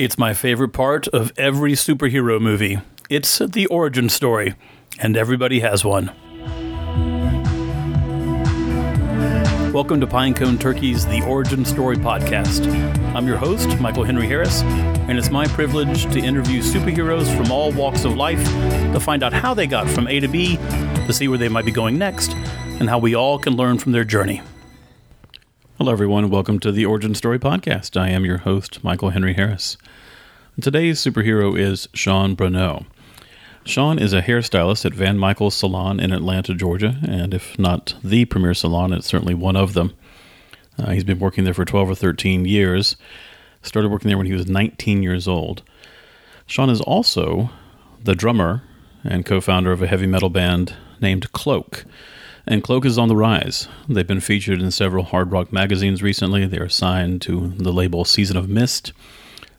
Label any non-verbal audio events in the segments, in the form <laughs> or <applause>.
It's my favorite part of every superhero movie. It's the origin story, and everybody has one. Welcome to Pinecone Turkey's The Origin Story podcast. I'm your host, Michael Henry Harris, and it's my privilege to interview superheroes from all walks of life to find out how they got from A to B, to see where they might be going next, and how we all can learn from their journey. Hello, everyone, welcome to the Origin Story podcast. I am your host, Michael Henry Harris. Today's superhero is Sean Bruneau. Sean is a hairstylist at Van Michael's Salon in Atlanta, Georgia, and if not the premier salon, it's certainly one of them. Uh, he's been working there for 12 or 13 years. Started working there when he was 19 years old. Sean is also the drummer and co founder of a heavy metal band named Cloak. And Cloak is on the rise. They've been featured in several hard rock magazines recently. They are signed to the label Season of Mist.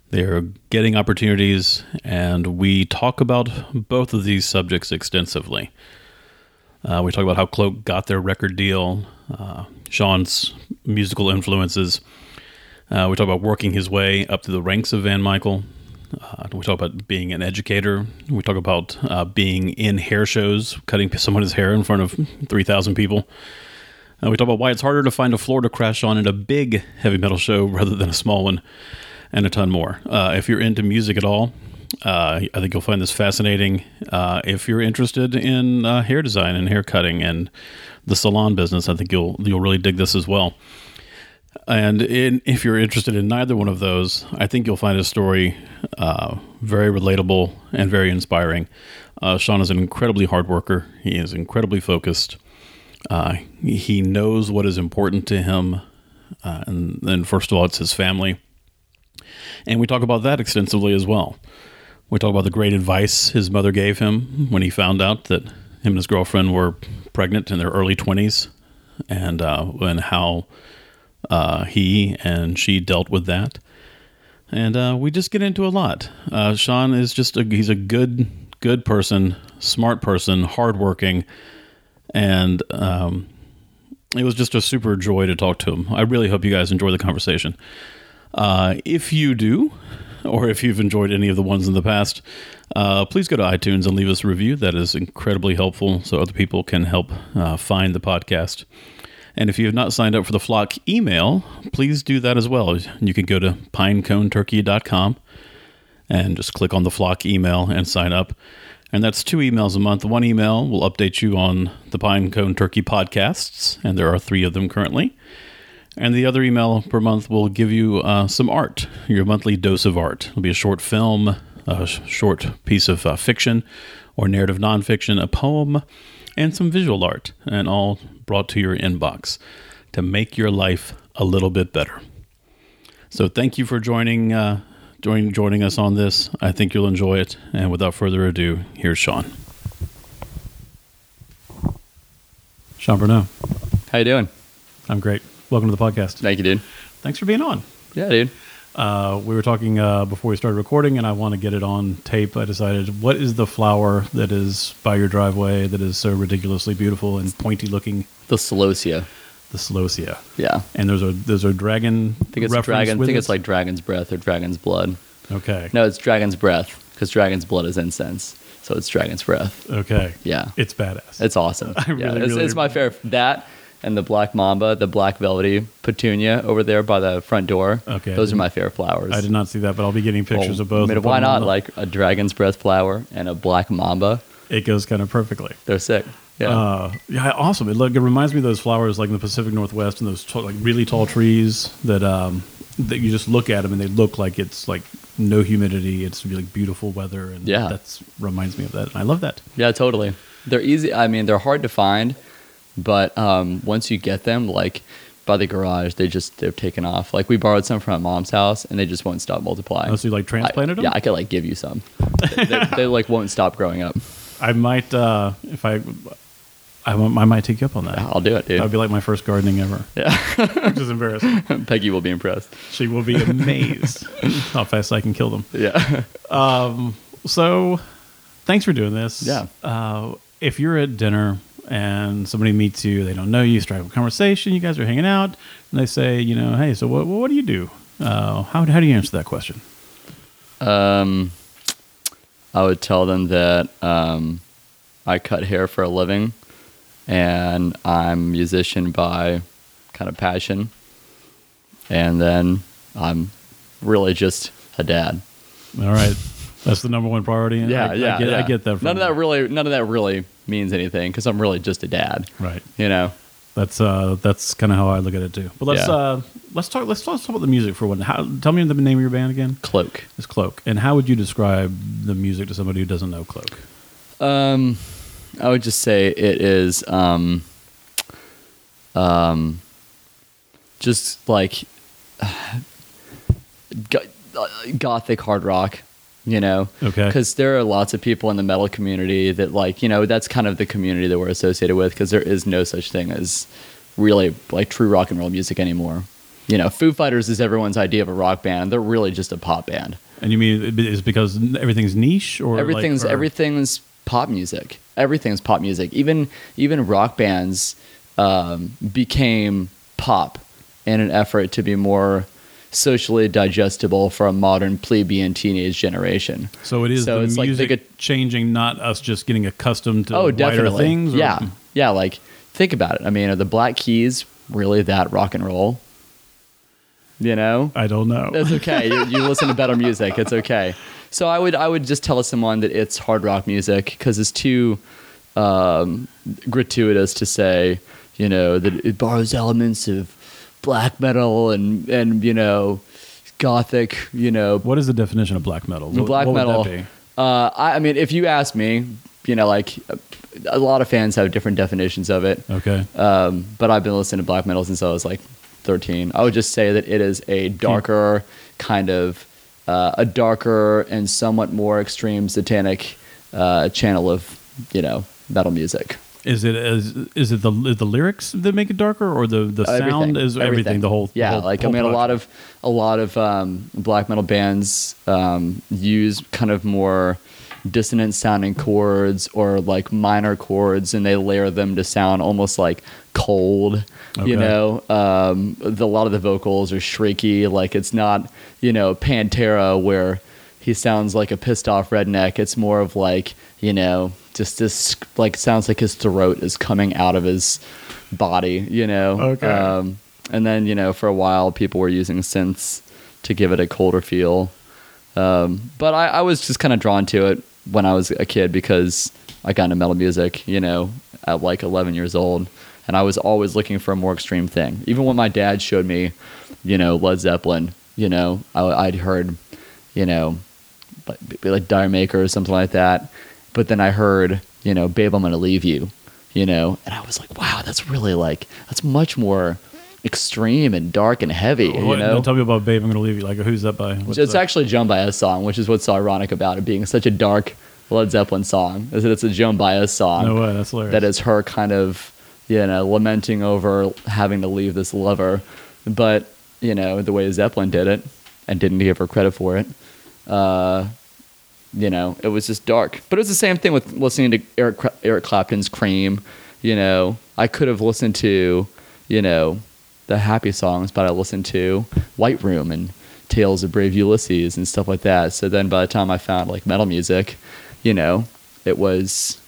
They're getting opportunities, and we talk about both of these subjects extensively. Uh, we talk about how Cloak got their record deal, uh, Sean's musical influences. Uh, we talk about working his way up to the ranks of Van Michael. Uh, we talk about being an educator. We talk about uh, being in hair shows, cutting <laughs> someone's hair in front of 3,000 people. Uh, we talk about why it's harder to find a floor to crash on in a big heavy metal show <laughs> rather than a small one and a ton more. Uh, if you're into music at all, uh, I think you'll find this fascinating. Uh, if you're interested in hair design and hair cutting and the salon business, I think you'll you'll really dig this as well. And in, if you're interested in neither one of those, I think you'll find his story uh, very relatable and very inspiring. Uh, Sean is an incredibly hard worker. He is incredibly focused. he knows what is important to him, and, then, first of all, it's his family and we talk about that extensively as well. We talk about the great advice his mother gave him when he found out that him and his girlfriend were pregnant in their early 20s and, uh, and how uh, he and she dealt with that. And uh, we just get into a lot. Uh, Sean is just a, he's a good, good person, smart person, hardworking, and um, it was just a super joy to talk to him. I really hope you guys enjoy the conversation. Uh, if you do, or if you've enjoyed any of the ones in the past, uh, please go to iTunes and leave us a review. That is incredibly helpful so other people can help uh, find the podcast. And if you have not signed up for the Flock email, please do that as well. You can go to pineconeturkey.com and just click on the Flock email and sign up. And that's two emails a month. One email will update you on the Pinecone Turkey podcasts, and there are three of them currently. And the other email per month will give you uh, some art, your monthly dose of art. It'll be a short film, a short piece of uh, fiction or narrative nonfiction, a poem, and some visual art, and all brought to your inbox to make your life a little bit better. So thank you for joining uh, joining joining us on this. I think you'll enjoy it. And without further ado, here's Sean. Sean Bruneau. How you doing? I'm great. Welcome to the podcast. Thank you, dude. Thanks for being on. Yeah, dude. Uh, we were talking uh, before we started recording, and I want to get it on tape. I decided, what is the flower that is by your driveway that is so ridiculously beautiful and pointy looking? The celosia. The celosia. Yeah. And there's a those are dragon. I think it's dragon. I think it's like dragon's breath or dragon's blood. Okay. No, it's dragon's breath because dragon's blood is incense, so it's dragon's breath. Okay. Yeah. It's badass. It's awesome. <laughs> I yeah, really, it's, really- it's my favorite. That and the black mamba, the black velvety petunia over there by the front door. Okay. Those are my favorite flowers. I did not see that, but I'll be getting pictures Well, of both. I mean, why put them on not? Like a dragon's breath flower and a black mamba. it goes kind of perfectly. They're sick. Yeah. Uh, yeah, awesome. It look it reminds me of those flowers like in the Pacific Northwest and those tall, like really tall trees that um that you just look at them and they look like it's like no humidity. It's really beautiful weather and Yeah. that's reminds me of that. And I love that. Yeah, totally. They're easy. I mean, they're hard to find, but um, once you get them, like by the garage, they just they've taken off. Like we borrowed some from my mom's house, and they just won't stop multiplying. Oh, so you like transplanted I, them? Yeah, I could like give you some. <laughs> they, they, they, like won't stop growing up. I might uh if I I, I might take you up on that. I'll do it, dude. That would be like my first gardening ever, yeah, <laughs> which is embarrassing. <laughs> Peggy will be impressed. She will be amazed how fast I can kill them. Yeah, Um, So, thanks for doing this. Yeah. Uh, if you're at dinner and somebody meets you, they don't know you, strike up a conversation, you guys are hanging out, and they say, you know, hey, so what, what do you do? Uh, how, how do you answer that question? Um, I would tell them that um, I cut hair for a living, and I'm a musician by kind of passion, and then I'm really just a dad. All right. That's the number one priority. Yeah, I, yeah, I get, yeah. I get that. From none of that really, none of that really means anything because I'm really just a dad. Right. You know. That's uh, that's kind of how I look at it too. But let's Yeah. uh, let's talk. Let's talk, about the music for one. How, tell me the name of your band again. Cloak. It's Cloak. And how would you describe the music to somebody who doesn't know Cloak? Um, I would just say it is um, um, just like <sighs> go- uh, gothic hard rock, you know. Okay. Because there are lots of people in the metal community that like you know that's kind of the community that we're associated with because there is no such thing as really like true rock and roll music anymore. You know, Foo Fighters is everyone's idea of a rock band. They're really just a pop band. And you mean it is because everything's niche or like- everything's or- everything's pop music. Everything's pop music. Even even rock bands um, became pop in an effort to be more socially digestible for a modern plebeian teenage generation. So it is So the it's like they music could- changing, not us just getting accustomed to oh, wider definitely. things. or- Yeah, yeah. Like think about it. I mean, are the Black Keys really that rock and roll? You know, I don't know. That's okay. You, you listen to better music. It's okay. So I would I would just tell someone that it's hard rock music because it's too um, gratuitous to say you know that it borrows elements of black metal and and you know gothic you know What is the definition of black metal? What- black what metal. Uh, I, I mean, if you ask me, you know, like a lot of fans have different definitions of it. Okay. Um, but I've been listening to black metal since I was like 13. I would just say that it is a darker kind of uh, a darker and somewhat more extreme satanic uh, channel of you know metal music. Is it is, is it the the lyrics that make it darker or the the sound Everything. is everything, the whole thing? yeah the whole- like whole I mean a lot of a lot of um, black metal bands um, use kind of more dissonant sounding chords or like minor chords and they layer them to sound almost like cold you know um, the, a lot of the vocals are shrieky like it's not you know pantera where he sounds like a pissed off redneck it's more of like you know just this like sounds like his throat is coming out of his body you know Okay. um, and then you know for a while people were using synths to give it a colder feel um, but I, I was just kind of drawn to it when I was a kid because I got into metal music, you know, at like 11 years old. And I was always looking for a more extreme thing. Even when my dad showed me, you know, Led Zeppelin, you know, I, I'd heard, you know, like, like D'yer Mak'er or something like that. But then I heard, you know, Babe, I'm Gonna Leave You, you know, and I was like, wow, that's really like, that's much more extreme and dark and heavy, you What- know? tell me about Babe. I'm going to leave you. Like, who's that by? What's it's that? actually a Joan Baez song, which is what's so ironic about it being such a dark Led Zeppelin song. Is that it's a Joan Baez song no way. That's hilarious. that is her kind of you know lamenting over having to leave this lover, but you know the way Zeppelin did it and didn't give her credit for it. Uh, you know, it was just dark. But it was the same thing with listening to Eric Eric Clapton's Cream. You know, I could have listened to, you know, the happy songs, but I listened to White Room and Tales of Brave Ulysses and stuff like that. So then by the time I found like metal music, you know, it was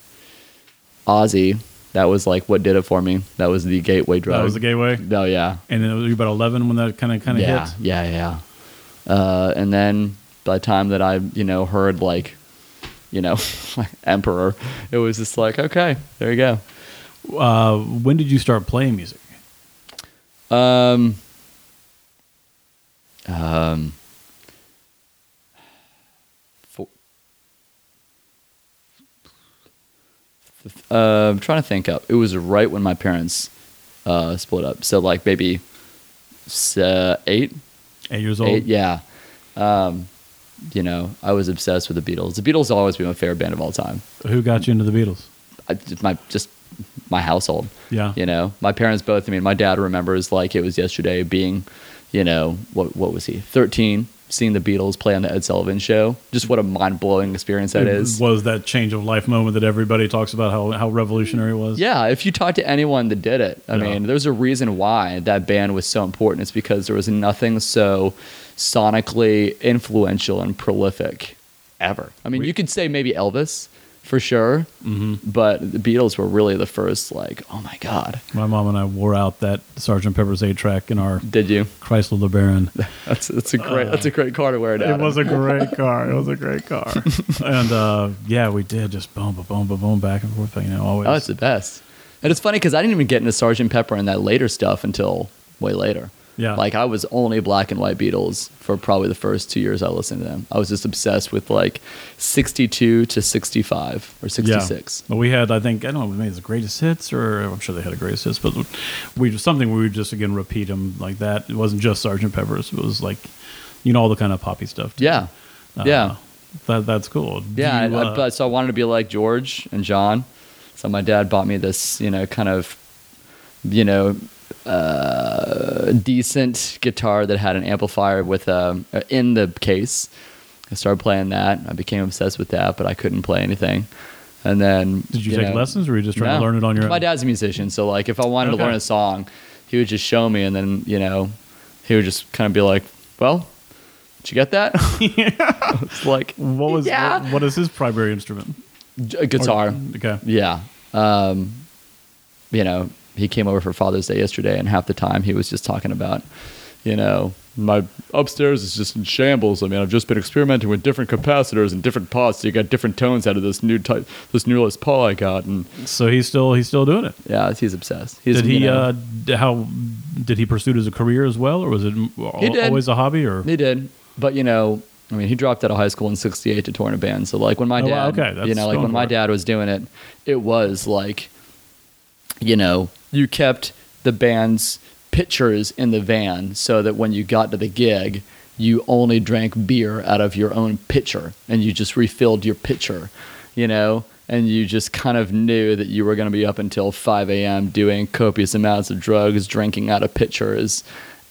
Ozzy. That was like what did it for me. That was the gateway drug. that was the gateway. Oh yeah, And then it was about 11 when that kind of kind of yeah, hit. yeah, yeah. Uh, and then by the time that I, you know, heard like, you know, <laughs> Emperor, it was just like, okay, there you go. Uh, when did you start playing music? Um, um, fo- uh, I'm trying to think up. It was right when my parents uh, split up. So like maybe uh, eight, Eight years old. Eight, yeah. Um, you know, I was obsessed with the Beatles. The Beatles will always be my favorite band of all time. Who got you into the Beatles? I, just my just my household. Yeah. You know, my parents both. I mean, my dad remembers like it was yesterday being, you know, what what was he? Thirteen. Seeing the Beatles play on the Ed Sullivan Show. Just what a mind blowing experience that It is. was that change of life moment that everybody talks about how, how revolutionary it was. Yeah, if you talk to anyone that did it, I Yeah. mean, there's a reason why that band was so important. It's because there was nothing so sonically influential and prolific ever. I mean, We- you could say maybe Elvis for sure, Mm-hmm. but the Beatles were really the first, like, oh my God. My mom and I wore out that Sergeant Pepper's eight track in our Did you? Chrysler LeBaron. <laughs> That's, that's a great that's a great car to wear it. It was a great <laughs> car. It was a great car. and uh, yeah, we did just boom, boom, boom, boom, boom, back and forth. You know, always. Oh, it's the best. And it's funny because I didn't even get into Sergeant Pepper and that later stuff until way later. Yeah. Like I was only black and white Beatles for probably the first two years I listened to them. I was just obsessed with like 62 to 65 or 66. But we had, I think, I don't know, maybe it's the greatest hits, or I'm sure they had a greatest hits, but we just something we would just again repeat them like that. It wasn't just Sergeant Pepper's. It was like, you know, all the kind of poppy stuff. too. Yeah. Uh, yeah. That that's cool. Do Yeah. you, I- I- uh, but, so I wanted to be like George and John. So my dad bought me this, you know, kind of, you know, uh, decent guitar that had an amplifier with um, uh, in the case. I started playing that. I became obsessed with that, but I couldn't play anything. And then Did you take know- lessons, or were you just trying to learn it on your own? My own? dad's a musician, so like if I wanted Okay. to learn a song, he would just show me, and then you know, he would just kind of be like, "Well, did you get that?" <laughs> it's like What was Yeah. what, what is his primary instrument? a guitar. Or- okay. Yeah. Um, you know, he came over for Father's Day yesterday, and half the time he was just talking about, you know, my upstairs is just in shambles. I mean, I've just been experimenting with different capacitors and different pots So you got different tones out of this new type, this new Les Paul I got, and So he's still he's still doing it. yeah, he's obsessed. He's, Did he? you know- uh, how did he pursue it as a career as well, or was it always a hobby? Or He did, but you know, I mean, he dropped out of high school in '68 to tour in a band. So like when my Oh, dad, wow, okay, you know, like when my dad was doing it, it was like, you know, you kept the band's pictures in the van so that when you got to the gig, you only drank beer out of your own pitcher and you just refilled your pitcher, you know. And you just kind of knew that you were going to be up until 5 a.m. doing copious amounts of drugs, drinking out of pitchers,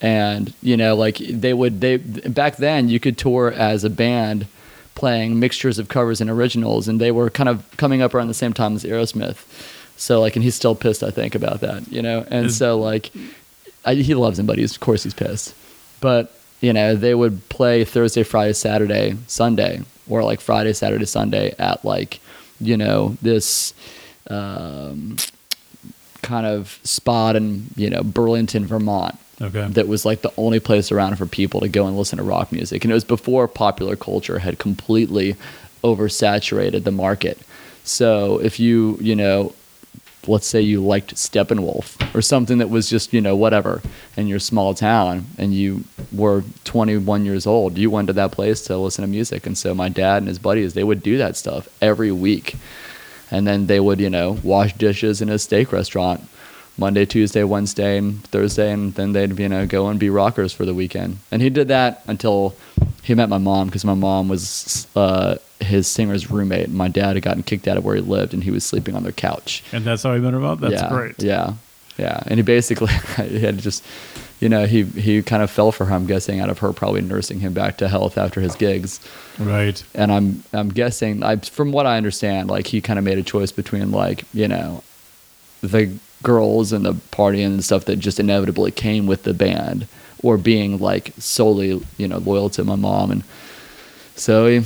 and you know like they would they back then you could tour as a band playing mixtures of covers and originals and they were kind of coming up around the same time as Aerosmith so like and he's still pissed I think about that you know and Is- so like I, he loves him but he's of course he's pissed but you know they would play Thursday Friday Saturday Sunday or like Friday Saturday Sunday at like you know this um, kind of spot in you know Burlington Vermont okay, that was like the only place around for people to go and listen to rock music. And it was before popular culture had completely oversaturated the market. So if you, you know, let's say you liked Steppenwolf or something that was just, you know, whatever in your small town and you were 21 years old, you went to that place to listen to music. And so my dad and his buddies, they would do that stuff every week. And then they would, you know, wash dishes in a steak restaurant Monday, Tuesday, Wednesday, and Thursday, and then they'd you know go and be rockers for the weekend. And he did that until he met my mom because my mom was uh, his singer's roommate. And my dad had gotten kicked out of where he lived, and he was sleeping on their couch. and that's how he met her up. That's yeah, great. Yeah, yeah. And he basically <laughs> he had just, you know, he he kind of fell for her. I'm guessing out of her probably nursing him back to health after his gigs Right. and I'm I'm guessing I from what I understand, like he kind of made a choice between like you know the girls and the partying and stuff that just inevitably came with the band, or being like solely you know loyal to my mom, and so he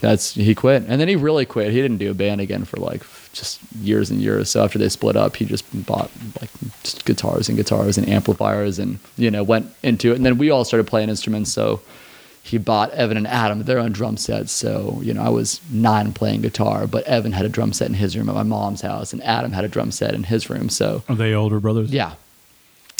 that's he quit, and then he really quit. He didn't do a band again for like just years and years. So after they split up, he just bought like just guitars and guitars and amplifiers, and you know went into it, and then we all started playing instruments. So he bought Evan and Adam their own drum sets. So, you know, I was nine playing guitar, but Evan had a drum set in his room at my mom's house, and Adam had a drum set in his room. So, Are they older brothers? yeah.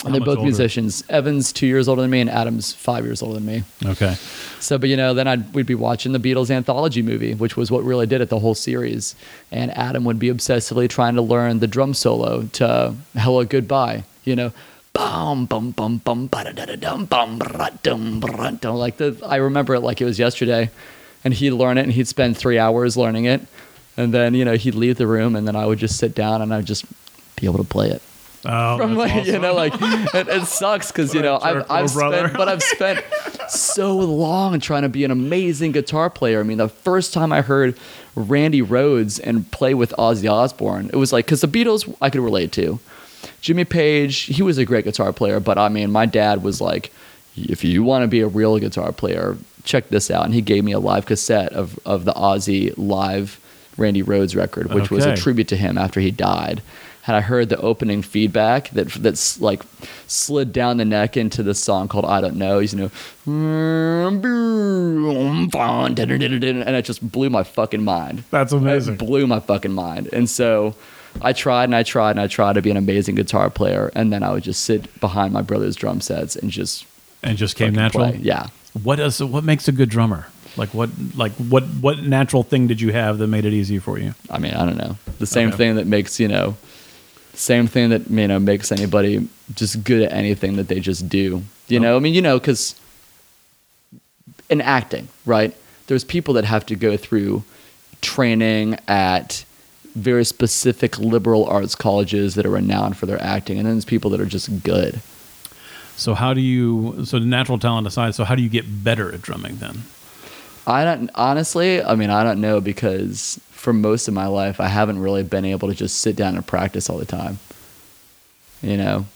How And they're both older? musicians. Evan's two years older than me, and Adam's five years older than me. Okay. So, but you know, then I'd, we'd be watching the Beatles anthology movie, which was what really did it, the whole series. And Adam would be obsessively trying to learn the drum solo to Hello Goodbye, you know. Bum bum bum bum ba da da da dum bum ba dum ba dum like the I remember it like it was yesterday, and he'd learn it and he'd spend three hours learning it, and then you know he'd leave the room and then I would just sit down and I'd just be able to play it Oh, from that's like you know like it, it sucks because you know I've I've spent but I've spent so long trying to be an amazing guitar player. I mean, the first time I heard Randy Rhoads and play with Ozzy Osbourne, it was like because the Beatles I could relate to. Jimmy Page, he was a great guitar player, but I mean, my dad was like, if you want to be a real guitar player, check this out. And he gave me a live cassette of, of the Ozzy live Randy Rhoads record, which was a tribute to him after he died. And I heard the opening feedback that that's like slid down the neck into the song called I Don't Know. He's you know, and it just blew my fucking mind. That's It blew my fucking mind. And so I tried and I tried and I tried to be an amazing guitar player. And then I would just sit behind my brother's drum sets and just And just came natural. play. Yeah. does what makes a good drummer? Like what like what what natural thing did you have that made it easy for you? I mean, I don't know. The same Okay. thing that makes, you know, same thing that, you know, makes anybody just good at anything that they just do. You Oh. know, I mean, you know, because in acting, right? There's people that have to go through training at very specific liberal arts colleges that are renowned for their acting. And then there's people that are just good. So how do you so the natural talent aside, so how do you get better at drumming then? I don't honestly. I mean, I don't know because for most of my life, I haven't really been able to just sit down and practice all the time. You know.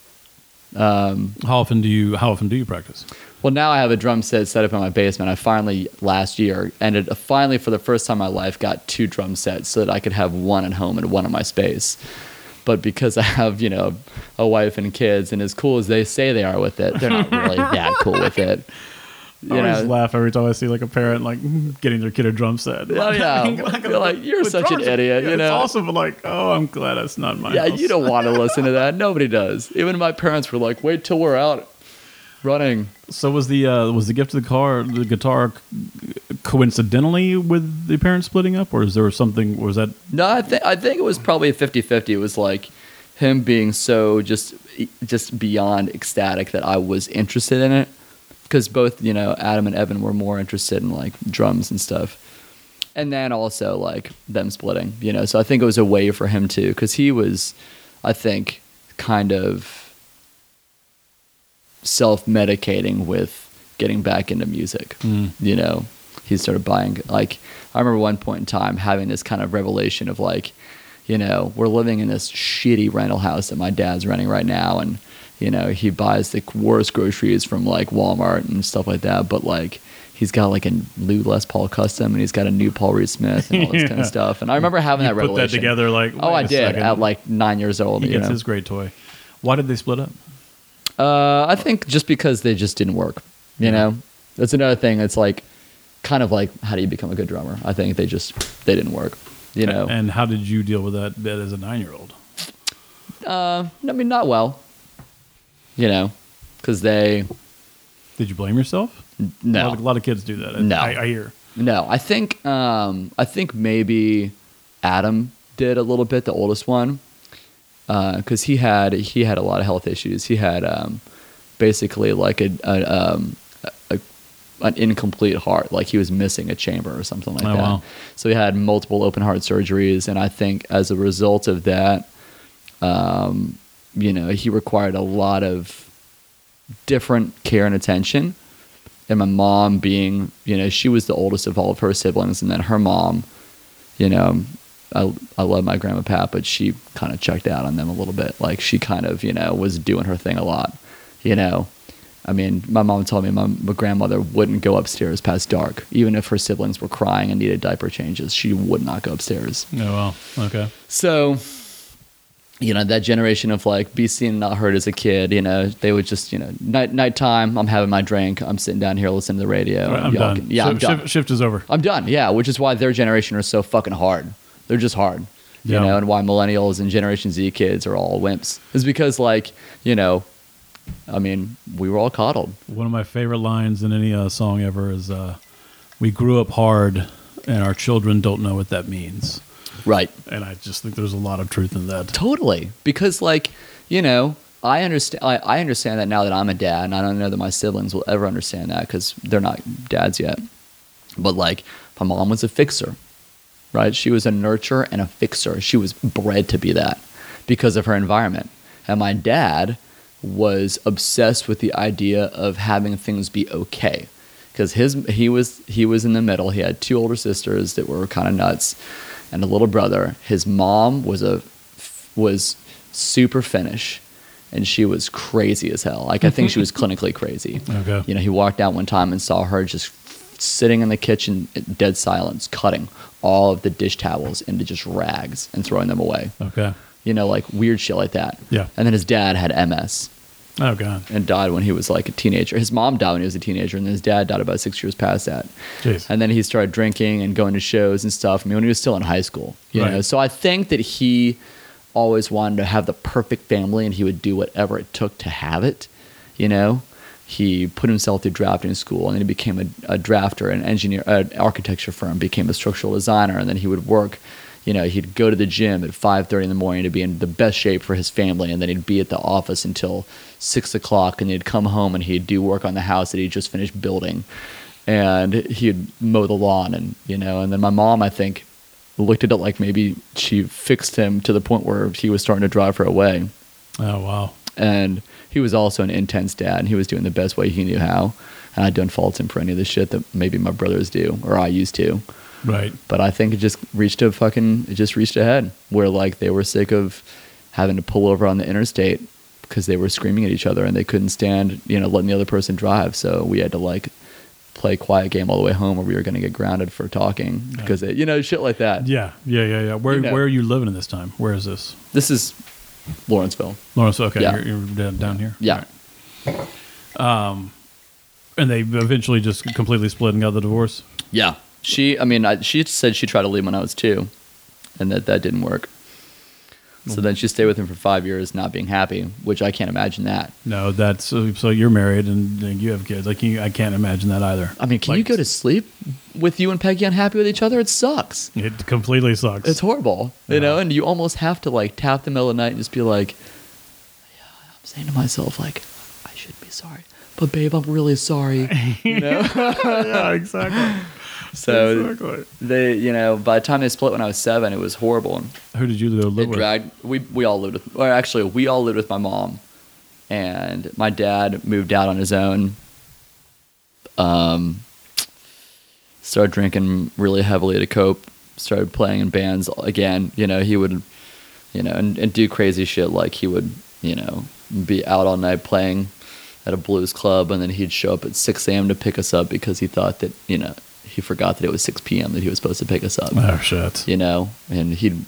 Um, How often do you how often do you practice? Well, now I have a drum set set up in my basement. I finally last year ended uh, finally for the first time in my life got two drum sets so that I could have one at home and one in my space. But because <laughs> I have you know a wife and kids, and as cool as they say they are with it, they're not really <laughs> that cool with it. You I always know, laugh every time I see like a parent like getting their kid a drum set. Oh, yeah. <laughs> You're like, you're With such an drums, idiot, you It's know? awesome, but like, oh, I'm glad that's not mine. Yeah, house. you don't want to listen to that. Nobody does. Even my parents were like, "Wait till we're out running." So was the uh, was the gift of the car the guitar coincidentally with the parents splitting up, or is there something? Was that No, I think I think it was probably a 50-50. It was like him being so just just beyond ecstatic that I was interested in it because both you know Adam and Evan were more interested in like drums and stuff. And then also like them splitting, you know. So I think it was a way for him to, because he was I think kind of self-medicating with getting back into music. Mm. You know, he started buying like I remember one point in time having this kind of revelation of like, you know, we're living in this shitty rental house that my dad's renting right now, and you know he buys the worst groceries from like Walmart and stuff like that, but like. He's got like a Lou Les Paul custom, and he's got a new Paul Reed Smith, and all this kind of <laughs> stuff. And I remember having you that put revelation. that together? Like, Oh, I did second. at like nine years old. he you gets know? his great toy. Why did they split up? Uh, I think just because they just didn't work. You Yeah. know, that's another thing. It's like kind of like how do you become a good drummer? I think they just they didn't work. You know, And how did you deal with that bit as a nine year old? uh, I mean, not well. You know, because they Did you blame yourself? A lot, no of, a lot of kids do that. I- No. I, I hear. no. I think um, I think maybe Adam did a little bit, the oldest one, because he had he had a lot of health issues. He had um, basically like a, a, um, a an incomplete heart, like he was missing a chamber or something like Oh, that. wow. So he had multiple open heart surgeries, and I think as a result of that, um, you know, he required a lot of different care and attention. And my mom being, you know, she was the oldest of all of her siblings, and then her mom, you know, I I love my grandma Pat, but she kind of checked out on them a little bit. Like she kind of, you know, was doing her thing a lot. You know, I mean, my mom told me my, my grandmother wouldn't go upstairs past dark, even if her siblings were crying and needed diaper changes. She would not go upstairs. Oh, well. Okay. So, you know, that generation of like be seen and not heard as a kid, you know, they would just, you know, night nighttime, I'm having my drink, I'm sitting down here listening to the radio. Right, I'm done. can- yeah, I'm shift, done. Shift, shift is over. I'm done. Yeah, which is why their generation are so fucking hard. They're just hard. You Yeah. know, and why millennials and Generation Z kids are all wimps. Is because like, you know, I mean, we were all coddled. One of my favorite lines in any uh, song ever is uh, We grew up hard and our children don't know what that means. Right. And I just think there's a lot of truth in that. Totally. Because like, you know, I understand I, I understand that now that I'm a dad and I don't know that my siblings will ever understand that cuz they're not dads yet. But like my mom was a fixer. Right? She was a nurturer and a fixer. She was bred to be that because of her environment. And my dad was obsessed with the idea of having things be okay. because his he was he was in the middle. He had two older sisters that were kind of nuts, and a little brother. His mom was a was super Finnish, and she was crazy as hell. Like I think she was <laughs> clinically crazy. Okay. You know, he walked out one time and saw her just sitting in the kitchen, dead silence, cutting all of the dish towels into just rags and throwing them away. Okay. You know, like weird shit like that. Yeah. And then his dad had MS Oh god. and died when he was like a teenager. His mom died when he was a teenager, and then his dad died about six years past that. Jeez. And then he started drinking and going to shows and stuff. I mean, when he was still in high school, you Right. know. So I think that he always wanted to have the perfect family, and he would do whatever it took to have it. You know, he put himself through drafting school, and then he became a, a drafter, an engineer, an architecture firm, became a structural designer, and then he would work. You know, he'd go to the gym at five thirty in the morning to be in the best shape for his family, and then he'd be at the office until six o'clock, and he'd come home and he'd do work on the house that he just finished building, and he'd mow the lawn, and you know, and then my mom, I think, looked at it like maybe she fixed him to the point where he was starting to drive her away, Oh wow. and he was also an intense dad, and he was doing the best way he knew how, and I don't fault him for any of the shit that maybe my brothers do or I used to Right. but I think it just reached a fucking it just reached ahead where like they were sick of having to pull over on the interstate because they were screaming at each other and they couldn't stand you know letting the other person drive so we had to like play quiet game all the way home or we were going to get grounded for talking because it, you know shit like that Yeah. Yeah. Yeah. Yeah. Where You know. Where are you living in this time? Where is this? this is Lawrenceville Lawrence. Okay. Yeah. You're, you're down, here. yeah Um, And they eventually just completely split and got the divorce. yeah she I mean I, she said she tried to leave when I was two and that that didn't work so then she stayed with him for five years not being happy which I can't imagine that No, that's so, you're married and, you have kids. Like you, I can't imagine that either. I mean, can you go to sleep with you and Peggy unhappy with each other? It sucks. It completely sucks. It's horrible, you Yeah. know. And you almost have to like tap the middle of the night and just be like, "Yeah, I'm saying to myself like, I should be sorry, but babe, I'm really sorry." You know. <laughs> yeah, exactly. <laughs> so exactly. they, you know, by the time they split when I was seven, it was horrible. Who did you live It with? dragged. We we all lived with. Or actually, we all lived with my mom, and my dad moved out on his own. Um, started drinking really heavily to cope. Started playing in bands again. You know, he would, you know, and, and do crazy shit like he would, you know, be out all night playing at a blues club, and then he'd show up at six a.m. to pick us up because he thought that you know he forgot that it was six p.m. that he was supposed to pick us up Oh shit. you know, and he'd,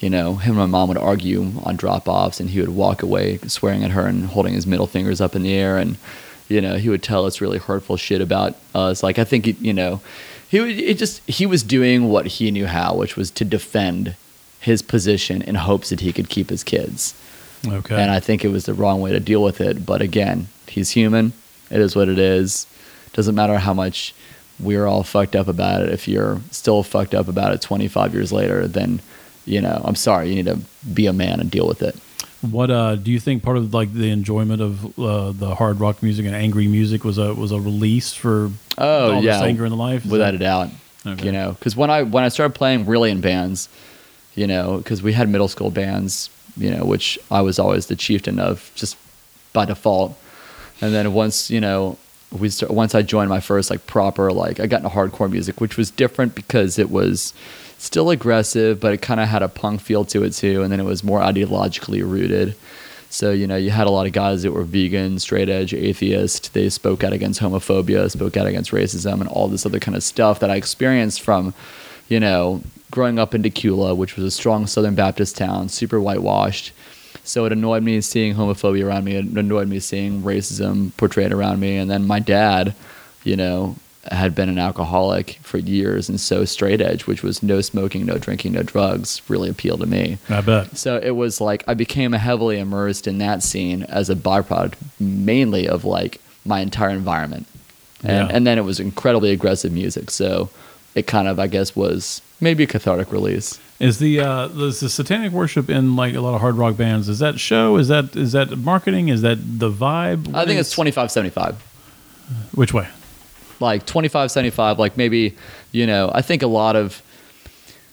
you know, him and my mom would argue on drop offs, and he would walk away swearing at her and holding his middle fingers up in the air, and you know, he would tell us really hurtful shit about us. Like I think, you know, he would it just he was doing what he knew how, which was to defend his position in hopes that he could keep his kids. Okay. And I think it was the wrong way to deal with it. But again, he's human. It is what it is. Doesn't matter how much we're all fucked up about it. If you're still fucked up about it 25 years later, then, you know, I'm sorry. You need to be a man and deal with it. What uh, do you think? Part of like the enjoyment of uh, the hard rock music and angry music was a was a release for Oh, all yeah. this anger in the life. Is Without that- a doubt. Okay. You know, because when I when I started playing really in bands, you know, because we had middle school bands, you know, which I was always the chieftain of just by default. And then once you know we start, once I joined my first like proper like I got into hardcore music, which was different because it was still aggressive, but it kind of had a punk feel to it too, and then it was more ideologically rooted. So you know, you had a lot of guys that were vegan, straight edge, atheist. They spoke out against homophobia, spoke out against racism, and all this other kind of stuff that I experienced from, you know, growing up in Dacula, which was a strong Southern Baptist town, super whitewashed. So it annoyed me seeing homophobia around me. It annoyed me seeing racism portrayed around me. And then my dad, you know, had been an alcoholic for years, and so straight edge, which was no smoking, no drinking, no drugs, really appealed to me. I bet. So it was like I became heavily immersed in that scene as a byproduct, mainly of like my entire environment, and Yeah. and then it was incredibly aggressive music. So it kind of I guess was maybe a cathartic release. Is the uh, is the satanic worship in like a lot of hard rock bands? Is that show? Is that is that marketing? Is that the vibe? I think it's twenty five seventy five. Which way? like 25 75 like maybe you know i think a lot of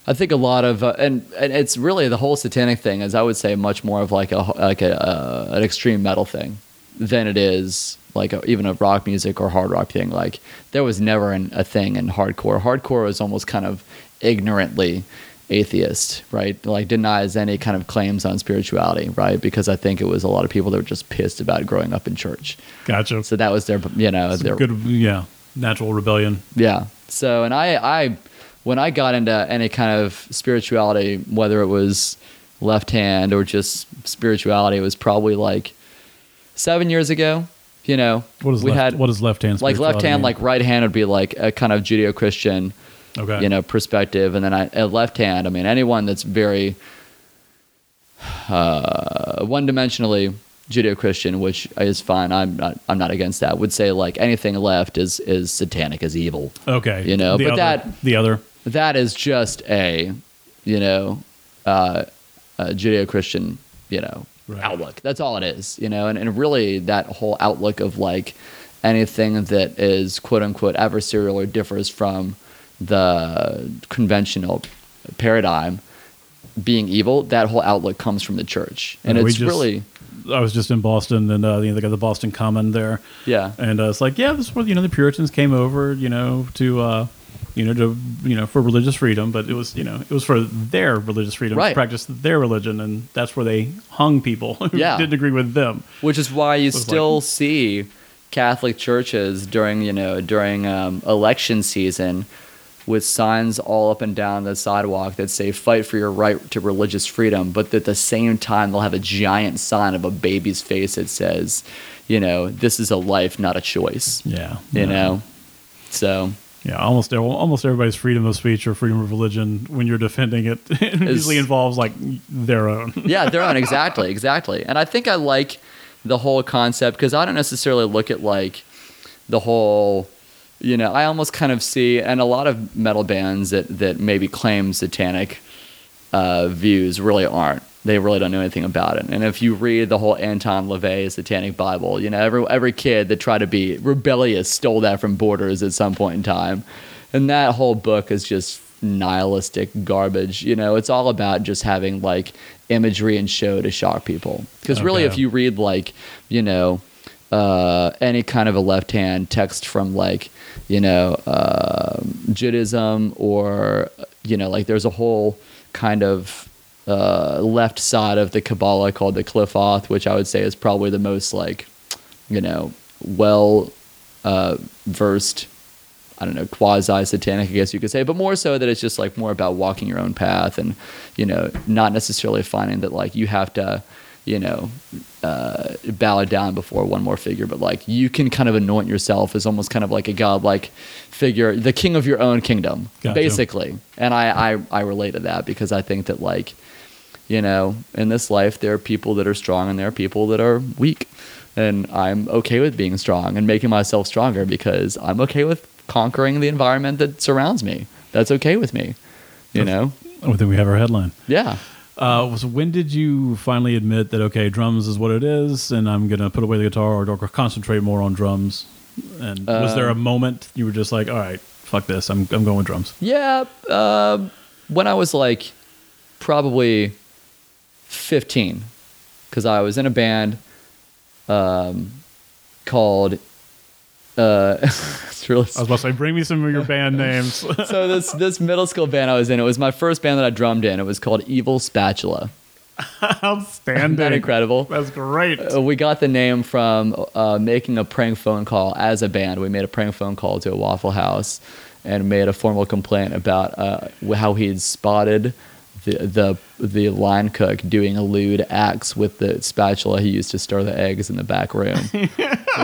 i think a lot of uh, and and it's really the whole satanic thing is i would say much more of like a like a uh, an extreme metal thing than it is like a, even a rock music or hard rock thing. Like there was never an, a thing in hardcore. Hardcore was almost kind of ignorantly atheist, right? Like denies any kind of claims on spirituality, right? Because I think it was a lot of people that were just pissed about growing up in church. Gotcha. So that was their, you know, Some their good, yeah, natural rebellion. yeah. So, and I, I, when I got into any kind of spirituality, whether it was left hand or just spirituality, it was probably like seven years ago. You know, What is we left, had what is left hand? like left hand, mean? like right hand would be like a kind of Judeo-Christian, okay, you know, perspective, and then I, a left hand. I mean, anyone that's very uh, one-dimensionally Judeo-Christian, which is fine. I'm not. I'm not against that. Would say like anything left is is satanic, is evil. okay, you know, The but other- that- the other, that is just a, you know, uh, a Judeo-Christian, you know, Right. outlook. That's all it is, you know, and, and really that whole outlook of like anything that is quote unquote adversarial or differs from the conventional paradigm being evil, that whole outlook comes from the church. And we it's just- really, I was just in Boston, and uh, you know, they got the Boston Common there, yeah. and uh, it's like, yeah, this is where you know the Puritans came over, you know, to uh, you know to you know for religious freedom, but it was you know it was for their religious freedom Right. to practice their religion, and that's where they hung people <laughs> who Yeah. didn't agree with them. Which is why you was like- still see Catholic churches during, you know, during um, election season with signs all up and down the sidewalk that say "Fight for your right to religious freedom," but at the same time they'll have a giant sign of a baby's face that says, you know, "This is a life, not a choice." Yeah, You yeah. know, so Yeah, almost almost everybody's freedom of speech or freedom of religion when you're defending it, <laughs> it usually involves like their own. <laughs> yeah, their own exactly, exactly. And I think I like the whole concept because I don't necessarily look at like the whole, you know, I almost kind of see, and a lot of metal bands that that maybe claim satanic uh, views really aren't. They really don't know anything about it. And if you read the whole Anton LaVey Satanic Bible, you know, every every kid that tried to be rebellious stole that from Borders at some point in time. And that whole book is just nihilistic garbage. You know, it's all about just having like imagery and show to shock people. Because really, if you read like, you know, uh, any kind of a left hand text from like, you know, um Judaism or, you know, like there's a whole kind of uh, left side of the Kabbalah called the Qliphoth, which I would say is probably the most like, you know, well uh, versed. I don't know, quasi satanic, I guess you could say, but more so that it's just like more about walking your own path and, you know, not necessarily finding that like you have to, you know, uh, bow down before one more figure, but like you can kind of anoint yourself as almost kind of like a godlike figure, the king of your own kingdom, basically. And I, I, I relate to that because I think that like, you know, in this life, there are people that are strong and there are people that are weak. And I'm okay with being strong and making myself stronger because I'm okay with conquering the environment that surrounds me. That's okay with me. You know? I think we have our headline. Yeah. Uh, so when did you finally admit that okay, drums is what it is, and I'm gonna put away the guitar or, or concentrate more on drums? And was there a Um, moment you were just like, all right, fuck this, I'm I'm going with drums? Yeah. Um, when I was like probably 15, because I was in a band um, called. Uh, <laughs> it's really I was about to say, bring me some of your band names. <laughs> so this this middle school band I was in, it was my first band that I drummed in. It was called Evil Spatula. <laughs> Outstanding. Isn't that incredible? That's great. Uh, we got the name from uh, making a prank phone call as a band. We made a prank phone call to a Waffle House and made a formal complaint about uh, how he'd spotted the, the the line cook doing a lewd acts with the spatula he used to stir the eggs in the back room.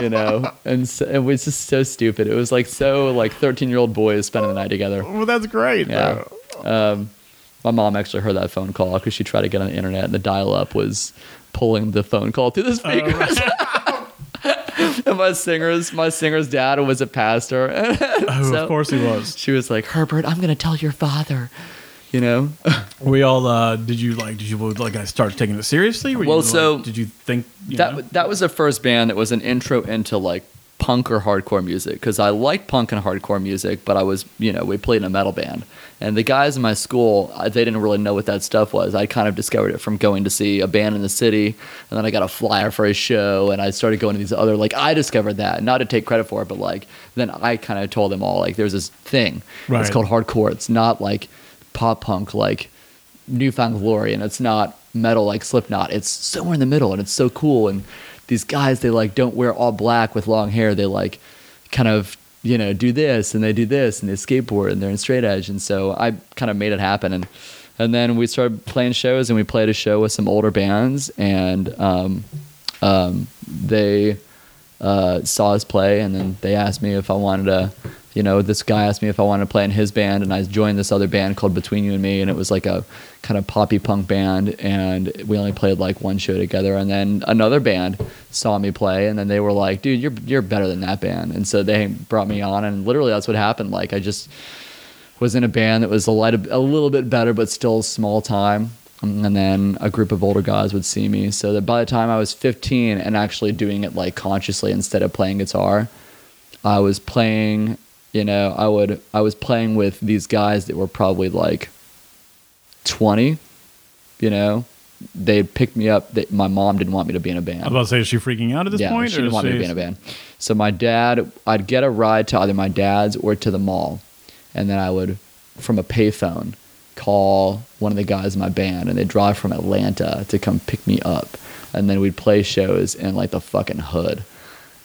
you know, <laughs> and so, it was just so stupid. It was like so like thirteen year old boys spending the night together. well, that's great. Yeah. though. Um, my mom actually heard that phone call because she tried to get on the internet, and the dial-up was pulling the phone call through the speakers. <laughs> and my singer's my singer's dad was a pastor. <laughs> Oh, So of course he was. She was like, "Herbert, I'm gonna tell your father." You know, We all uh, did you like? Did you like? I start taking it seriously? Were Well, you, so like, did you think you know? that that was the first band that was an intro into like punk or hardcore music because I liked punk and hardcore music, but I was, you know, we played in a metal band. And the guys in my school, they didn't really know what that stuff was. I kind of discovered it from going to see a band in the city, and then I got a flyer for a show, and I started going to these other, like, I discovered that, not to take credit for it, but like, then I kind of told them all, like, there's this thing. Right. It's called hardcore. It's not like pop punk, like New Found Glory, and it's not metal like Slipknot. It's somewhere in the middle, and it's so cool. And these guys, they like don't wear all black with long hair. They like kind of you know do this and they do this and they skateboard and they're in straight edge. And so I kind of made it happen. And and then we started playing shows, and we played a show with some older bands, and um, um, they uh, saw us play, and then they asked me if I wanted to. You know, this guy asked me if I wanted to play in his band, and I joined this other band called Between You and Me, and it was like a kind of poppy punk band, and we only played like one show together. And then another band saw me play, and then they were like, "Dude, you're you're better than that band," and so they brought me on, and literally that's what happened. Like I just was in a band that was a, light, a little bit better, but still small time. And then a group of older guys would see me. So that by the time I was 15 and actually doing it like consciously instead of playing guitar, I was playing, you know, I would, I was playing with these guys that were probably like 20, you know, they picked me up. They, my mom didn't want me to be in a band I was about to say, is she freaking out at this yeah, point? she didn't want me to be in a band. So my dad, I'd get a ride to either my dad's or to the mall, and then I would, from a payphone, call one of the guys in my band, and they'd drive from Atlanta to come pick me up, and then we'd play shows in like the fucking hood,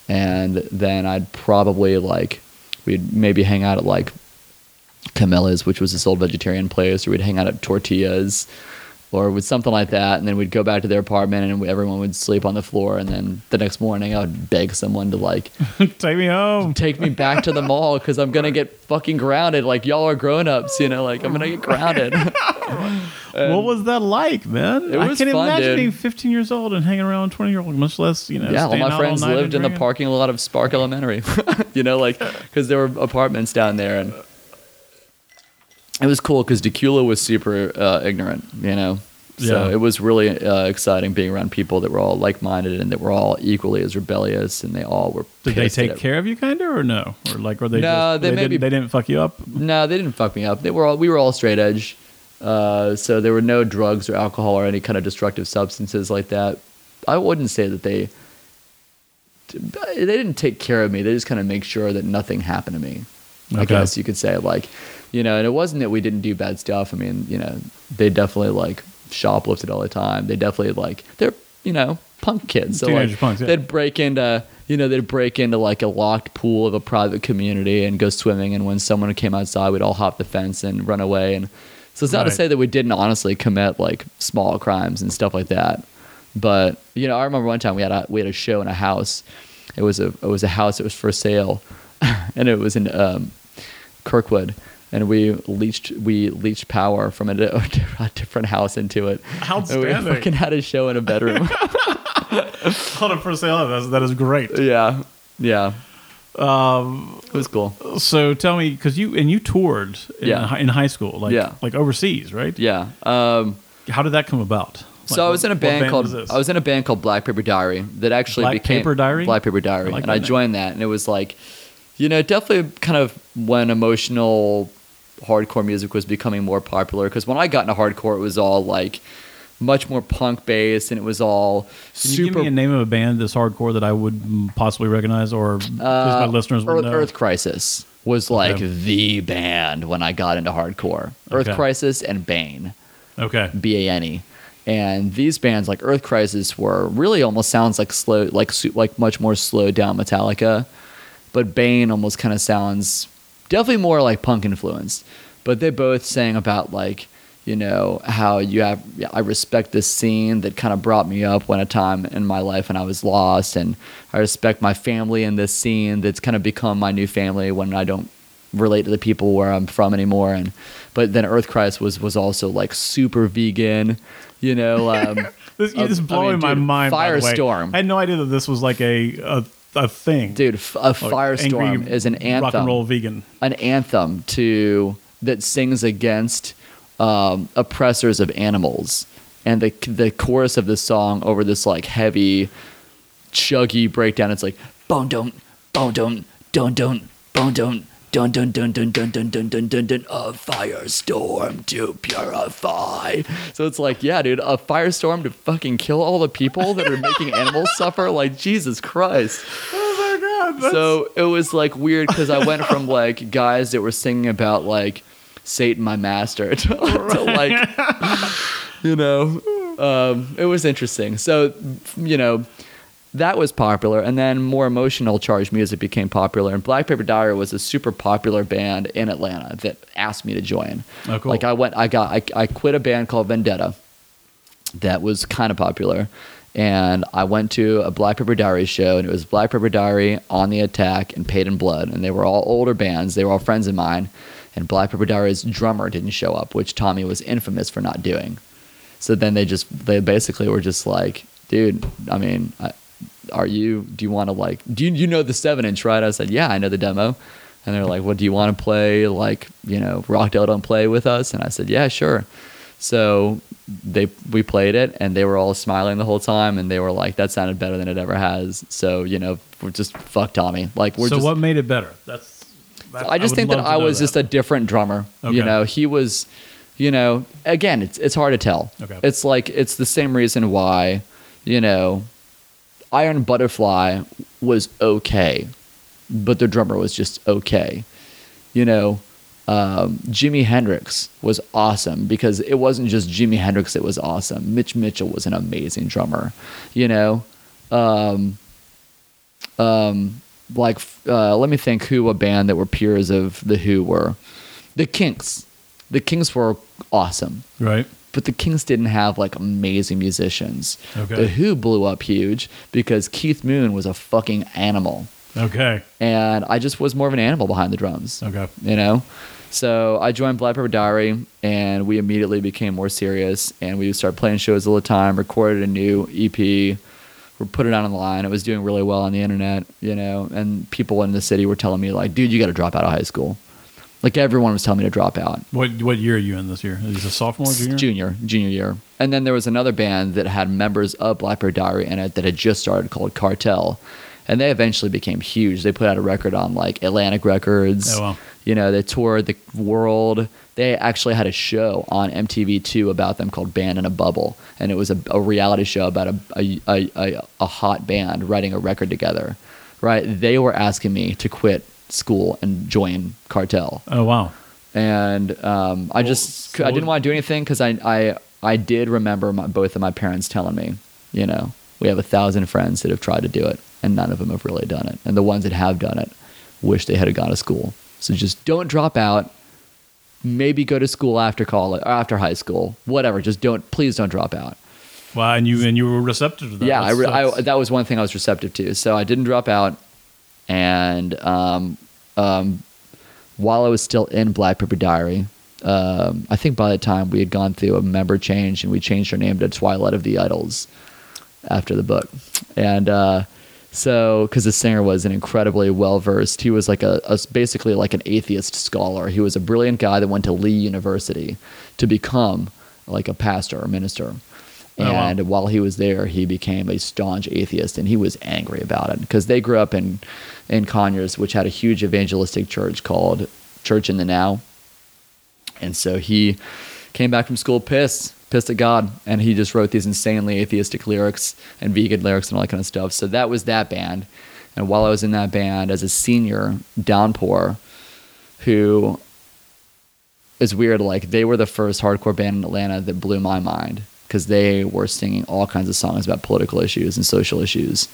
and then I'd probably like, we'd maybe hang out at like Camilla's, which was this old vegetarian place, or we'd hang out at Tortillas, or with something like that, and then we'd go back to their apartment, and everyone would sleep on the floor, and then the next morning I would beg someone to like <laughs> Take me home. take me back to the mall because I'm gonna get fucking grounded. Like y'all are grown ups, you know, like I'm gonna get grounded. <laughs> what was that like, man? It I can't fun, imagine dude. being 15 years old and hanging around 20 year old, much less, you know, yeah, all my friends all lived in the parking lot of Spark Elementary, <laughs> you know, like because there were apartments down there, and it was cool because Dacula was super uh, ignorant, you know. So Yeah. it was really uh, exciting being around people that were all like-minded and that were all equally as rebellious, and they all were. Did they take care of you, kind of, or no? Or like, were they No, just, they they, maybe- didn't, they didn't fuck you up? No, they didn't fuck me up. They were all we were all straight edge. Uh, so there were no drugs or alcohol or any kind of destructive substances like that. I wouldn't say that they they didn't take care of me. They just kind of make sure that nothing happened to me. I guess you could say like, you know, and it wasn't that we didn't do bad stuff. I mean, you know, they definitely like shoplifted all the time. They definitely like they're you know punk kids. So Teenage like punks, yeah. they'd break into you know they'd break into like a locked pool of a private community and go swimming. And when someone came outside, we'd all hop the fence and run away. And so it's not to say that we didn't honestly commit like small crimes and stuff like that. But you know, I remember one time we had a we had a show in a house. It was a it was a house that was for sale, <laughs> and it was in um, Kirkwood. And we leached we leached power from a, <laughs> a different house into it. And we Outstanding. fucking had a show in a bedroom. <laughs> Hold on for sale. That's, that is great. yeah, yeah, Um, it was cool. so tell me, because you and you toured in, Yeah. in high school, like Yeah. like overseas, right? Yeah. Um, How did that come about? so I was in a what band, called? I was in a band called Black Paper Diary that actually Black became Paper Diary? Black Paper Diary, I like and I that name. joined that, and it was like, you know, definitely kind of when emotional hardcore music was becoming more popular. Because when I got into hardcore, it was all like much more punk based, and it was all Can super. you give me a name of a band that's hardcore that I would possibly recognize, or least my Uh, listeners would Earth, know? Earth Crisis was like Okay. the band when I got into hardcore. Earth Okay. Crisis and Bane. Okay. B A N E. And these bands like Earth Crisis were really almost sounds like slow, like like much more slowed down Metallica, but Bane almost kind of sounds definitely more like punk influenced. But they both sang about like you know how you have I respect this scene that kind of brought me up when a time in my life when I was lost, and I respect my family in this scene that's kind of become my new family when I don't relate to the people where I'm from anymore. And but then Earth Crisis was was also like super vegan, you know. <laughs> Um, This, you're Uh, just I blowing mean, my dude, mind. the way. Firestorm. I had no idea that this was like a a, a thing. dude, f- a firestorm is an anthem. Rock and roll vegan. an anthem to that sings against um, oppressors of animals, and the the chorus of the song over this like heavy, chuggy breakdown. It's like bone don't Boom dun dun dun boom dun dun dun dun dun dun dun dun dun dun dun a firestorm to purify. So it's like, yeah, dude, a firestorm to fucking kill all the people that are making animals suffer. Like Jesus Christ. Oh my god. So it was like weird because I went from like guys that were singing about like Satan, my master, to, to like, you know, um, it was interesting. So, you know, that was popular, and then more emotional charged music became popular. And Black Paper Diary was a super popular band in Atlanta that asked me to join. Oh, cool. Like I went, I got, I, I quit a band called Vendetta that was kind of popular. And I went to a Black Paper Diary show, and it was Black Paper Diary, On the Attack, and Paid in Blood. And they were all older bands. They were all friends of mine. And Black Paper Diary's drummer didn't show up, which Tommy was infamous for not doing. So then they just, they basically were just like, dude, I mean, I, are you, do you want to like, do you, you know the seven inch, right? I said, yeah, I know the demo. And they're like, well, do you want to play like, you know, Rockdale Don't Play with us? And I said, yeah, sure. So they we played it and they were all smiling the whole time and they were like that sounded better than it ever has. So you know we're just fuck Tommy. Like we're so just. what made it better? That's. that- I just would think that I was just a different drummer. Okay. You know he was, you know again it's it's hard to tell. Okay. It's like it's the same reason why, you know, Iron Butterfly was okay, but the drummer was just okay. You know, um, Jimi Hendrix was awesome because it wasn't just Jimi Hendrix that was awesome. Mitch Mitchell was an amazing drummer. You know, um, um, like uh, let me think who a band that were peers of the Who were. The Kinks. The Kinks were awesome right. But the Kinks didn't have like amazing musicians. Okay. The Who blew up huge because Keith Moon was a fucking animal, Okay. and I just was more of an animal behind the drums. Okay. You know, so I joined Black Paper Diary, and we immediately became more serious, and we started playing shows all the time. Recorded a new EP. We put it out online. It was doing really well on the internet, you know, and people in the city were telling me like, "Dude, you got to drop out of high school." Like everyone was telling me to drop out. What what year are you in this year? Is this a sophomore, junior? junior junior year and then there was another band that had members of Black Paper Diary in it that had just started called cartel and they eventually became huge they put out a record on like atlantic records Oh, wow. you know they toured the world they actually had a show on mtv2 about them called band in a bubble and it was a, a reality show about a, a, a, a hot band writing a record together right they were asking me to quit school and join cartel Oh wow. and um, I just I didn't want to do anything because I, I I did remember my, both of my parents telling me, you know, we have a thousand friends that have tried to do it, and none of them have really done it, and the ones that have done it wish they had gone to school. So just don't drop out. Maybe go to school after college or after high school, whatever. Just don't please don't drop out. Wow, and you and you were receptive to that. Yeah, I, re- I, that was one thing I was receptive to. So I didn't drop out, and um, um, while I was still in Black Paper Diary, um, I think by the time we had gone through a member change and we changed our name to Twilight of the Idols after the book, and uh, so because the singer was an incredibly well versed, he was like a, a basically like an atheist scholar. He was a brilliant guy that went to Lee University to become like a pastor or minister. Oh, wow. And while he was there, he became a staunch atheist, and he was angry about it because they grew up in in Conyers, which had a huge evangelistic church called Church in the Now. And so he came back from school pissed, pissed at God, and he just wrote these insanely atheistic lyrics and vegan lyrics and all that kind of stuff. So that was that band. And while I was in that band as a senior, Downpour, who is weird, like they were the first hardcore band in Atlanta that blew my mind because they were singing all kinds of songs about political issues and social issues.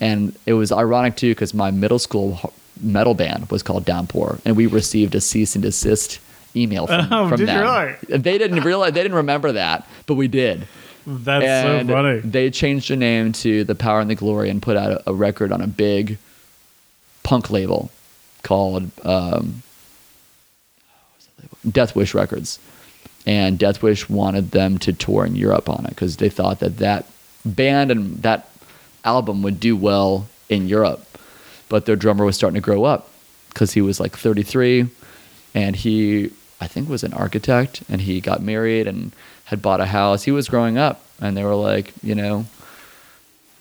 And it was ironic too because my middle school metal band was called Downpour, and we received a cease and desist email from, Oh, from did you them. really? They didn't realize they didn't remember that, but we did. That's and so funny. they changed their name to The Power and the Glory and put out a, a record on a big punk label called um, Death Wish Records. And Death Wish wanted them to tour in Europe on it because they thought that that band and that album would do well in Europe. But their drummer was starting to grow up because he was like 33 and he, I think, was an architect and he got married and had bought a house. He was growing up and they were like, you know,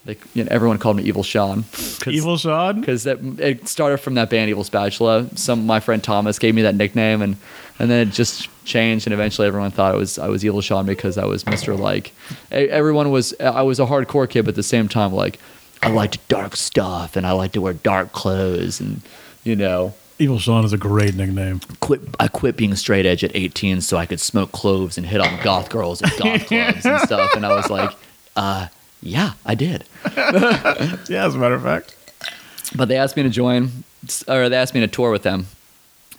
They, you know, everyone called me Evil Sean. Evil Sean? because that it started from that band Evil Spatula. Some my friend Thomas gave me that nickname, and and then it just changed, and eventually everyone thought it was I was Evil Sean because I was Mister like. Everyone was I was a hardcore kid, but at the same time like I liked dark stuff and I liked to wear dark clothes and you know Evil Sean is a great nickname. quit I quit being straight edge at 18 so I could smoke cloves and hit on goth girls at goth clubs and <laughs> stuff, and I was like, uh. Yeah, I did. <laughs> Yeah, as a matter of fact. but they asked me to join or they asked me to tour with them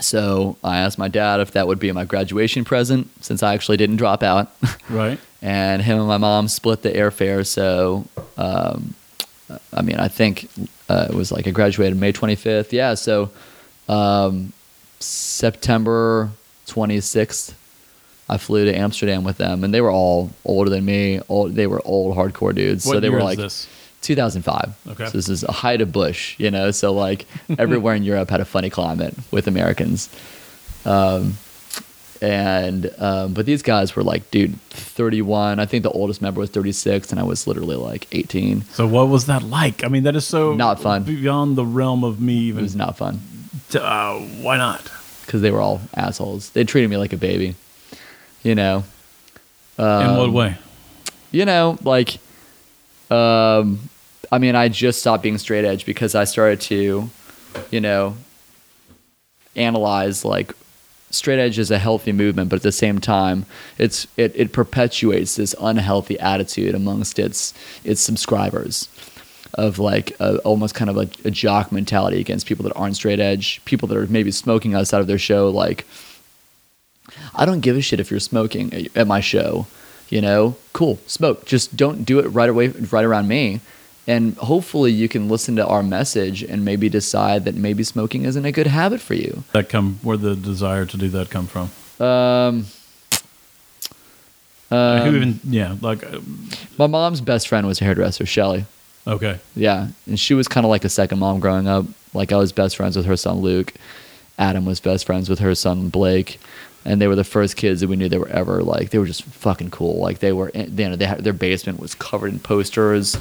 so i asked my dad if that would be my graduation present since i actually didn't drop out <laughs> Right. and him and my mom split the airfare so um, i mean i think uh, it was like i graduated may 25th yeah so um, september 26th i flew to amsterdam with them and they were all older than me old, they were old hardcore dudes What so they year were like this? 2005. Okay. So this is a height of Bush, you know. So like <laughs> everywhere in Europe had a funny climate with Americans, um, and um, but these guys were like, dude, 31. I think the oldest member was 36, and I was literally like 18. So what was that like? I mean, that is so Not fun. Beyond the realm of me Even It was not fun to- uh, why not? because they were all assholes. They treated me like a baby, you know. In Um, what way? you know, like, um, I mean, I just stopped being straight edge because I started to, you know, analyze like straight edge is a healthy movement, but at the same time, it's it, it perpetuates this unhealthy attitude amongst its its subscribers of like a, almost kind of a, a jock mentality against people that aren't straight edge, people that are maybe smoking us out of their show, like I don't give a shit if you're smoking at- my show. You know, cool, smoke. Just don't do it right away, right around me. And hopefully, you can listen to our message and maybe decide that maybe smoking isn't a good habit for you. That come where the desire to do that come from? Um, Who um, even? Yeah, like uh, my mom's best friend was a hairdresser, Shelly. okay. Yeah, and she was kind of like a second mom growing up. Like I was best friends with her son Luke. Adam was best friends with her son Blake, and they were the first kids that we knew they were ever like they were just fucking cool. Like they were, in, you know, they had, their basement was covered in posters.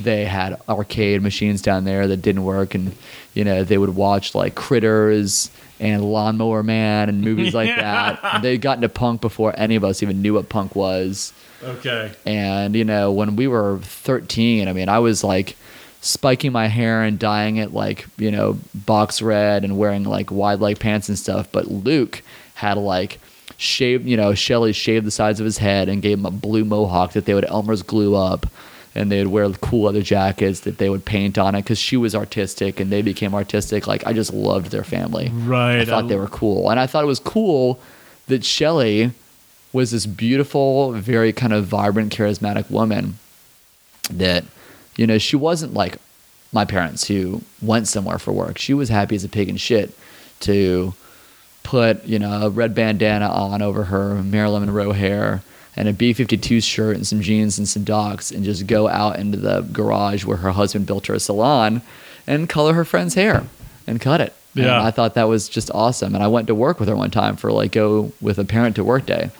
They had arcade machines down there that didn't work, and you know they would watch like Critters and Lawnmower Man and movies like <laughs> that. And they got into punk before any of us even knew what punk was. Okay. And, you know, when we were 13, I mean, I was like spiking my hair and dyeing it like, you know, box red and wearing like wide leg pants and stuff. But Luke had like shaved, you know, Shelly shaved the sides of his head and gave him a blue mohawk that they would Elmer's glue up. And they would wear cool leather jackets that they would paint on it because she was artistic and they became artistic. Like, I just loved their family. Right. I thought they were cool. And I thought it was cool that Shelley was this beautiful, very kind of vibrant, charismatic woman that, you know, she wasn't like my parents who went somewhere for work. She was happy as a pig in shit to put, you know, a red bandana on over her Marilyn Monroe hair and a B 52 shirt and some jeans and some docs and just go out into the garage where her husband built her a salon and color her friend's hair and cut it. And Yeah. I thought that was just awesome. And I went to work with her one time for like go with a parent to work day.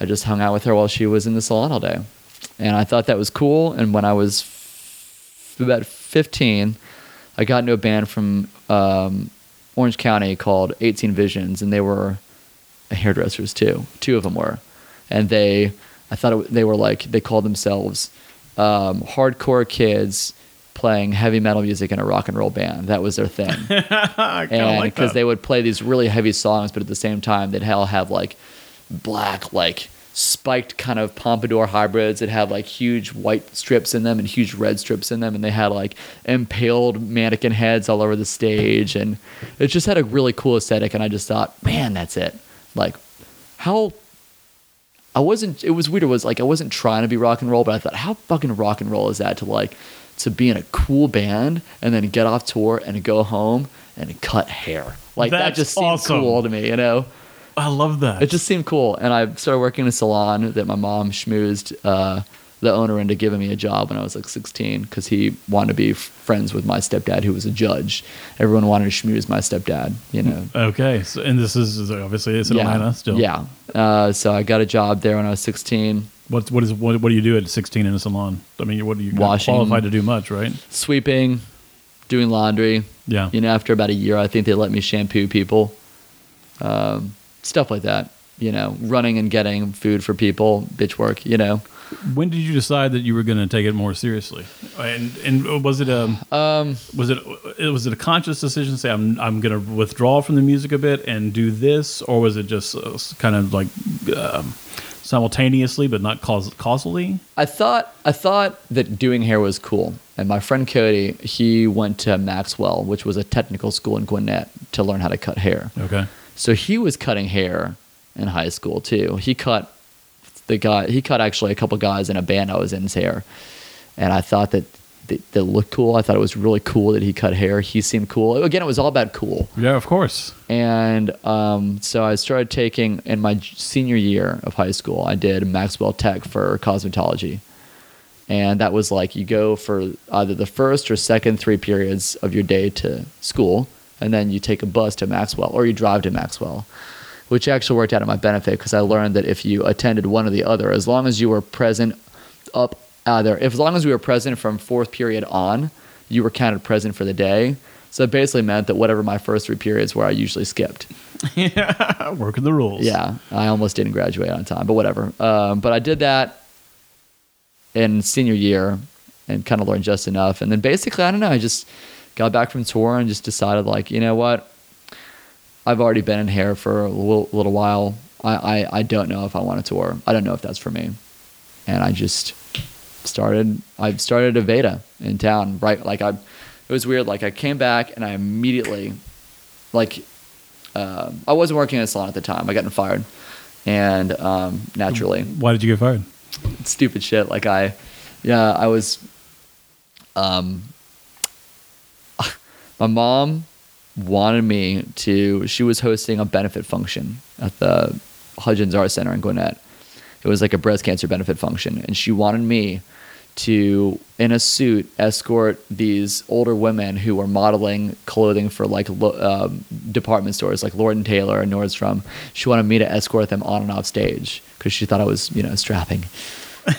I just hung out with her while she was in the salon all day. And I thought that was cool. And when I was f- about 15, I got into a band from um, Orange County called 18 Visions, and they were hairdressers too. Two of them were. And they, I thought it, they were like, they called themselves um, hardcore kids playing heavy metal music in a rock and roll band. That was their thing <laughs> and like because that. they would play these really heavy songs, but at the same time they'd all have like black, like spiked kind of pompadour hybrids that had like huge white strips in them and huge red strips in them, and they had like impaled mannequin heads all over the stage, and it just had a really cool aesthetic. And I just thought, man, that's it. Like, how I wasn't. It was weird. It was like I wasn't trying to be rock and roll, but I thought, how fucking rock and roll is that to like to be in a cool band and then get off tour and go home and cut hair. Like that just seemed awesome. cool to me, you know. I love that. It just seemed cool, and I started working in a salon that my mom schmoozed uh, the owner into giving me a job when I was like 16 because he wanted to be f- friends with my stepdad, who was a judge. Everyone wanted to schmooze my stepdad, you know. okay. So, and this is is obviously it's in yeah. Atlanta still. Yeah. Uh, so I got a job there when I was 16. What what is what, what do you do at 16 in a salon? I mean, what do you Washing. qualified to do much, right? Sweeping, doing laundry. Yeah. You know, after about a year, I think they let me shampoo people, um, stuff like that. You know, running and getting food for people, bitch work. You know, When did you decide that you were going to take it more seriously? And and was it a um, was it was it a conscious decision to say I'm I'm going to withdraw from the music a bit and do this, or was it just uh, kind of like um, simultaneously but not caus- causally? I thought I thought that doing hair was cool, and my friend Cody, he went to Maxwell, which was a technical school in Gwinnett, to learn how to cut hair. Okay. So he was cutting hair in high school too. He cut the guy. He cut actually a couple guys in a band I was in's hair, and I thought that they, they looked cool. I thought it was really cool that he cut hair. He seemed cool. Again, it was all about cool. Yeah, of course. And um, so I started taking in my senior year of high school. I did Maxwell Tech for cosmetology, and that was like you go for either the first or second three periods of your day to school, and then you take a bus to Maxwell or you drive to Maxwell, which actually worked out in my benefit because I learned that if you attended one or the other, as long as you were present up either, if as long as we were present from fourth period on, you were counted present for the day. So it basically meant that whatever my first three periods were, I usually skipped. <laughs> yeah, Working the rules. Yeah, I almost didn't graduate on time, but whatever. Um, but I did that in senior year and kind of learned just enough. And then basically, I don't know, I just got back from tour and just decided, like, you know what? I've already been in hair for a little, little while. I, I, I don't know if I want to tour. I don't know if that's for me. And I just started, I started Aveda in town, right? Like, I, it was weird. Like, I came back and I immediately, like, um, I wasn't working in a salon at the time. I got fired, and um, naturally, Why did you get fired? stupid shit. Like I, yeah, I was. Um, my mom wanted me to. She was hosting a benefit function at the Hudgens Art Center in Gwinnett. It was like a breast cancer benefit function, and she wanted me to, in a suit, escort these older women who were modeling clothing for like um, department stores like Lord and Taylor and Nordstrom. She wanted me to escort them on and off stage because she thought I was, you know, strapping. <laughs>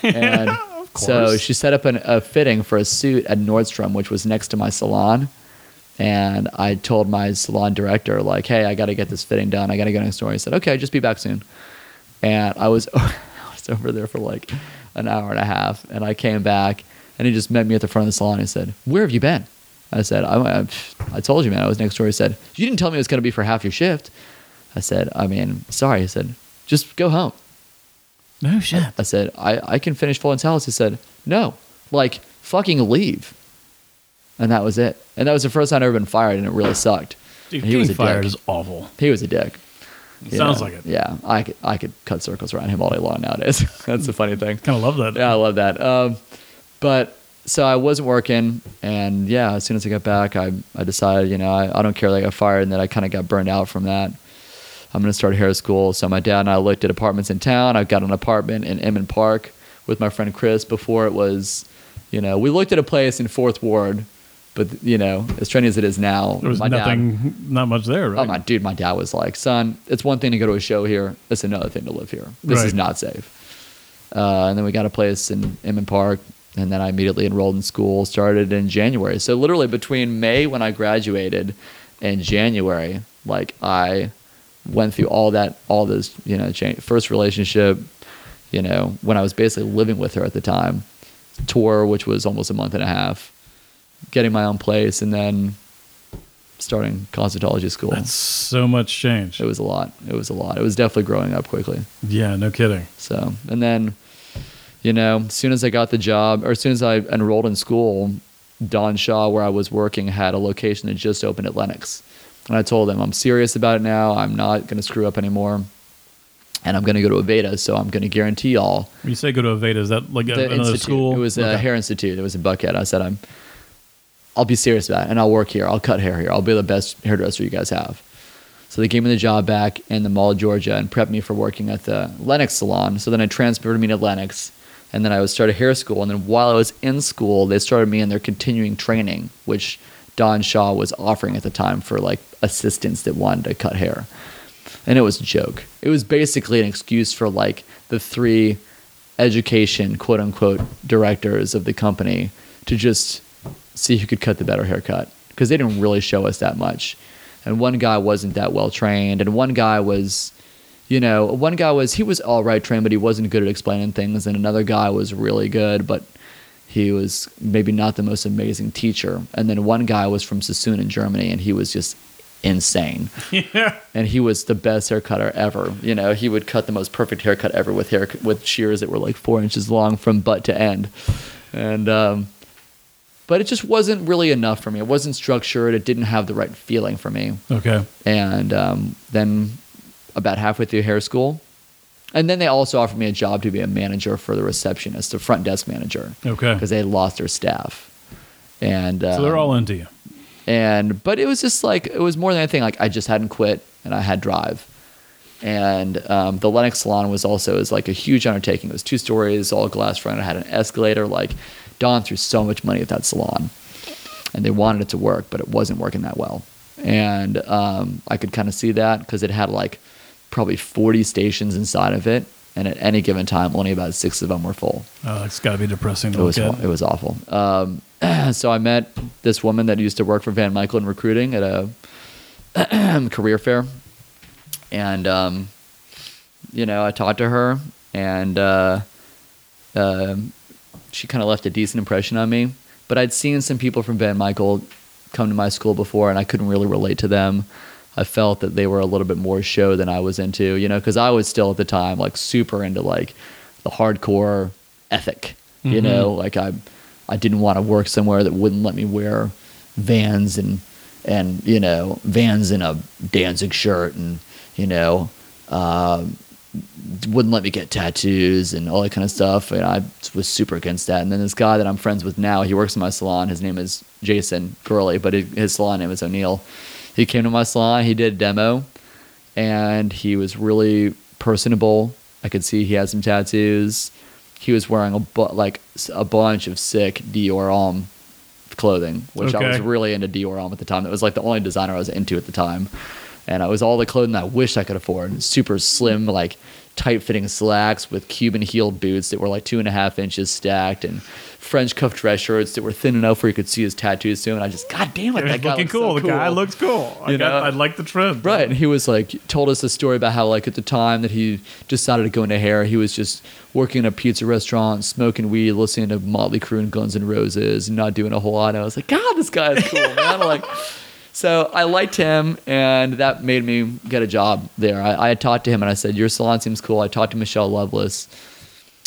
And so she set up an, a fitting for a suit at Nordstrom, which was next to my salon. And I told my salon director, like, hey, I got to get this fitting done. I got to go next door. He said, okay, just be back soon. And I was, <laughs> I was over there for like an hour and a half. And I came back and he just met me at the front of the salon. He said, where have you been? I said, I, I, I told you, man, I was next door. He said, you didn't tell me it was going to be for half your shift. I said, I mean, sorry. He said, just go home. No shit. I said, I, I can finish full house. He said, no, like fucking leave. And that was it. And that was the first time I'd ever been fired, and it really sucked. Dude, he was a fired dick. is awful. He was a dick. Sounds know? like it. Yeah, I could, I could cut circles around him all day long nowadays. <laughs> That's the funny thing. Kind of love that. Yeah, I love that. Um, but so I wasn't working, and yeah, as soon as I got back, I, I decided, you know, I, I don't care that I got fired and that I kind of got burned out from that. I'm going to start hair school. So my dad and I looked at apartments in town. I got an apartment in Inman Park with my friend Chris before it was, you know, we looked at a place in Fourth Ward, but you know, as trendy as it is now, There was my dad, nothing, not much there, right? Oh my dude, my dad was like, "Son, it's one thing to go to a show here. It's another thing to live here. This is not safe." Uh, and then we got a place in Inman Park, and then I immediately enrolled in school. Started in January. So literally between May when I graduated and January, like I went through all that, all this, you know, change, first relationship. You know, when I was basically living with her at the time, tour, which was almost a month and a half, getting my own place, and then starting cosmetology school. That's so much change. It was a lot. It was a lot. It was definitely growing up quickly. Yeah, no kidding. So, and then, you know, as soon as I got the job, or as soon as I enrolled in school, Don Shaw, where I was working, had a location that just opened at Lenox. And I told him, I'm serious about it now. I'm not going to screw up anymore. And I'm going to go to Aveda. So I'm going to guarantee y'all When you say go to Aveda, is that like a, the another institute. school? It was a Okay. hair institute. It was in Buckhead. I said, I'm, I'll be serious about it, and I'll work here. I'll cut hair here. I'll be the best hairdresser you guys have. So they gave me the job back in the Mall of Georgia and prepped me for working at the Lenox salon. So then I transferred me to Lenox, and then I was started hair school. And then while I was in school, they started me in their continuing training, which Don Shaw was offering at the time for like assistants that wanted to cut hair and it was a joke. It was basically an excuse for like the three education, quote unquote, directors of the company to just see who could cut the better haircut because they didn't really show us that much. And one guy wasn't that well trained, and one guy was, you know, one guy was he was all right trained, but he wasn't good at explaining things, and another guy was really good, but he was maybe not the most amazing teacher. And then one guy was from Sassoon in Germany, and he was just insane. <laughs> Yeah. And he was the best haircutter ever. You know, he would cut the most perfect haircut ever with hair with shears that were like four inches long from butt to end. And um, but it just wasn't really enough for me. It wasn't structured. It didn't have the right feeling for me. Okay. And um, then about halfway through hair school, and then they also offered me a job to be a manager for the receptionist, a front desk manager, Okay. because they lost their staff. And So they're um, all into you. and but it was just like it was more than anything like I just hadn't quit and I had drive. And um, the Lenox salon was also is like a huge undertaking. It was two stories, all glass front. It had an escalator. Like Don threw so much money at that salon, and they wanted it to work, but it wasn't working that well. And um, I could kind of see that because it had like probably 40 stations inside of it, and at any given time, only about six of them were full. Oh, it's got to be depressing to It was it was awful. Um, <clears throat> so I met this woman that used to work for Van Michael in recruiting at a <clears throat> career fair, and um, you know I talked to her, and uh, um she kind of left a decent impression on me. But I'd seen some people from Van Michael come to my school before, and I couldn't really relate to them. I felt that they were a little bit more show than I was into, you know, because I was still at the time like super into like the hardcore ethic, you Mhm. know, like I, I didn't want to work somewhere that wouldn't let me wear Vans and and you know Vans in a Danzig shirt and you know um, wouldn't let me get tattoos and all that kind of stuff. And I was super against that. And then this guy that I'm friends with now, he works in my salon. His name is Jason Gurley, but his salon name is O'Neill. He came to my salon. He did a demo, and he was really personable. I could see he had some tattoos. He was wearing a bu- like a bunch of sick Dior Homme clothing, which I was really into Dior Homme at the time. That was like the only designer I was into at the time. And it was all the clothing that I wish I could afford. Super slim, like tight fitting slacks with Cuban heeled boots that were like two and a half inches stacked and French cuff dress shirts that were thin enough where you could see his tattoos too. And I just, God damn it, It's that guy looking looks so cool. The guy cool. looks cool. I, You got, know? I like the trim. Right. And he was like, told us a story about how, like, at the time that he decided to go into hair, he was just working in a pizza restaurant, smoking weed, listening to Motley Crue and Guns N' Roses, and not doing a whole lot. And I was like, God, this guy is cool, <laughs> man. Like, so I liked him, and that made me get a job there. I, I had talked to him, and I said, Your salon seems cool. I talked to Michelle Lovelace,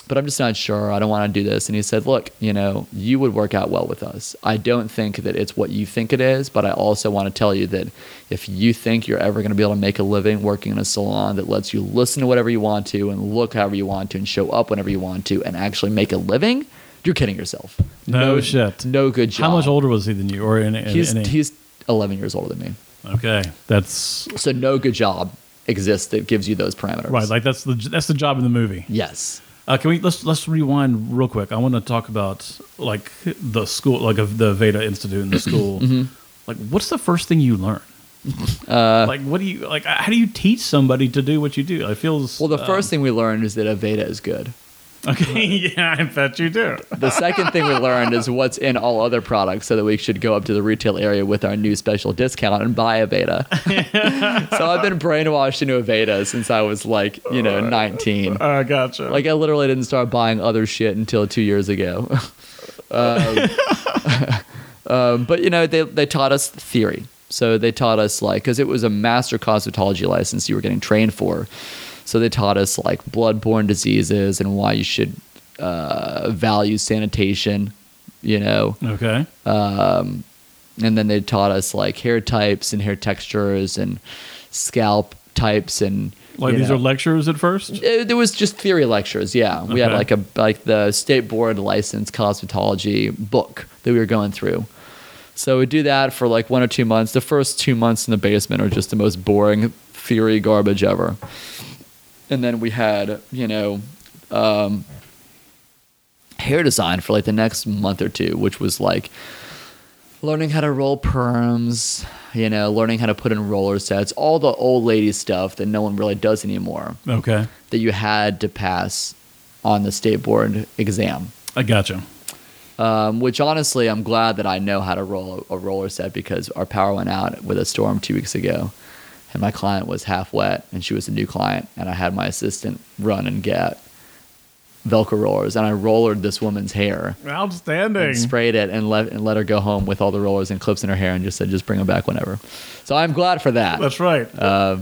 but I'm just not sure. I don't want to do this. And he said, Look, you know, you would work out well with us. I don't think that it's what you think it is, but I also want to tell you that if you think you're ever going to be able to make a living working in a salon that lets you listen to whatever you want to and look however you want to and show up whenever you want to and actually make a living, you're kidding yourself. No shit. No good job. How much older was he than you? Or in, in He's, any? he's 11 years older than me. okay. That's So no good job exists that gives you those parameters. right. Like that's the that's the job in the movie. yes. Uh, can we let's let's rewind real quick? I want to talk about like the school, like of the Aveda Institute and the <clears throat> school. Mm-hmm. Like, what's the first thing you learn? Uh, like, what do you like? How do you teach somebody to do what you do? It feels well, the um, first thing we learned is that Aveda is good. Okay, <laughs> yeah, I bet you do. The second thing we learned is what's in all other products so that we should go up to the retail area with our new special discount and buy Aveda. <laughs> so I've been brainwashed into Aveda since I was like, you know, 19. Uh, gotcha. Like I literally didn't start buying other shit until two years ago. <laughs> um, um, but you know, they they taught us theory. So they taught us like because it was a master cosmetology license you were getting trained for. So they taught us like bloodborne diseases and why you should uh, value sanitation. You know, okay, um, and then they taught us like hair types and hair textures and scalp types and like these know. are lectures at first. Uh, there was just theory lectures. Yeah, we had like a like the state board licensed cosmetology book that we were going through. So we do that for like one or two months. The first two months in the basement are just the most boring theory garbage ever. And then we had you know um, hair design for like the next month or two, which was like learning how to roll perms, you know, learning how to put in roller sets, all the old lady stuff that no one really does anymore Okay, that you had to pass on the state board exam. I gotcha. Um, which honestly, I'm glad that I know how to roll a roller set because our power went out with a storm two weeks ago, and my client was half wet, and she was a new client, and I had my assistant run and get Velcro rollers, and I rollered this woman's hair Outstanding. and sprayed it and let and let her go home with all the rollers and clips in her hair, and just said, just bring them back whenever. So I'm glad for that. That's right. Uh,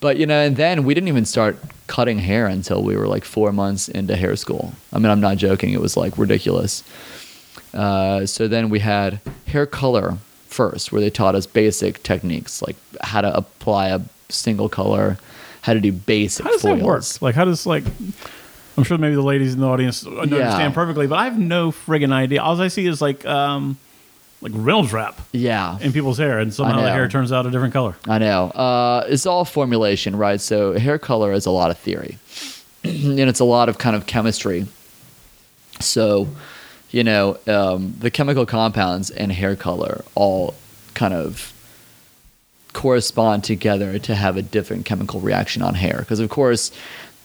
But you know, and then we didn't even start cutting hair until we were like four months into hair school. I mean, I'm not joking; it was like ridiculous. Uh, so then we had hair color first, where they taught us basic techniques like how to apply a single color, how to do basic how does foils. that work? Like, how does like? I'm sure maybe the ladies in the audience understand perfectly, but I have no friggin' idea. All I see is like, um, like Reynolds wrap Yeah, in people's hair, and somehow the hair turns out a different color. I know. Uh, it's all formulation, right? So hair color is a lot of theory, <clears throat> and it's a lot of kind of chemistry. So, you know, um, the chemical compounds and hair color all kind of correspond together to have a different chemical reaction on hair. Because of course,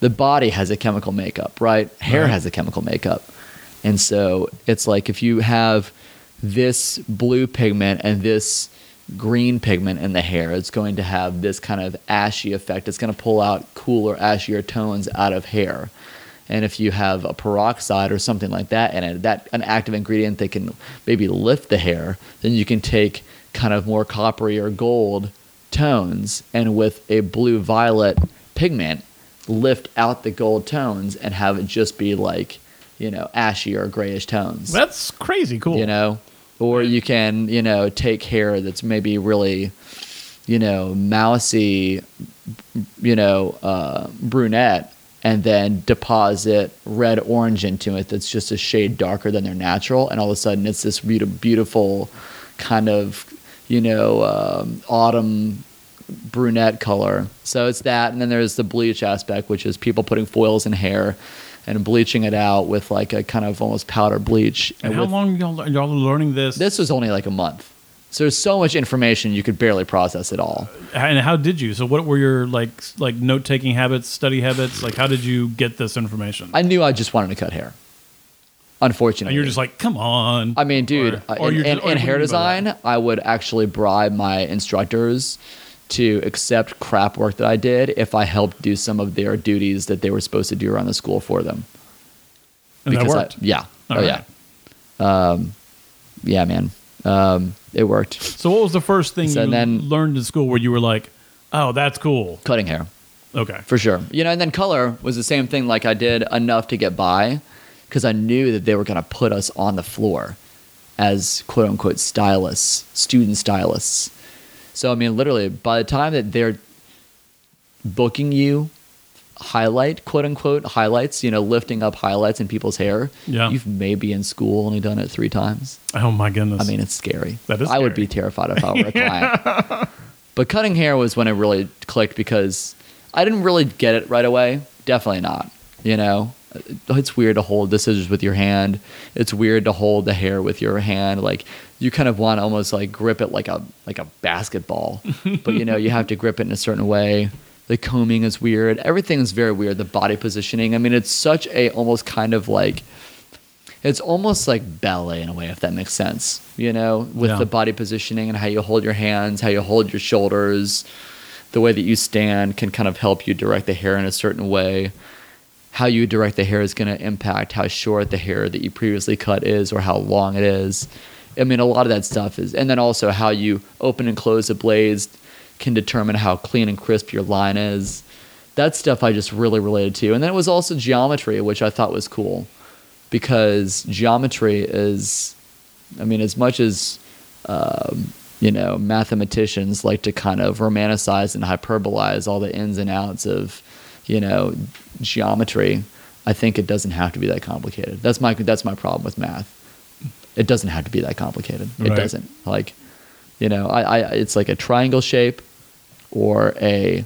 the body has a chemical makeup, right? Hair Right. has a chemical makeup, and so it's like if you have this blue pigment and this green pigment in the hair, it's going to have this kind of ashy effect. It's going to pull out cooler, ashier tones out of hair. And if you have a peroxide or something like that and that an active ingredient that can maybe lift the hair, then you can take kind of more coppery or gold tones and with a blue violet pigment lift out the gold tones and have it just be like, you know, ashy or grayish tones. That's crazy cool. you know? Or you can you know take hair that's maybe really you know mousy you know uh, brunette and then deposit red orange into it that's just a shade darker than their natural and all of a sudden it's this beauti- beautiful kind of you know um, autumn brunette color so it's that and then there's the bleach aspect which is people putting foils in hair and bleaching it out with like a kind of almost powder bleach And how with- long y'all y'all learning this? this was only like a month. So there's so much information you could barely process it all. and how did you? So, what were your like like note taking habits, study habits? Like, how did you get this information? I knew I just wanted to cut hair. Unfortunately, and you're just like, come on. I mean, dude, Or- uh, or in, you're in, in hair do you mean by that? design, I would actually bribe my instructors to accept crap work that I did if I helped do some of their duties that they were supposed to do around the school for them. and that I- worked. yeah. All oh right. yeah. Um, yeah, man. Um, it worked. So, what was the first thing So you then- learned in school where you were like, oh, that's cool? Cutting hair. Okay. for sure. You know, and then color was the same thing. Like I did enough to get by because I knew that they were going to put us on the floor as quote unquote stylists, student stylists. So I mean, literally, by the time that they're booking you highlight quote unquote highlights, you know, lifting up highlights in people's hair, Yeah. you've maybe in school only done it three times. Oh my goodness. I mean, it's scary. That is I would be terrified if I were a <laughs> client. but cutting hair was when it really clicked because I didn't really get it right away. Definitely not. You know, it's weird to hold the scissors with your hand. It's weird to hold the hair with your hand. Like you kind of want to almost like grip it like a like a basketball, <laughs> but you know you have to grip it in a certain way. The combing is weird. Everything is very weird. The body positioning. I mean, it's such a almost kind of like it's almost like ballet in a way, if that makes sense. You know, with Yeah. the body positioning and how you hold your hands, how you hold your shoulders, the way that you stand can kind of help you direct the hair in a certain way. How you direct the hair is going to impact how short the hair that you previously cut is or how long it is. I mean, a lot of that stuff is, and then also how you open and close the blades can determine how clean and crisp your line is. That stuff I just really related to. And then it was also geometry, which I thought was cool because geometry is, I mean, as much as, um, you know, mathematicians like to kind of romanticize and hyperbolize all the ins and outs of, you know, geometry, I think it doesn't have to be that complicated. That's my that's my problem with math. It doesn't have to be that complicated. It doesn't. Like, you know, I, I it's like a triangle shape or a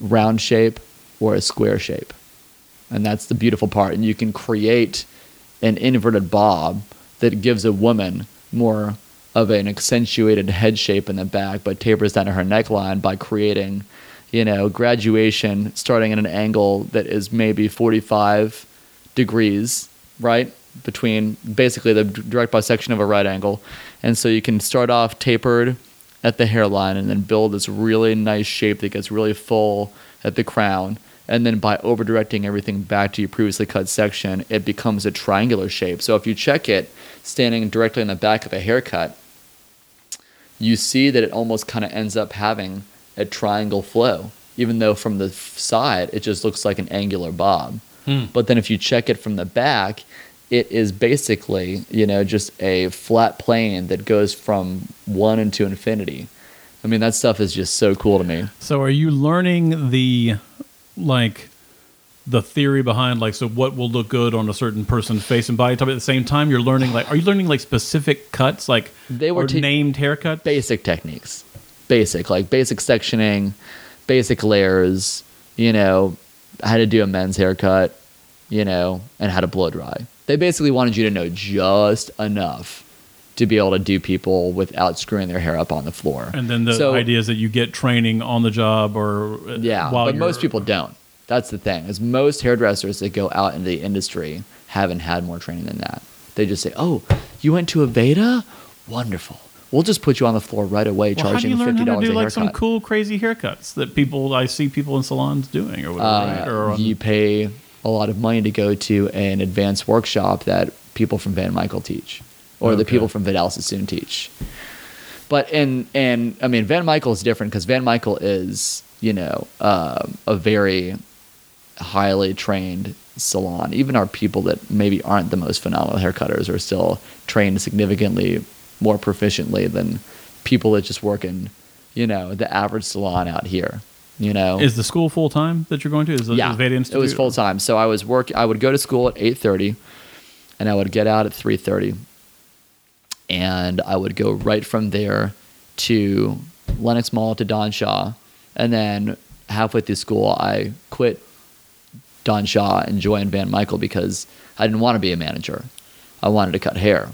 round shape or a square shape. And that's the beautiful part. And you can create an inverted bob that gives a woman more of an accentuated head shape in the back, but tapers down to her neckline by creating, you know, graduation starting at an angle that is maybe 45 degrees, right? Between basically the direct bisection of a right angle. And so you can start off tapered at the hairline and then build this really nice shape that gets really full at the crown. And then by over directing everything back to your previously cut section, it becomes a triangular shape. So if you check it standing directly in the back of a haircut, you see that it almost kind of ends up having a triangle flow, even though from the side it just looks like an angular bob. Hmm. But then if you check it from the back, it is basically, you know, just a flat plane that goes from one into infinity. I mean, that stuff is just so cool to me. So are you learning the like the theory behind like so what will look good on a certain person's face and body type at the same time you're learning like are you learning like specific cuts like They were or te- named haircuts? basic techniques, basic like basic sectioning, basic layers. You know, how to do a men's haircut, you know, and how to blow dry. They basically wanted you to know just enough to be able to do people without screwing their hair up on the floor. And then the So- idea is that you get training on the job or uh, Yeah, but most people don't. That's the thing. Is most hairdressers that go out into the industry haven't had more training than that. They just say, "Oh, you went to Aveda? Wonderful. We'll just put you on the floor right away, well, how do charging you learn fifty dollars do a like haircut." some cool crazy haircuts that people I see people in salons doing or whatever right? uh, or on, you pay a lot of money to go to an advanced workshop that people from Van Michael teach, or the people from Vidal Sassoon teach. But and and I mean Van Michael is different because Van Michael is you know um a very highly trained salon. Even our people that maybe aren't the most phenomenal haircutters are still trained significantly more proficiently than people that just work in you know the average salon out here. You know, is the school full time that you're going to? Is the yeah, Aveda it was full time. So I was work. I would go to school at eight thirty, and I would get out at three thirty, and I would go right from there to Lenox Mall to Don Shaw, and then halfway through school I quit Don Shaw and joined Van Michael because I didn't want to be a manager. I wanted to cut hair,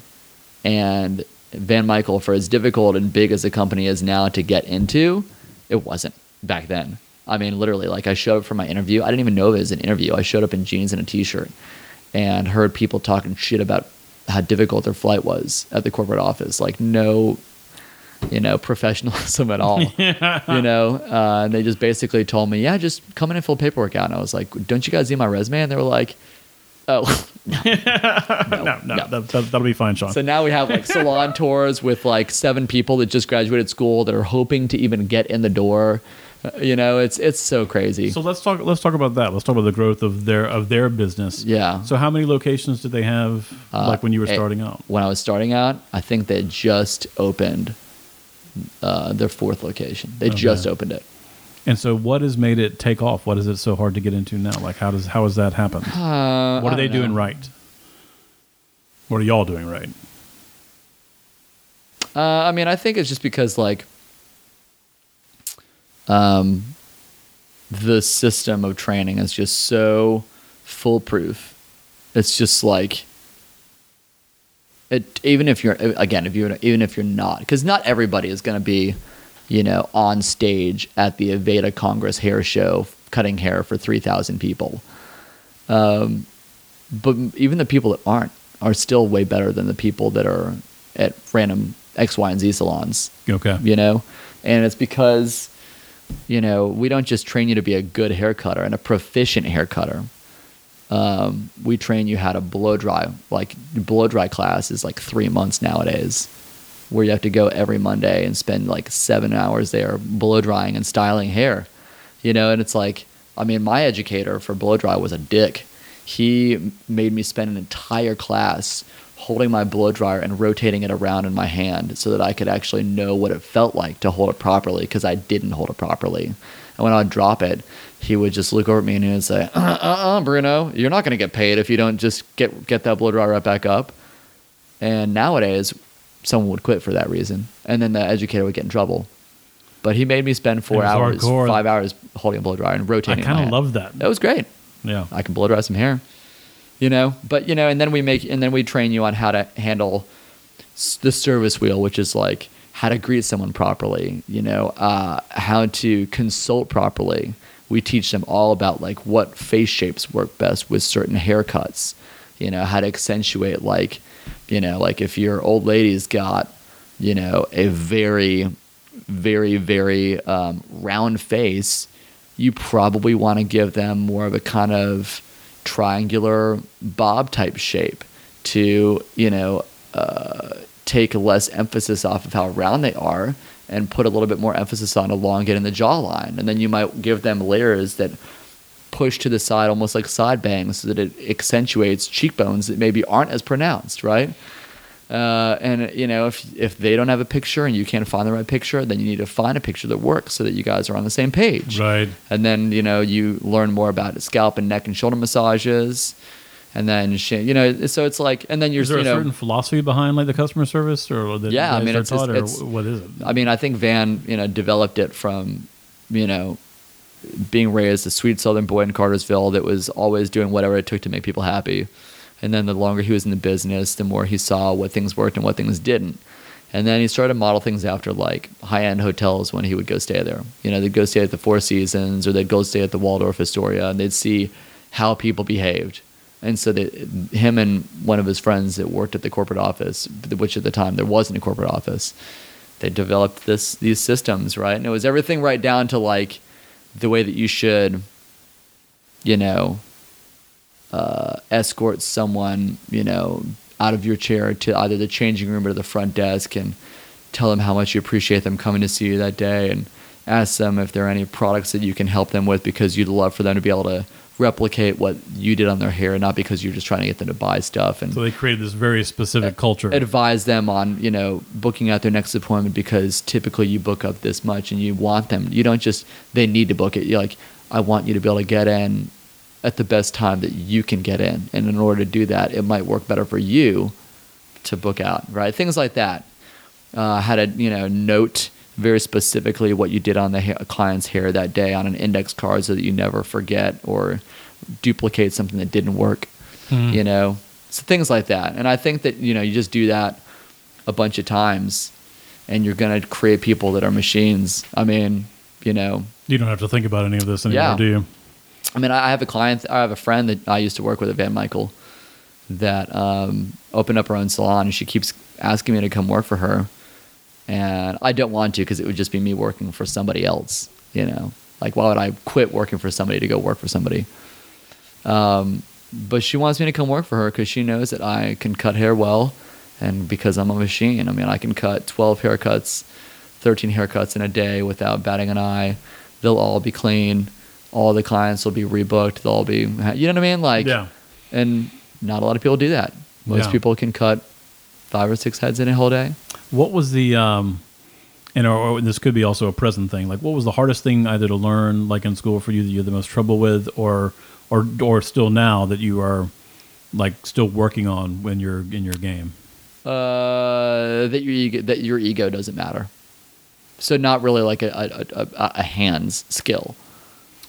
and Van Michael, for as difficult and big as the company is now to get into, it wasn't back then. I mean, literally, like I showed up for my interview. I didn't even know it was an interview. I showed up in jeans and a t-shirt, and heard people talking shit about how difficult their flight was at the corporate office. Like no, you know, <laughs> professionalism at all. <laughs> You know, uh, and they just basically told me, "Yeah, just come in and fill paperwork out." And I was like, "Don't you guys see my resume?" And they were like, "Oh." <laughs> no, no, no. That, that, that'll be fine, Sean. So now we have like salon tours with like seven people that just graduated school that are hoping to even get in the door. You know, it's it's so crazy. So let's talk. Let's talk about that. Let's talk about the growth of their of their business. Yeah. So how many locations did they have? Uh, like when you were starting out? When I was starting out, I think they just opened uh, their fourth location. They Okay. just opened it. And so, what has made it take off? What is it so hard to get into now? Like, how does how has that happened? Uh, what are they don't doing right? What are y'all doing right? Uh, I mean, I think it's just because like, um, the system of training is just so foolproof. It's just like, it even if you're again if you're even if you're not because not everybody is going to be, you know, on stage at the Aveda Congress Hair Show cutting hair for three thousand people. Um, but even the people that aren't are still way better than the people that are at random X, Y, and Z salons. Okay. You know, and it's because you know we don't just train you to be a good hair cutter and a proficient hair cutter. Um, we train you how to blow dry. Like blow dry class is like three months nowadays, where you have to go every Monday and spend like seven hours there blow drying and styling hair. You know, and it's like, I mean, my educator for blow dry was a dick. He made me spend an entire class holding my blow dryer and rotating it around in my hand so that I could actually know what it felt like to hold it properly because I didn't hold it properly. And when I'd drop it, he would just look over at me and he would say, uh, uh, uh, Bruno, you're not going to get paid if you don't just get, get that blow dryer right back up. And nowadays, someone would quit for that reason. And then the educator would get in trouble. But he made me spend four hours, hardcore. five hours holding a blow dryer and I rotating my kind of love that. That was great. Yeah. I can blow dry some hair, you know. But you know, and then we make and then we train you on how to handle the service wheel, which is like, how- how to greet someone properly, you know, uh, how to consult properly, we teach them all about like what face shapes work best with certain haircuts. You know how to accentuate like, you know, like if your old lady's got, you know, a very, very, very um, round face, you probably want to give them more of a kind of triangular bob type shape to you know uh, take less emphasis off of how round they are and put a little bit more emphasis on elongating the jawline. And then you might give them layers that push to the side almost like side bangs so that it accentuates cheekbones that maybe aren't as pronounced right uh, and you know, if if they don't have a picture and you can't find the right picture, then you need to find a picture that works so that you guys are on the same page. Right. And then you know you learn more about scalp and neck and shoulder massages, and then you know, so it's like, and then you're Is there you a know, certain philosophy behind like the customer service, or that Yeah, I mean, it's taught, or it's- what is it? I mean, I think Van, you know, developed it from, you know, being raised a sweet Southern boy in Cartersville that was always doing whatever it took to make people happy. And then the longer he was in the business, the more he saw what things worked and what things didn't. And then he started to model things after like high end hotels when he would go stay there. You know, they'd go stay at the Four Seasons or they'd go stay at the Waldorf Astoria and they'd see how people behaved. And so that him and one of his friends that worked at the corporate office, which at the time there wasn't a corporate office, they developed this these systems, right? And it was everything right down to like the way that you should, you know, uh, escort someone, you know, out of your chair to either the changing room or the front desk and tell them how much you appreciate them coming to see you that day and ask them if there are any products that you can help them with because you'd love for them to be able to replicate what you did on their hair, not because you're just trying to get them to buy stuff and So they created this very specific culture. advise them on you know booking out their next appointment because typically you book up this much and you want them you don't just they need to book it you're like i want you to be able to get in at the best time that you can get in. And in order to do that it might work better for you to book out right? Things like that. Uh, how to you know note very specifically what you did on the ha- client's hair that day on an index card so that you never forget or duplicate something that didn't work Mhm. you know? So things like that. And i think that you know you just do that a bunch of times and you're going to create people that are machines. I mean you know. You don't have to think about any of this anymore, Yeah. do you? I mean, I have a client, I have a friend that I used to work with at Van Michael that um, opened up her own salon, and she keeps asking me to come work for her. And I don't want to because it would just be me working for somebody else, you know? Like, why would I quit working for somebody to go work for somebody? Um, but she wants me to come work for her because she knows that I can cut hair well and because I'm a machine. I mean, I can cut 12 haircuts, 13 haircuts in a day without batting an eye. They'll all be clean. All the clients will be rebooked. They'll all be, you know what I mean? Like, Yeah. and not a lot of people do that. Most Yeah. people can cut five or six heads in a whole day. What was the um, and or, or this could be also a present thing. Like, what was the hardest thing either to learn, like in school, for you that you had the most trouble with, or or or still now that you are like still working on when you're in your game? Uh, that your ego, that your ego doesn't matter. So not really like a a, a, a hands skill.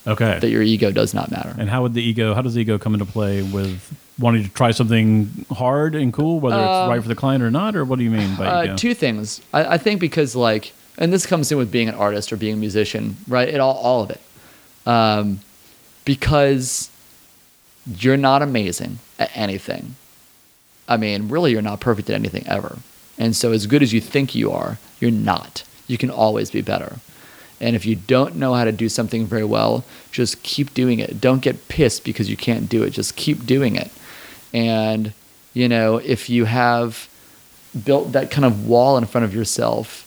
Okay. That your ego does not matter. and how would the ego? How does the ego come into play with wanting to try something hard and cool, whether it's right for the client or not, or what do you mean by ego? Uh, two things. I, I think because like, and this comes in with being an artist or being a musician, right? It all all of it. Um, because you're not amazing at anything. I mean, really, you're not perfect at anything ever. And so, as good as you think you are, you're not. You can always be better. And if you don't know how to do something very well, just keep doing it. Don't get pissed because you can't do it. Just keep doing it. And, you know, if you have built that kind of wall in front of yourself,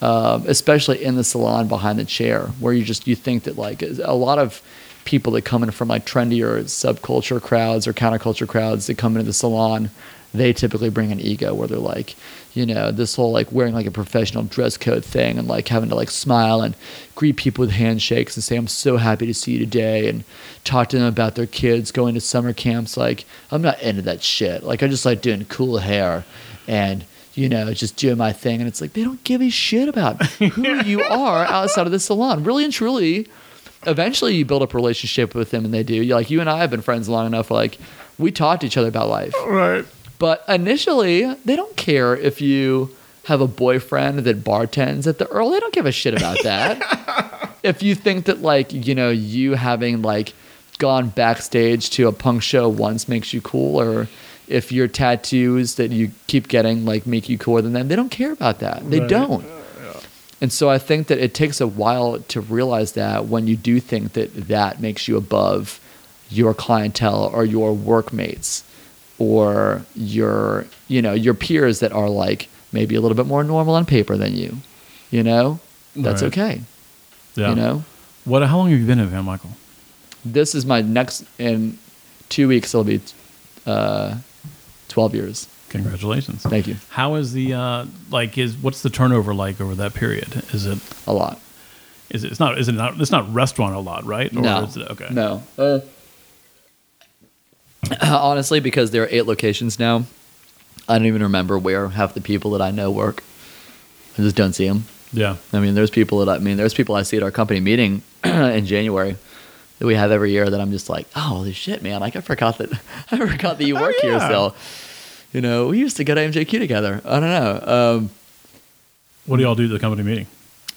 um, especially in the salon behind the chair, where you just you think that like a lot of people that come in from like trendier subculture crowds or counterculture crowds that come into the salon, they typically bring an ego where they're like, you know, this whole like wearing like a professional dress code thing and like having to like smile and greet people with handshakes and say, I'm so happy to see you today and talk to them about their kids going to summer camps. Like, I'm not into that shit. Like, I just like doing cool hair and, you know, just doing my thing. And it's like, they don't give a shit about who <laughs> you are outside of the salon. Really and truly, eventually you build up a relationship with them and they do. You like, you and I have been friends long enough, like, we talk to each other about life. right. But initially, they don't care if you have a boyfriend that bartends at the Earl. They don't give a shit about that. <laughs> if you think that like you know you having like gone backstage to a punk show once makes you cool, or if your tattoos that you keep getting like make you cooler than them, they don't care about that. They Right. don't. Uh, and so I think that it takes a while to realize that when you do think that that makes you above your clientele or your workmates or your you know your peers that are like maybe a little bit more normal on paper than you, you know, that's Right. okay. Yeah. You know, What? How long have you been at Van Michael? this is my next in two weeks. It'll be uh, twelve years. Congratulations. Thank you. How is the uh, like? Is what's the turnover like over that period? Is it? A lot. Is it? It's not. Is it not? It's not restaurant a lot, right? Or no. Is it, okay. No. Uh, <clears throat> honestly, because there are eight locations now, I don't even remember where half the people that I know work. I just don't see them. Yeah. I mean, there's people that I, I mean, there's people I see at our company meeting <clears throat> in January that we have every year that I'm just like, oh, holy shit, man! Like I forgot that <laughs> I forgot that you <laughs> work here yeah. still. You know, we used to go to MJQ together. I don't know. Um, What do y'all do at the company meeting?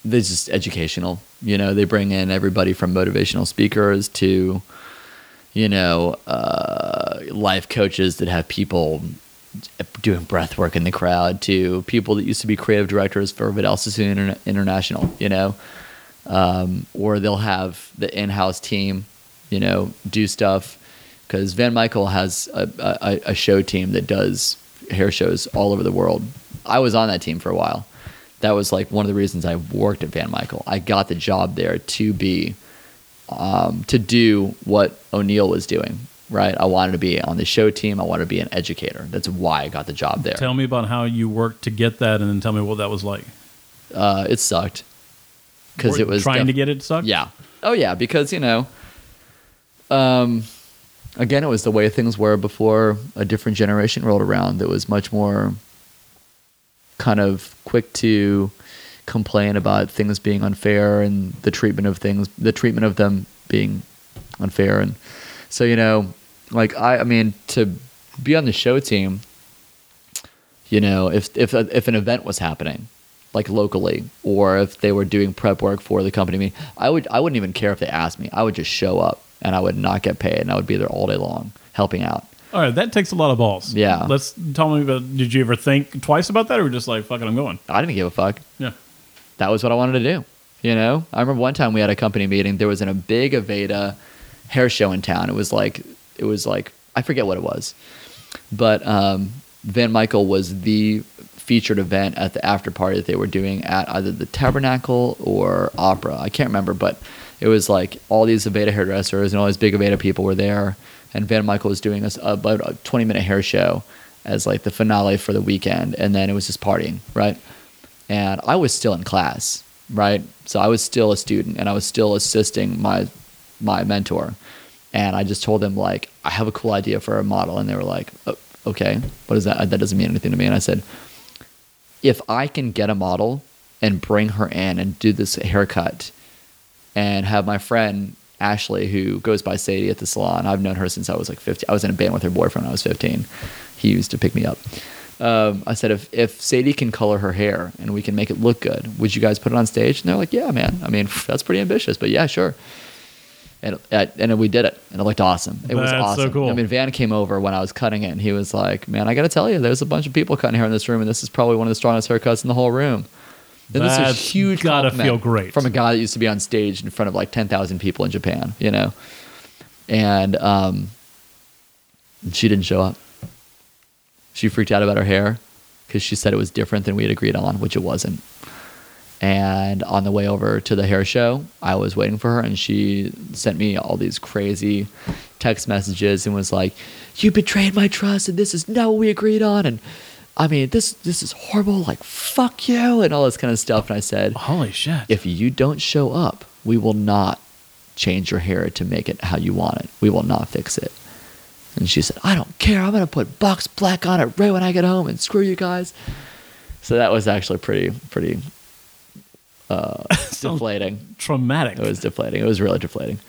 they're just educational. You know, they bring in everybody from motivational speakers to, you know, uh, life coaches that have people doing breath work in the crowd to people that used to be creative directors for Vidal Sassoon Interna- International, you know, um, or they'll have the in-house team, you know, do stuff because Van Michael has a, a, a show team that does hair shows all over the world. I was on that team for a while. That was like one of the reasons I worked at Van Michael. I got the job there to be um, to do what O'Neill was doing. Right, I wanted to be on the show team. I wanted to be an educator. That's why I got the job there. Tell me about how you worked to get that, and then tell me what that was like. Uh, it sucked because it was trying def- to get it sucked. Yeah. Oh yeah, because you know, um, again, it was the way things were before a different generation rolled around. That was much more kind of quick to complain about things being unfair and the treatment of things, the treatment of them being unfair, and so you know, like I, I mean, to be on the show team, you know, if if if an event was happening, like locally, or if they were doing prep work for the company, meeting, I would I wouldn't even care if they asked me. I would just show up and I would not get paid, and I would be there all day long helping out. All right, that takes a lot of balls. Yeah. Let's tell me about. Did you ever think twice about that, or just like fucking, I'm going? I didn't give a fuck. Yeah. That was what I wanted to do. You know, I remember one time we had a company meeting. There was in a big Aveda hair show in town. It was like it was like I forget what it was, but um, Van Michael was the featured event at the after party that they were doing at either the Tabernacle or Opera. I can't remember, but it was like all these Aveda hairdressers and all these big Aveda people were there, and Van Michael was doing a, about a twenty minute hair show as like the finale for the weekend, and then it was just partying, right? And I was still in class, right? So I was still a student and I was still assisting my my mentor. And I just told them like, I have a cool idea for a model, and they were like, "Oh, okay, what is that? That doesn't mean anything to me. And I said, if I can get a model and bring her in and do this haircut, and have my friend Ashley, who goes by Sadie at the salon, I've known her since I was like 15. I was in a band with her boyfriend when I was 15. He used to pick me up um, I said, if, if Sadie can color her hair and we can make it look good, would you guys put it on stage? And they're like, yeah, man. I mean, <laughs> that's pretty ambitious, but yeah, sure. And, and we did it, and it looked awesome. It was That's so awesome. cool. I mean, Van came over when I was cutting it, and he was like, man, I got to tell you, there's a bunch of people cutting hair in this room, and this is probably one of the strongest haircuts in the whole room. And this is a That's huge gotta feel great. from a guy that used to be on stage in front of like 10,000 people in Japan, you know? And um, she didn't show up. She freaked out about her hair because she said it was different than we had agreed on, which it wasn't. And on the way over to the hair show, I was waiting for her, and she sent me all these crazy text messages and was like, "You betrayed my trust, and this is not what we agreed on." And I mean, this this is horrible. Like, fuck you, and all this kind of stuff. And I said, Holy shit. if you don't show up, we will not change your hair to make it how you want it. We will not fix it. And she said, I don't care. I'm going to put box black on it right when I get home and screw you guys. So that was actually pretty, pretty uh, <laughs> deflating. Traumatic. It was deflating. It was really deflating.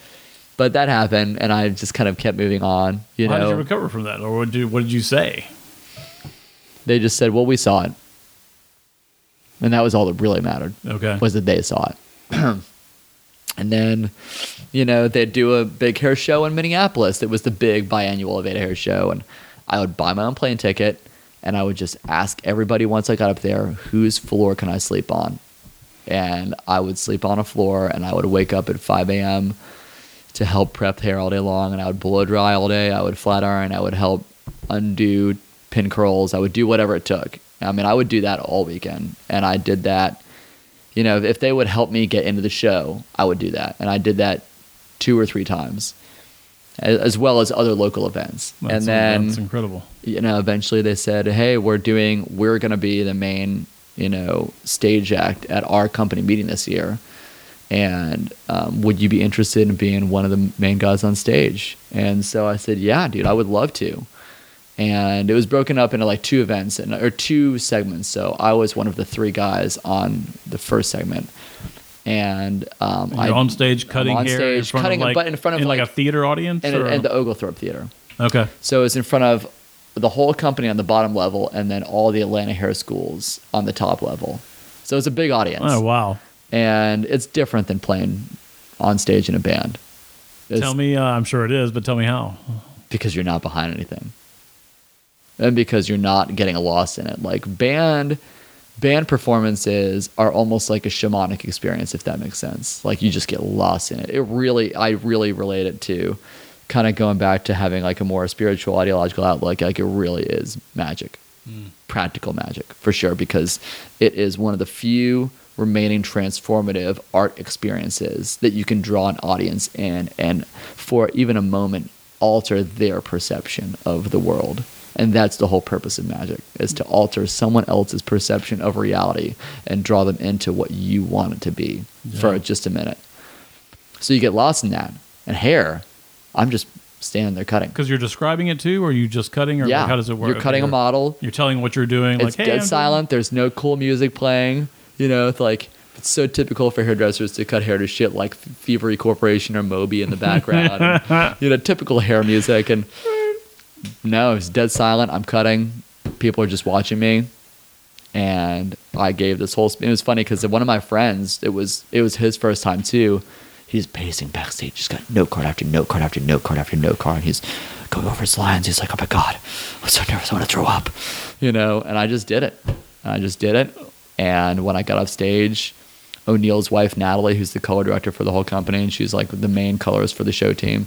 But that happened, and I just kind of kept moving on. You How did you know, recover from that, or what did you, what did you say? they just said, "Well, we saw it," and that was all that really mattered. Okay. was that they saw it. <clears throat> And then, you know, they'd do a big hair show in Minneapolis. It was the big biannual Aveda Hair Show. And I would buy my own plane ticket and I would just ask everybody once I got up there, whose floor can I sleep on? And I would sleep on a floor and I would wake up at 5 a.m. to help prep hair all day long. And I would blow dry all day. I would flat iron. I would help undo pin curls. I would do whatever it took. I mean, I would do that all weekend. And I did that you know, if they would help me get into the show, I would do that. And I did that two or three times, as, well as other local events. That's, and then, that's incredible. you know, eventually they said, hey, we're doing, we're going to be the main, you know, stage act at our company meeting this year. And um, would you be interested in being one of the main guys on stage? And so I said, yeah, dude, I would love to and it was broken up into like two events and or two segments. So I was one of the three guys on the first segment, and um, You're I on stage cutting on hair stage, in front cutting like, butt in front of in like, like- a theater audience. and, and the Oglethorpe Theater. okay, So it's in front of the whole company on the bottom level, and then all the Atlanta hair schools on the top level. So it's a big audience, oh wow. and it's different than playing on stage in a band. It's- Tell me, uh, I'm sure it is, but tell me how. because you're not behind anything and because you're not getting lost in it like band band performances are almost like a shamanic experience if that makes sense. Like you just get lost in it. It really i really relate it to kind of going back to having like a more spiritual ideological outlook. Like it really is magic. Hmm. Practical magic for sure because it is one of the few remaining transformative art experiences that you can draw an audience in and for even a moment alter their perception of the world and that's the whole purpose of magic is to alter someone else's perception of reality and draw them into what you want it to be for just a minute so you get lost in that and hair i'm just standing there cutting Because you're describing it too, or are you just cutting, or yeah like, how does it work? you're cutting a model You're telling what you're doing. it's like, hey, dead I'm doing- silent. There's no cool music playing. You know, it's like it's so typical for hairdressers to cut hair to shit like Thievery Corporation or Moby in the background. and, <laughs> you know, typical hair music. And no, it's dead silent. I'm cutting. People are just watching me. And I gave this whole. It was funny because one of my friends, it was it was his first time too. He's pacing backstage. He's got note card after note card after note card after note card. And he's going over his lines. He's like, "Oh my god, I'm so nervous. I want to throw up," you know. And I just did it. I just did it. And when I got off stage, O'Neill's wife Natalie, who's the color director for the whole company, and she's like the main colorist for the show team.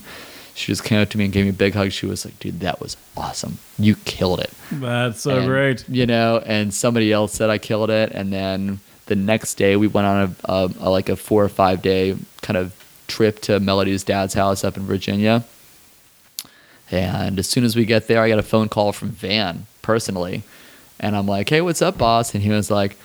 She just came up to me and gave me a big hug. She was like, "Dude, that was awesome. You killed it." That's so And, great. You know, and somebody else said I killed it, and then the next day we went on a, a, a like a four or five day kind of trip to Melody's dad's house up in Virginia. And as soon as we get there, I got a phone call from Van personally, and I'm like, "Hey, what's up, boss?" And he was like,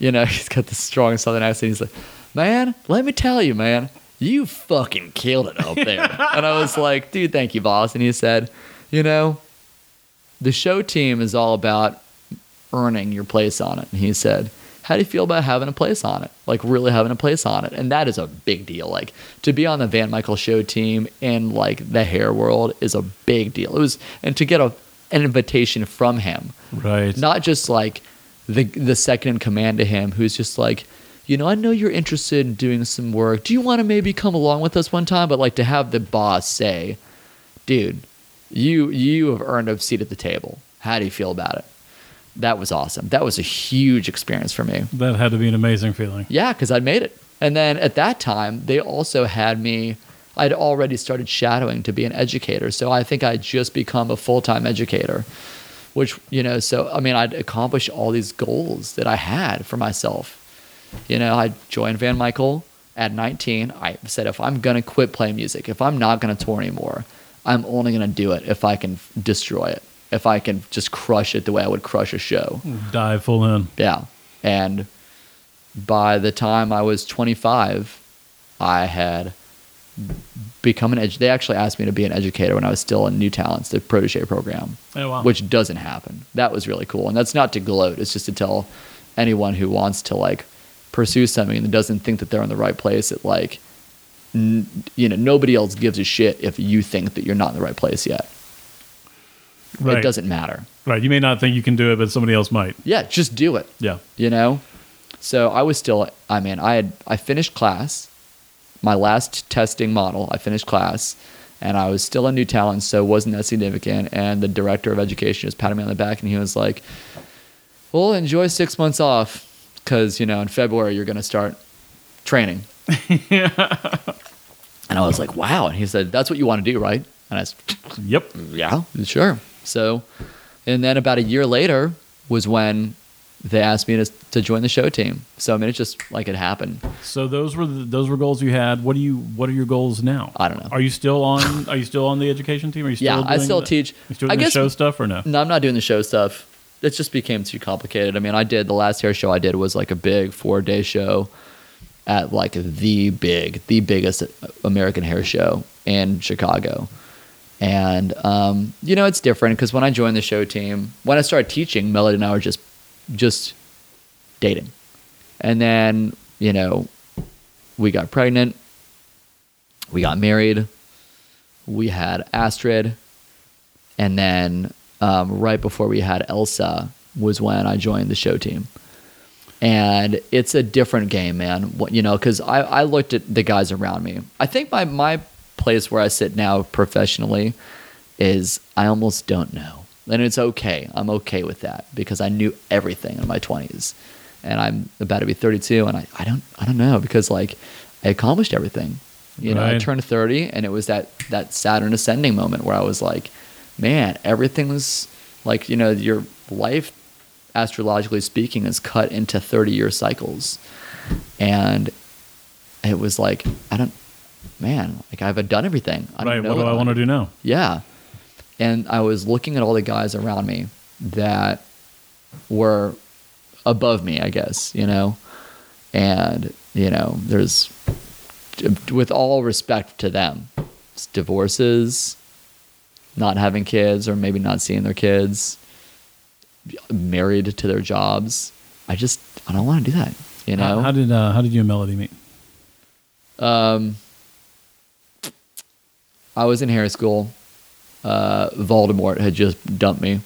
"You know, <laughs> he's got this strong Southern accent. He's like, man, let me tell you, man." You fucking killed it up there. <laughs> and I was like, dude, thank you, boss. And he said, you know, the show team is all about earning your place on it. And he said, How do you feel about having a place on it? Like really having a place on it. And that is a big deal. Like to be on the Van Michael show team in like the hair world is a big deal. It was and to get a an invitation from him. Right. Not just like the the second in command to him who's just like you know, I know you're interested in doing some work. Do you want to maybe come along with us one time? But like to have the boss say, dude, you you have earned a seat at the table. How do you feel about it? That was awesome. That was a huge experience for me. that had to be an amazing feeling. Yeah, because I'd made it. And then at that time, they also had me. I'd already started shadowing to be an educator, so I think I'd just become a full time educator. Which you know, so I mean, I'd accomplished all these goals that I had for myself. You know, I joined Van Michael at 19. I said, if I'm gonna quit playing music, if I'm not gonna tour anymore, I'm only gonna do it if I can destroy it. If I can just crush it the way I would crush a show. Dive full in. Yeah. And by the time I was 25, I had become an edu- They actually asked me to be an educator when I was still in New Talents, the protege program, Oh wow. which doesn't happen. That was really cool. And that's not to gloat, it's just to tell anyone who wants to like pursue something and doesn't think that they're in the right place that like, n- you know, nobody else gives a shit if you think that you're not in the right place yet. right. It doesn't matter. Right. You may not think you can do it, but somebody else might. Yeah, just do it. Yeah. you know so i was still i mean i had i finished class my last testing model. I finished class, and I was still a new talent, so it wasn't that significant. And the director of education just patted me on the back, and he was like, "Well, enjoy six months off, because you know in February you're going to start training." <laughs> yeah. And I was like, "Wow!" And he said, "That's what you want to do, right?" And I said, <laughs> Yep. yeah, sure. So, and then about a year later was when they asked me to, to join the show team. So I mean, it's just like it happened. So those were the, those were goals you had. What do you What are your goals now? I don't know. Are you still on Are you still on the education team? Are you still Yeah, I still the- teach. You still I doing the show stuff or no? No, I'm not doing the show stuff. It just became too complicated. I mean, I did the last hair show I did was like a big four day show at like the big, the biggest American hair show in Chicago. And, um, you know, it's different because when I joined the show team, when I started teaching, Melody and I were just, just dating. And then, you know, we got pregnant, we got married, we had Astrid, and then um, right before we had Elsa was when I joined the show team. And it's a different game, man. What- You know, because I, I looked at the guys around me. I think my, my place where I sit now professionally is I almost don't know. And it's okay. I'm okay with that because I knew everything in my 20s. And I'm about to be 32 and I, I don't I don't know because like I accomplished everything. You know, I turned 30 and it was that that Saturn ascending moment where I was like, man, everything's like, you know, your life astrologically speaking is cut into 30 year cycles. And it was like, I don't man, like I've done everything. I don't right. know What do I want to do now? yeah. And I was looking at all the guys around me that were above me, I guess, you know. And, you know, there's, with all respect to them, divorces, not having kids or maybe not seeing their kids, married to their jobs. I just, I don't want to do that, you know. How, how did uh, How did you and Melody meet? Um, I was in hair school. Uh, Voldemort had just dumped me,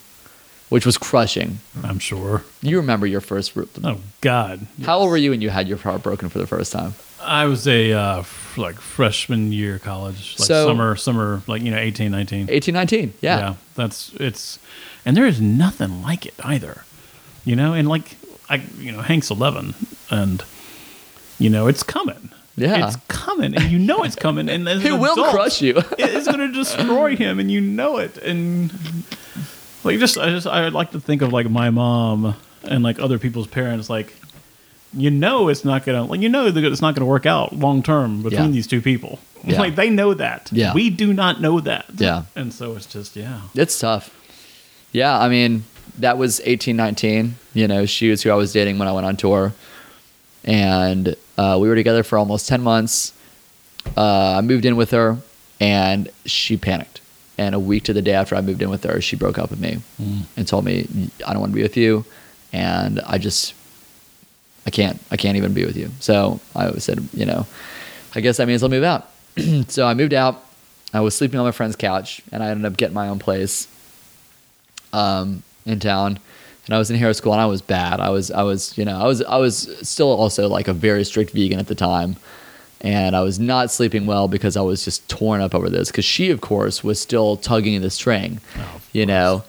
which was crushing. I'm sure. You remember your first. root. Oh God. How old were you when you had your heart broken for the first time? I was a uh, f- like freshman year college, like So- summer, summer, like you know, 18, 19. 18, 19. Yeah. that's it's, and there is nothing like it either, you know. And like I, you know, Hank's eleven, and you know it's coming. Yeah. it's coming, and you know it's coming, and as <laughs> It an will adult, crush you. <laughs> it's going to destroy him, and you know it. And like, just I just I like to think of like my mom and like other people's parents, like you know it's not gonna like you know that it's not gonna work out long term between Yeah. these two people. <laughs> Yeah. Like they know that. Yeah. we do not know that. Yeah. and so it's just yeah. It's tough. Yeah, I mean, that was eighteen nineteen. You know, she was who I was dating when I went on tour. And uh, we were together for almost 10 months. Uh, I moved in with her, and she panicked. And a week to the day after I moved in with her, she broke up with me and told me, I don't want to be with you. And I just, I can't, I can't even be with you. So I always said, you know, I guess that means I'll move out. <clears throat> so I moved out. I was sleeping on my friend's couch, and I ended up getting my own place um, in town. And I was in hair school, and I was bad. I was, I was, you know, I was, I was still also like a very strict vegan at the time, and I was not sleeping well because I was just torn up over this. Because she, of course, was still tugging the string, you know.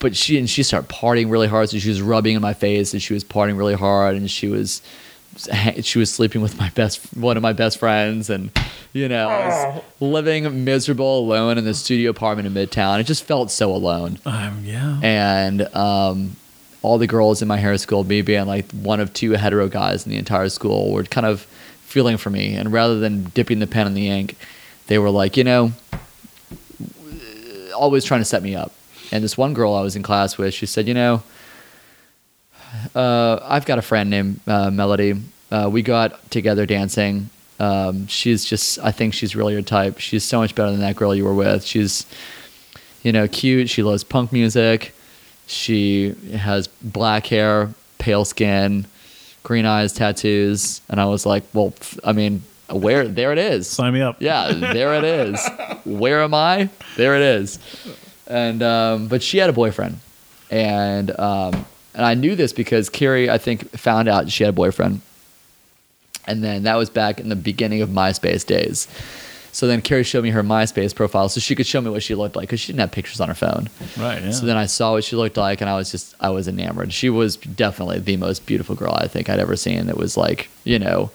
But she and she started partying really hard, so she was rubbing in my face, and she was partying really hard, and she was she was sleeping with my best one of my best friends and you know I was living miserable alone in the studio apartment in midtown it just felt so alone Um, yeah. and um, all the girls in my hair school me being like one of two hetero guys in the entire school were kind of feeling for me and rather than dipping the pen in the ink they were like you know always trying to set me up and this one girl i was in class with she said you know uh, I've got a friend named uh, Melody. Uh, we got together dancing. Um, she's just, I think she's really your type. She's so much better than that girl you were with. She's, you know, cute. She loves punk music. She has black hair, pale skin, green eyes, tattoos. And I was like, well, I mean, where? There it is. Sign me up. Yeah, there it is. <laughs> Where am I? There it is. And um, but she had a boyfriend, and um, and I knew this because Carrie, I think, found out she had a boyfriend, And then that was back in the beginning of MySpace days. So then Carrie showed me her MySpace profile so she could show me what she looked like because she didn't have pictures on her phone. Right. Yeah. So then I saw what she looked like, and I was just I was enamored. She was definitely the most beautiful girl I think I'd ever seen. It was like you know,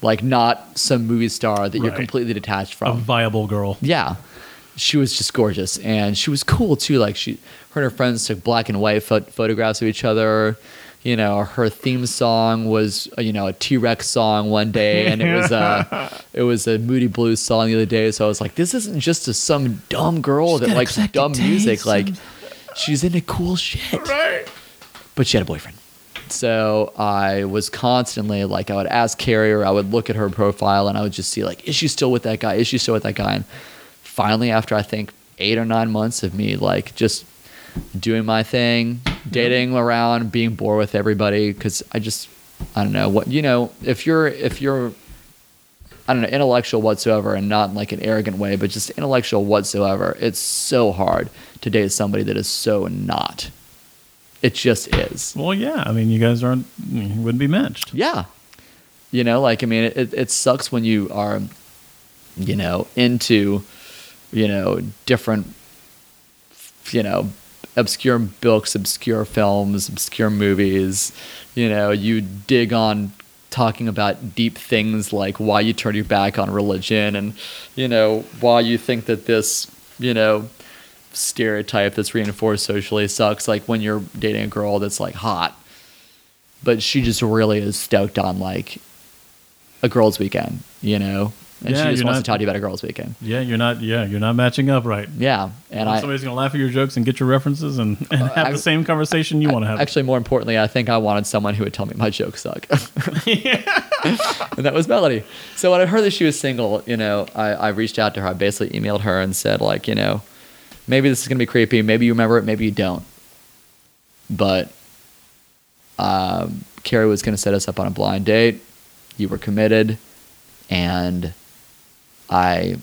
like not some movie star that you're completely detached from. a viable girl. yeah, she was just gorgeous, and she was cool too. Like she, her and her friends took black and white pho- photographs of each other. You know, her theme song was uh, you know a T Rex song one day, and it was a <laughs> it was a Moody Blues song the other day. So I was like, this isn't just a, some dumb girl that got likes dumb music. Like, she's into cool shit Right. but she had a boyfriend. So I was constantly like, I would ask Carrie or I would look at her profile and I would just see like, is she still with that guy? Is she still with that guy? And finally, after I think eight or nine months of me like just doing my thing, dating around, being bored with everybody, because I just, I don't know what you know. If you're if you're I don't know, intellectual whatsoever, and not in like an arrogant way, but just intellectual whatsoever. It's so hard to date somebody that is so not. It just is. Well, yeah. I mean, you guys aren't. You wouldn't be matched. Yeah. You know, like, I mean, it, it sucks when you are, you know, into, you know, different, you know, obscure books, obscure films, obscure movies. You know, you dig on talking about deep things like why you turn your back on religion and, you know, why you think that this, you know, stereotype that's reinforced socially sucks. Like when you're dating a girl that's like hot but she just really is stoked on like a girls' weekend, you know, and Yeah, she just you're wants not- to talk to you about a girls' weekend. Yeah, you're not. Yeah, you're not matching up right. Yeah, and I somebody's gonna laugh at your jokes and get your references and, <laughs> and have I- the same conversation you want to have. actually more importantly, I think I wanted someone who would tell me my jokes suck, <laughs> <laughs> and that was Melody. So when I heard that she was single, you know, I, I reached out to her. I basically emailed her and said like, you know, maybe this is gonna be creepy. Maybe you remember it. Maybe you don't. But um, Carrie was gonna set us up on a blind date. You were committed, and I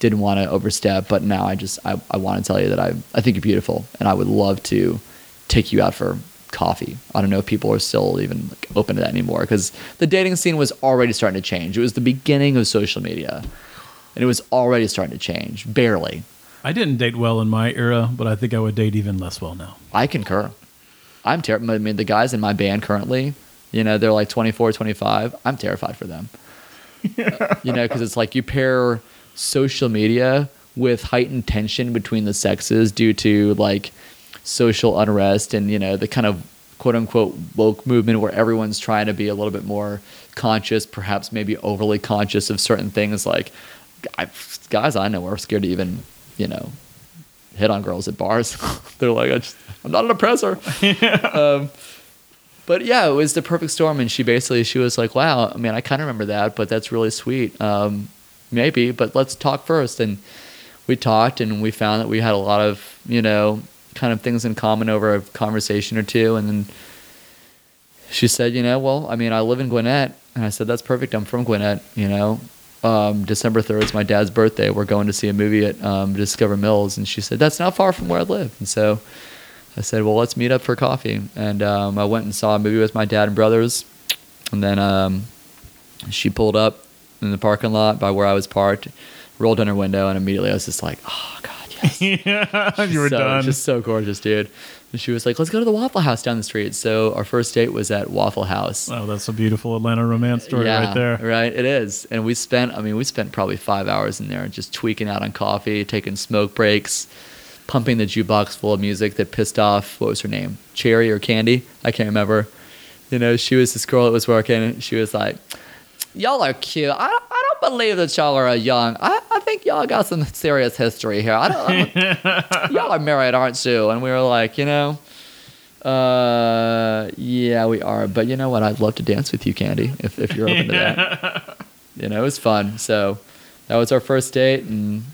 didn't want to overstep, but now I just I, I want to tell you that I I think you're beautiful, and I would love to take you out for coffee. I don't know if people are still even like, open to that anymore because the dating scene was already starting to change. It was the beginning of social media, and it was already starting to change. Barely. I didn't date well in my era, but I think I would date even less well now. I concur. I'm terrified. I mean, the guys in my band currently, you know, they're like 24, 25. I'm terrified for them. You know, because it's like you pair social media with heightened tension between the sexes due to like social unrest and, you know, the kind of quote unquote woke movement where everyone's trying to be a little bit more conscious, perhaps maybe overly conscious of certain things. Like, I, guys I know are scared to even, you know, hit on girls at bars. <laughs> They're like, I just, I'm not an oppressor. <laughs> um, but yeah, it was the perfect storm. And she basically, she was like, wow, I mean, I kind of remember that, but that's really sweet. Um, maybe, but let's talk first. And we talked and we found that we had a lot of, you know, kind of things in common over a conversation or two. And then she said, you know, well, I mean, I live in Gwinnett. And I said, that's perfect. I'm from Gwinnett, you know. Um, December 3rd is my dad's birthday. We're going to see a movie at um, Discover Mills. And she said, that's not far from where I live. And so I said, well, let's meet up for coffee. And um, I went and saw a movie with my dad and brothers. And then um, she pulled up in the parking lot by where I was parked, rolled down her window, and immediately I was just like, oh, God, yes. <laughs> yeah, you were so, done. Just so gorgeous, dude. And she was like, let's go to the Waffle House down the street. So our first date was at Waffle House. oh, that's a beautiful Atlanta romance story right there. Right, it is. And we spent, I mean, we spent probably five hours in there just tweaking out on coffee, taking smoke breaks, pumping the jukebox full of music that pissed off, what was her name? Cherry or Candy? I can't remember. You know, she was this girl that was working. She was like, Y'all are cute. I don't, I don't believe that y'all are young. I, I think y'all got some serious history here. I don't, I don't <laughs> y'all are married, aren't you? And we were like, you know, uh, yeah, we are. But you know what? I'd love to dance with you, Candy, if, if you're open to that. <laughs> You know, it was fun. So that was our first date. And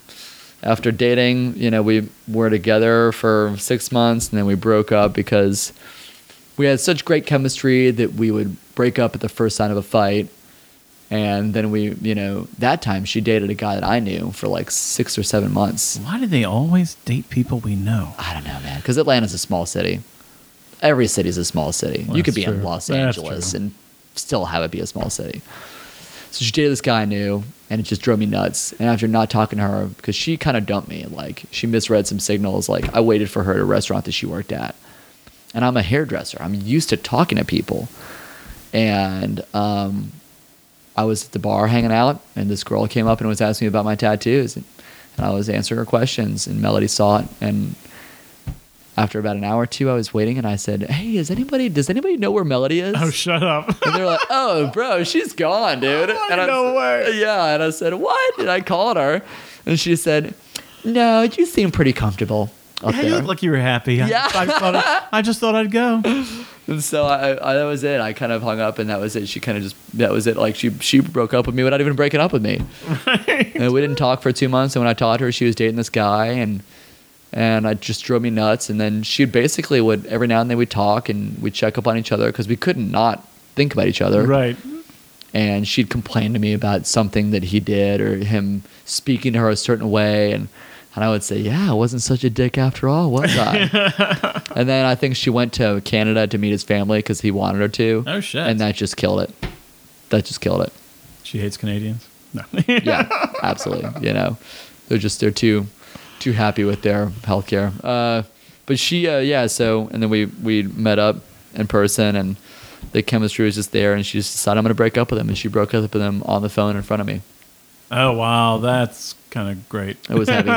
after dating, you know, we were together for six months and then we broke up because we had such great chemistry that we would break up at the first sign of a fight. And then we, you know, that time she dated a guy that I knew for like six or seven months. Why do they always date people we know? I don't know, man, because Atlanta's a small city. Every city's a small city. Well, you could be in. Los Angeles and still have it be a small city. So she dated this guy I knew, and it just drove me nuts. And after not talking to her, because she kind of dumped me, like she misread some signals. Like I waited for her at a restaurant that she worked at, and I'm a hairdresser. I'm used to talking to people, and um, I was at the bar hanging out, and this girl came up and was asking me about my tattoos, and, and I was answering her questions, and Melody saw it, and after about an hour or two, I was waiting, and I said, "Hey, is anybody? Does anybody know where Melody is?" Oh, shut up. And they're like, <laughs> "Oh, bro, she's gone, dude." Oh, and I no way. Yeah, and I said, "What?" And I called her, and she said, "No, you seem pretty comfortable up Yeah, you there." look like you were happy. I, Yeah. I, thought I, I just thought I'd go. and <laughs> so I, I, that was it. I kind of hung up, and that was it. She kind of just that was it. Like she she broke up with me without even breaking up with me. <laughs> And we didn't talk for two months. And when I talked to her, she was dating this guy, and and it just drove me nuts. And then she basically would every now and then we'd talk and we'd check up on each other because we couldn't not think about each other. Right. and she'd complain to me about something that he did or him speaking to her a certain way and and I would say, "Yeah, I wasn't such a dick after all, was I?" <laughs> and then I think she went to Canada to meet his family because he wanted her to. Oh, shit. And that just killed it. That just killed it. She hates Canadians. No. Yeah, absolutely. You know, they're just they're too too happy with their healthcare. Uh, but she, uh, yeah. So and then we we met up in person and. The chemistry was just there, and she just decided I'm going to break up with him, and she broke up with him on the phone in front of me. oh, wow. That's kind of great. It was heavy.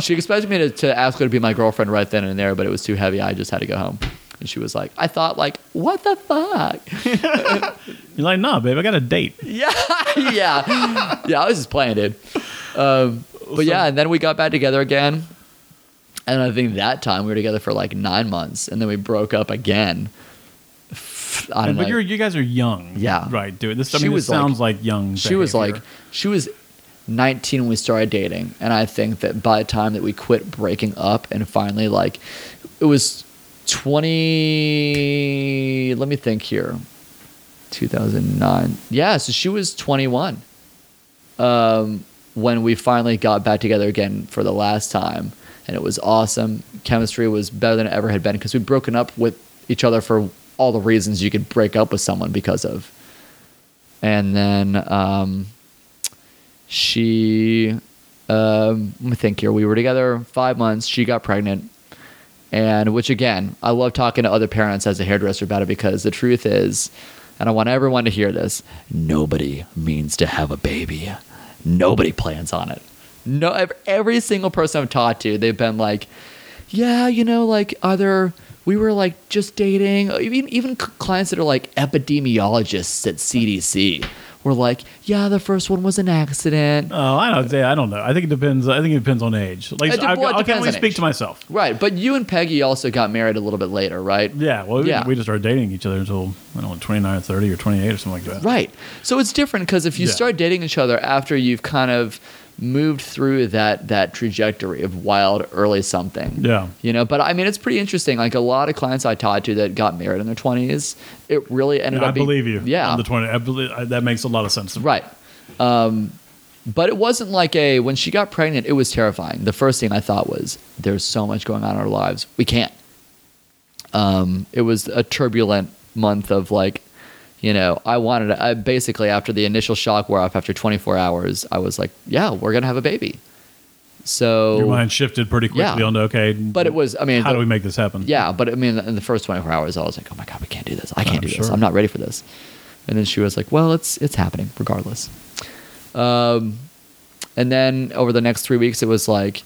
<laughs> she expected me to, to ask her to be my girlfriend right then and there, but it was too heavy. I just had to go home. And she was like, I thought, like, what the fuck? <laughs> You're like, nah, babe, I got a date. <laughs> yeah, yeah, yeah. I was just playing, dude. Um, but yeah, and then we got back together again, and I think that time we were together for like nine months, and then we broke up again. I don't but know. you guys are young. Yeah. Right, dude. This, I She mean, was this sounds like- like, young. she was like she was 19 when we started dating and i think that by the time that we quit breaking up and finally like it was 20 let me think here 2009 yeah so she was 21 um, when we finally got back together again for the last time and it was awesome. Chemistry was better than it ever had been because we'd broken up with each other for all the reasons you could break up with someone because of. And then um, she um, let me think here. We were together five months. She got pregnant. And which again i love talking to other parents as a hairdresser about it because the truth is and i want everyone to hear this nobody means to have a baby nobody plans on it. No every single person i've talked to they've been like yeah you know like either we were like just dating. Even even clients that are like epidemiologists at cdc were like yeah the first one was an accident Oh, I don't. I don't know. I think it depends. I think it depends on age. Like, It de- I, well, it I can depends only on speak age. to myself. right but you and peggy also got married a little bit later right Yeah. Well, we, Yeah. we just started dating each other until I don't know, 29 or 30 or 28 or something like that. Right. So it's different because if you Yeah. start dating each other after you've kind of moved through that that trajectory of wild early something. Yeah. You know, but I mean it's pretty interesting. Like a lot of clients I talked to that got married in their twenties, it really ended Yeah, up I being, believe you. Yeah. On the 20. I believe, I, that makes a lot of sense. Right. Um, but it wasn't like a when she got pregnant, it was terrifying. The first thing I thought was, "There's so much going on in our lives, we can't." Um, it was a turbulent month of like, you know, I wanted. To, I basically after the initial shock wore off, after 24 hours, I was like, "Yeah, we're gonna have a baby." So Your mind shifted pretty quickly Yeah. onto okay. But it was- I mean, how the- do we make this happen? Yeah, but I mean, in the first 24 hours, I was like, "Oh my god, we can't do this. I can't I'm do this. I'm not ready for this." And then she was like, "Well, it's it's happening regardless." Um, and then over the next three weeks, it was like,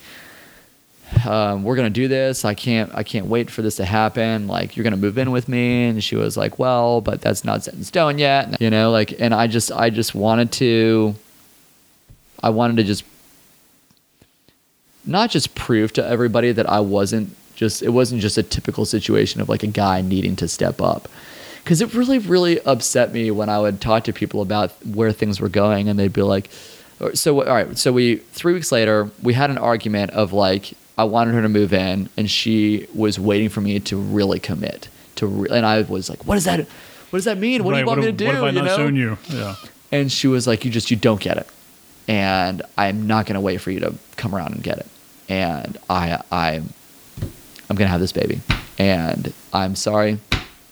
um, "We're gonna do this. I can't I can't wait for this to happen. Like, you're gonna move in with me." And she was like, "Well, but that's not set in stone yet." You know, like, and I just I just wanted to, I wanted to just not just prove to everybody that I wasn't just it wasn't just a typical situation of like a guy needing to step up. Cuz it really really upset me when I would talk to people about where things were going and they'd be like so all right, so we 3 weeks later we had an argument of like I wanted her to move in and she was waiting for me to really commit to re- and I was like what does that what does that mean? What do you want me to do? What have I you not know? shown you? Yeah. And she was like, "You just you don't get it, and I'm not gonna wait for you to come around and get it. And I I'm I'm gonna have this baby, and I'm sorry.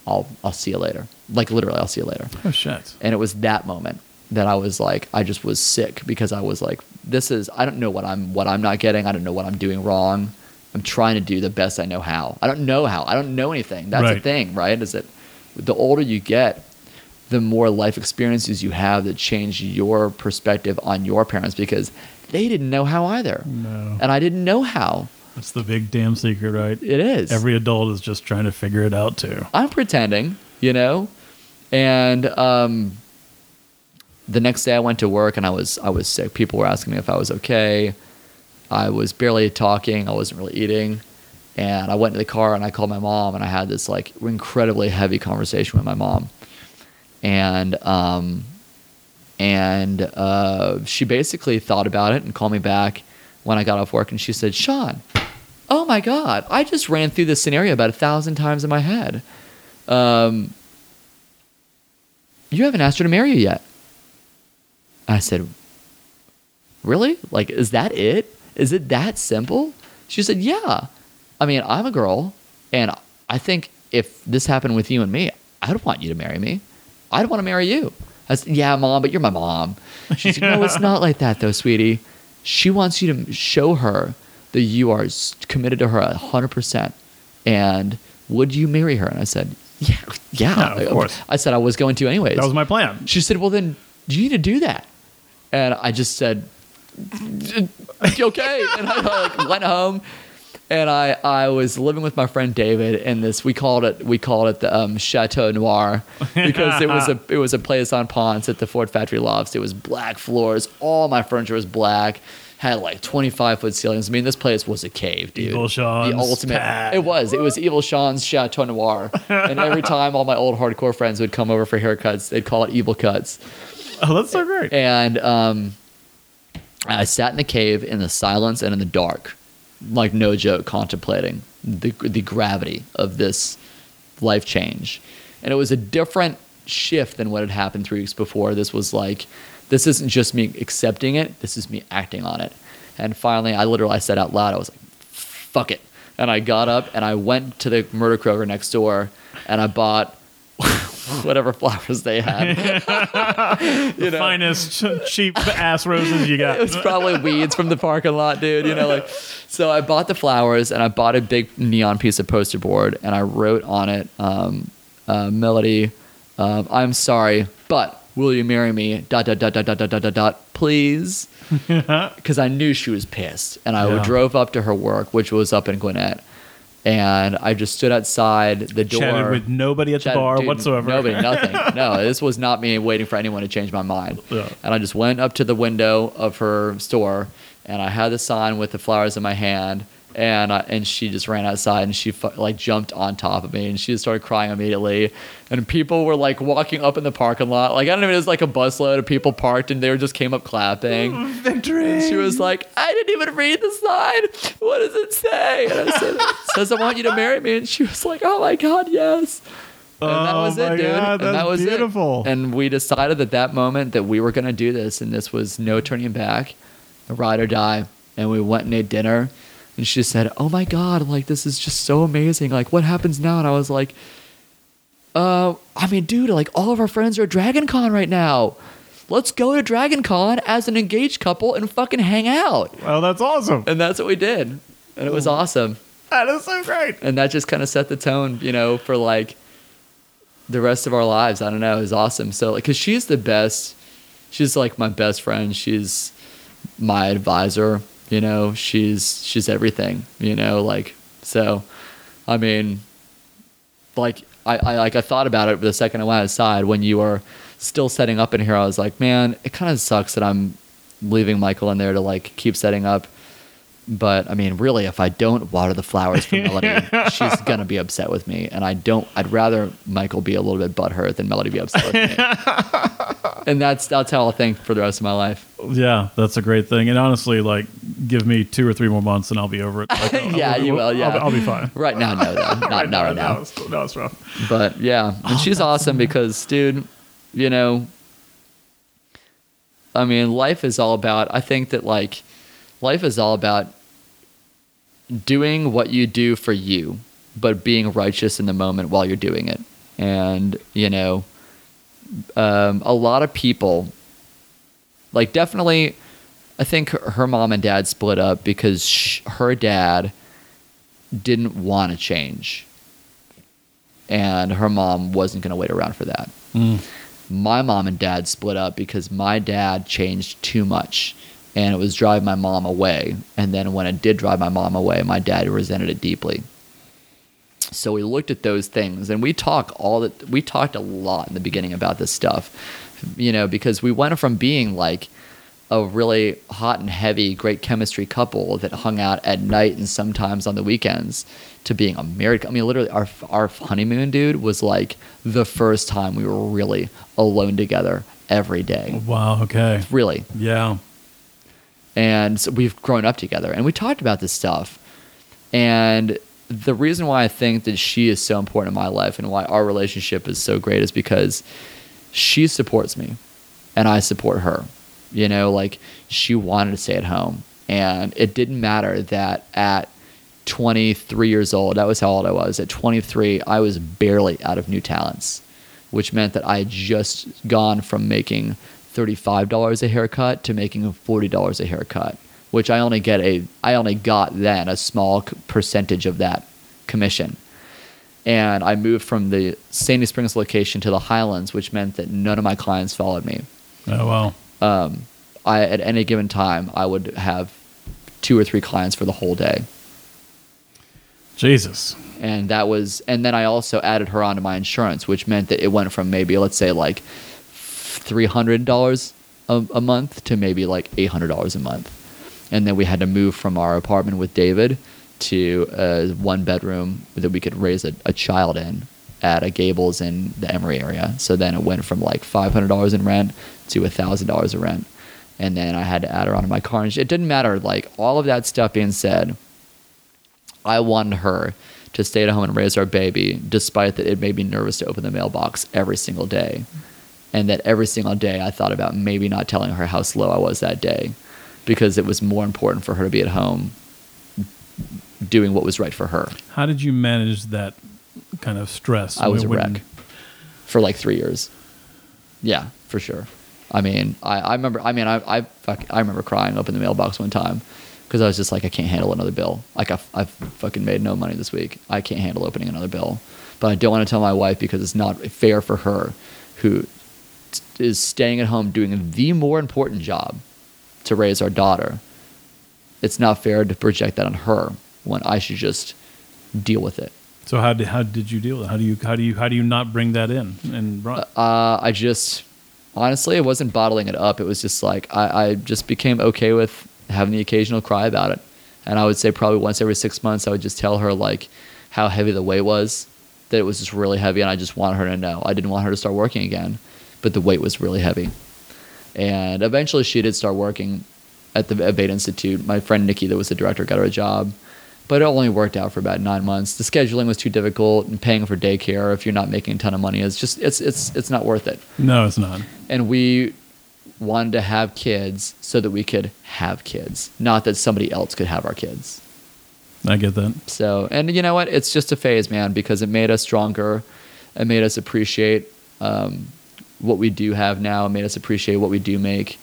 I'll I'll see you later. Like literally, I'll see you later. Oh shit. And it was that moment that I was like, I just was sick because I was like, this is I don't know what I'm what I'm not getting. I don't know what I'm doing wrong. I'm trying to do the best I know how. I don't know how. I don't know anything. That's the thing, right? Is that the older you get, the more life experiences you have that change your perspective on your parents because they didn't know how either. No. And I didn't know how. That's the big damn secret, right? It is. Every adult is just trying to figure it out too. I'm pretending, you know? And um, the next day I went to work and I was I was sick. People were asking me if I was okay. I was barely talking. I wasn't really eating. And I went to the car and I called my mom and I had this like incredibly heavy conversation with my mom. And um, and uh, she basically thought about it and called me back when I got off work and she said, Sean, oh my God, I just ran through this scenario about a thousand times in my head. Um, you haven't asked her to marry you yet. I said, Really? Like, is that it? Is it that simple? She said, Yeah. I mean, I'm a girl, and I think if this happened with you and me, I'd want you to marry me. I'd want to marry you. I said, Yeah, mom, but you're my mom. She said, No, it's <laughs> not like that, though, sweetie. She wants you to show her that you are committed to her 100%. And would you marry her? And I said, Yeah, yeah. Yeah, <laughs> of course. I said I was going to anyways. That was my plan. She said, "Well, then you need to do that." And I just said, "Okay." <laughs> And I like, went home, and I I was living with my friend David in this. We called it we called it the um, Chateau Noir because it was a it was a place on Ponce at the Ford Factory Lofts. It was black floors. All my furniture was black. Had like 25 foot ceilings. I mean, this place was a cave, dude. Evil Sean's the ultimate. It was. It was Evil Sean's Chateau Noir. and every <laughs> time all my old hardcore friends would come over for haircuts, they'd call it Evil Cuts. <laughs> Oh, that's so great. And um, I sat in the cave in the silence and in the dark, like no joke, contemplating the the gravity of this life change. And it was a different shift than what had happened three weeks before. This was like, this isn't just me accepting it. This is me acting on it. And finally, I literally I said out loud, I was like, "Fuck it!" And I got up and I went to the Murder Kroger next door, and I bought. <laughs> whatever flowers they had. <laughs> <laughs> the finest cheap ass roses you got. it was probably weeds from the parking lot, dude. You know, like so. I bought the flowers and I bought a big neon piece of poster board and I wrote on it, um, uh, "Melody, um, I'm sorry, but will you marry me?" Dot dot dot dot dot dot dot dot, dot please, because I knew she was pissed. And I Yeah. drove up to her work, which was up in Gwinnett, and I just stood outside the door. Chatted with nobody at the bar dude, whatsoever. Nobody, <laughs> nothing. No, this was not me waiting for anyone to change my mind. Yeah. And I just went up to the window of her store, and I had the sign with the flowers in my hand, and I, and she just ran outside and she like jumped on top of me and she just started crying immediately. And people were like walking up in the parking lot, like I don't know, it was like a busload of people parked, and they were just came up clapping. Mm, Victory. And she was like, I didn't even read the sign. What does it say? And I said, it <laughs> says I want you to marry me. And she was like, Oh my God, yes. And that Oh was my it, dude. God, and that was beautiful. it. And we decided at that moment that we were going to do this, and this was no turning back, ride or die. And we went and ate dinner, and she said, "Oh my God, like this is just so amazing. Like what happens now?" And I was like, "Uh, I mean, dude, like all of our friends are at Dragon Con right now. Let's go to Dragon Con as an engaged couple and fucking hang out." Well, that's awesome. And that's what we did, and it was awesome That is so great. and that just kind of set the tone, you know, for like the rest of our lives. I don't know, it was awesome. So like, cause she's the best. She's like my best friend. She's my advisor. You know, she's she's everything. You know, like so. I mean, like I, I like I thought about it the second I went outside when you were still setting up in here. I was like, man, it kind of sucks that I'm leaving Michael in there to like keep setting up. But I mean, really, if I don't water the flowers for <laughs> Melody, she's gonna be upset with me, and I don't. I'd rather Michael be a little bit butthurt than Melody be upset with me. <laughs> and that's that's how I'll think for the rest of my life. Yeah, that's a great thing. And honestly, like, give me two or three more months and I'll be over it. Like, I'll- <laughs> Yeah, I'll be- you will, yeah. I'll, be- I'll be fine. Right now, no, though, not not right now. No, it's, no, it's rough. But yeah, and oh, she's awesome because, dude, you know, I mean, life is all about. I think that like, life is all about doing what you do for you, but being righteous in the moment while you're doing it. And you know, um, a lot of people like definitely i think her, her mom and dad split up because sh- her dad didn't want to change. And her mom wasn't going to wait around for that. My mom and dad split up because my dad changed too much and it was driving my mom away and then when it did drive my mom away my dad resented it deeply so we looked at those things and we talk all that we talked a lot in the beginning about this stuff you know because we went from being like a really hot and heavy great chemistry couple that hung out at night and sometimes on the weekends to being a married i mean literally our our honeymoon dude was like the first time we were really alone together every day Wow. Okay. really Yeah. And so we've grown up together and we talked about this stuff. And the reason why i think that she is so important in my life and why our relationship is so great is because she supports me and i support her. You know like she wanted to stay at home and it didn't matter that at 23 years old that was how old i was at 23 i was barely out of new talents which meant that i had just gone from making $35 a haircut to making $40 a haircut which i only get a i only got then a small percentage of that commission and i moved from the sandy springs location to the highlands which meant that none of my clients followed me Oh wow. um, I at any given time I would have two or three clients for the whole day, Jesus. and that was and then I also added her onto my insurance, which meant that it went from maybe let's say like three hundred dollars a month to maybe like eight hundred dollars a month, and then we had to move from our apartment with David to a one bedroom that we could raise a, a child in at a Gables in the Emory area. So then it went from like five hundred dollars in rent to a thousand dollars in rent, and then I had to add her onto my car. And it didn't matter. Like all of that stuff being said, I wanted her to stay at home and raise our baby, despite that it made me nervous to open the mailbox every single day. And that every single day I thought about maybe not telling her how slow I was that day because it was more important for her to be at home doing what was right for her How did you manage that kind of stress? I was a wreck for like three years. Yeah, for sure. I mean, I, I remember. I mean, I I, fuck, I remember crying up in the mailbox one time because I was just like, I can't handle another bill. Like I've, I've fucking made no money this week. I can't handle opening another bill. But I don't want to tell my wife because it's not fair for her, who is staying at home doing the more important job to raise our daughter. It's not fair to project that on her when I should just deal with it. So how did how did you deal with it? How do you how do you how do you not bring that in and run? Uh, I just honestly, I wasn't bottling it up. It was just like I, I just became okay with having the occasional cry about it. And I would say probably once every six months, I would just tell her like how heavy the weight was, that it was just really heavy, and I just wanted her to know. I didn't want her to start working again, but the weight was really heavy. And eventually, she did start working at the Aveda Institute. My friend Nikki, that was the director, got her a job, but it only worked out for about nine months. The scheduling was too difficult, and paying for daycare if you're not making a ton of money is just it's it's it's not worth it. no, it's not. And we wanted to have kids so that we could have kids, not that somebody else could have our kids. I get that. So, and you know what? It's just a phase, man, because it made us stronger. It made us appreciate um, what we do have now. Made us appreciate what we do make.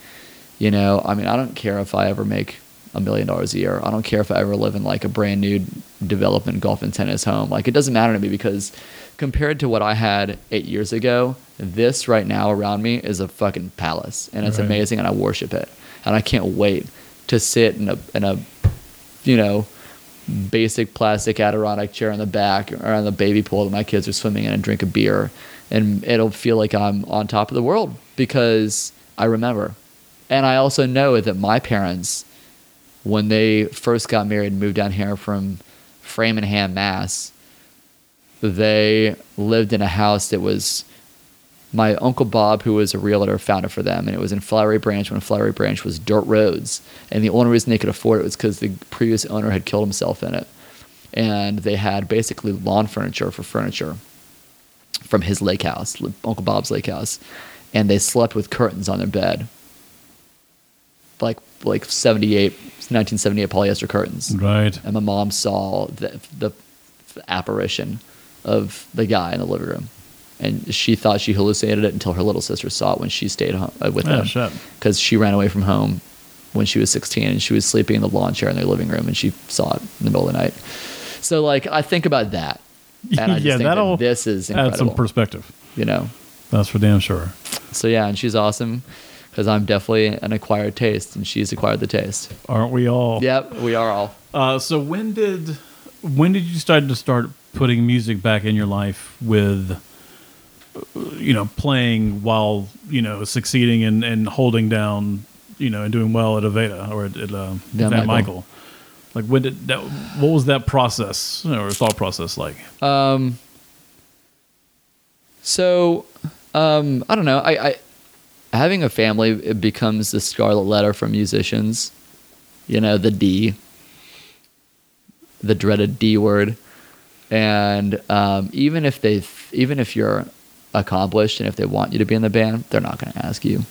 You know, I mean, I don't care if I ever make a million dollars a year. I don't care if I ever live in like a brand new development golf and tennis home. Like, it doesn't matter to me because compared to what I had eight years ago, this right now around me is a fucking palace, and it's Right. amazing, and I worship it, and I can't wait to sit in a in a you know basic plastic Adirondack chair on the back or on the baby pool that my kids are swimming in and drink a beer. And it'll feel like I'm on top of the world because I remember. And I also know that my parents, when they first got married and moved down here from Framingham, Mass, they lived in a house that was my uncle Bob, who was a realtor, found it for them, and it was in Flowery Branch when Flowery Branch was dirt roads. And the only reason they could afford it was because the previous owner had killed himself in it, and they had basically lawn furniture for furniture from his lake house, Uncle Bob's lake house, and they slept with curtains on their bed, like like 78, 1978 polyester curtains. Right. and my mom saw the, the apparition of the guy in the living room. And she thought she hallucinated it until her little sister saw it when she stayed home uh, with Oh, them. because she ran away from home when she was 16 and she was sleeping in the lawn chair in their living room and she saw it in the middle of the night. So like I think about that, <laughs> and I just Yeah, think that'll that this is Add some perspective. you know, That's for damn sure. so yeah, and she's awesome because I'm definitely an acquired taste and she's acquired the taste. Aren't we all? Yep, we are all. Uh, so when did when did you start to start putting music back in your life with uh, you know playing while you know succeeding and, and holding down you know and doing well at Aveda or at, at uh, Michael. Michael. Like when did that? What was that process or thought process like? Um, so, um, I don't know. I, I having a family it becomes the scarlet letter for musicians. You know, the D, the dreaded D word, and um, even if they, even if you're accomplished and if they want you to be in the band, they're not going to ask you.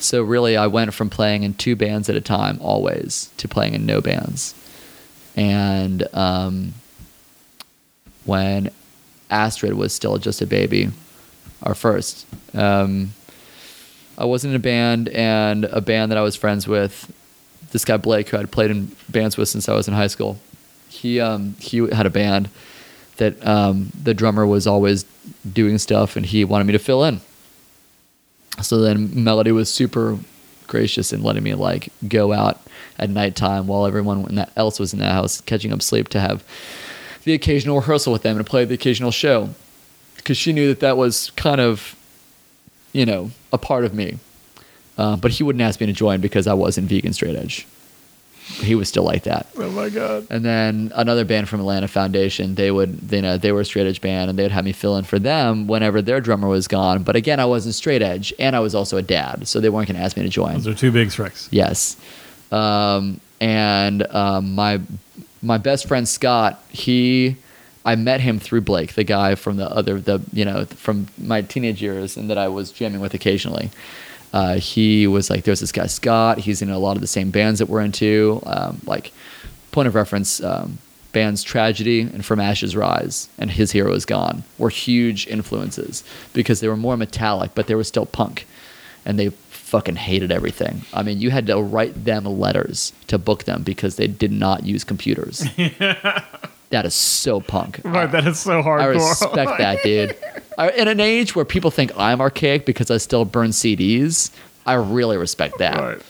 So really, I went from playing in two bands at a time always to playing in no bands, and um, when Astrid was still just a baby, our first. Um, I wasn't in a band, and a band that I was friends with, this guy Blake, who I'd played in bands with since I was in high school, he um, he had a band that um, the drummer was always doing stuff, and he wanted me to fill in. So then Melody was super gracious in letting me like go out at nighttime while everyone else was in the house catching up sleep to have the occasional rehearsal with them and play the occasional show. Because she knew that that was kind of you know a part of me. Uh, but he wouldn't ask me to join because i wasn't vegan straight edge he was still like that Oh my god! and then another band from Atlanta Foundation, they would, you know, they were a straight edge band, and they would have me fill in for them whenever their drummer was gone. But again, I wasn't straight edge, and I was also a dad, so they weren't going to ask me to join. Those are two big strikes. Yes. Um, and um, my my best friend Scott, he I met him through Blake, the guy from the other the you know from my teenage years and that I was jamming with occasionally. Uh, he was like, "There's this guy Scott. He's in a lot of the same bands that we're into. Um, like, point of reference, um, bands Tragedy and From Ashes Rise and His Hero Is Gone were huge influences because they were more metallic, but they were still punk, and they fucking hated everything. I mean, you had to write them letters to book them because they did not use computers. <laughs> <laughs> that is so punk. <laughs> Right, that is so hardcore. I respect that, dude. I, in an age where people think I'm archaic because I still burn CDs, I really respect that. Right.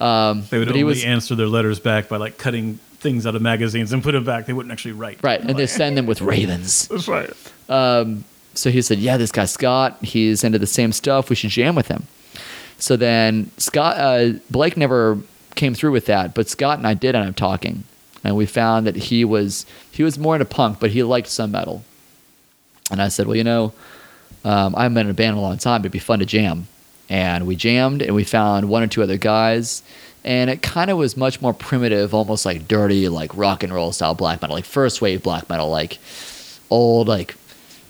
Um, They would only was answer their letters back by like cutting things out of magazines and put them back. They wouldn't actually write. right, and they send them with ravens. That's right. Um, so he said, "Yeah, this guy Scott, he's into the same stuff. We should jam with him." So then Scott uh, Blake never came through with that, but Scott and I did end up talking, and we found that he was he was more into punk, but he liked some metal. And I said, "Well, you know, um, I haven't been in a band in a long time. It'd be fun to jam." And we jammed, and we found one or two other guys, and it kind of was much more primitive, almost like dirty, like rock and roll style black metal, like first wave black metal, like old like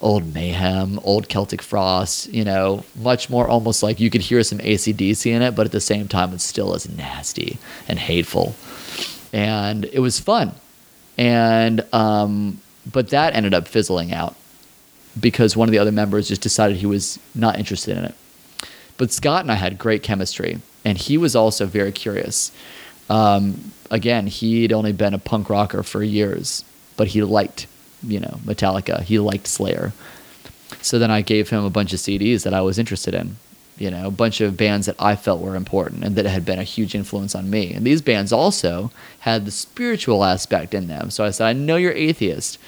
old mayhem old celtic frost you know much more almost like you could hear some acdc in it but at the same time it's still as nasty and hateful and it was fun. And um, but that ended up fizzling out because one of the other members just decided he was not interested in it. But scott and i had great chemistry and he was also very curious. Um, again he'd only been a punk rocker for years but he liked you know metallica. He liked slayer. So then i gave him a bunch of cds that i was interested in you know a bunch of bands that i felt were important and that had been a huge influence on me. And these bands also had the spiritual aspect in them. So i said i know you're atheist.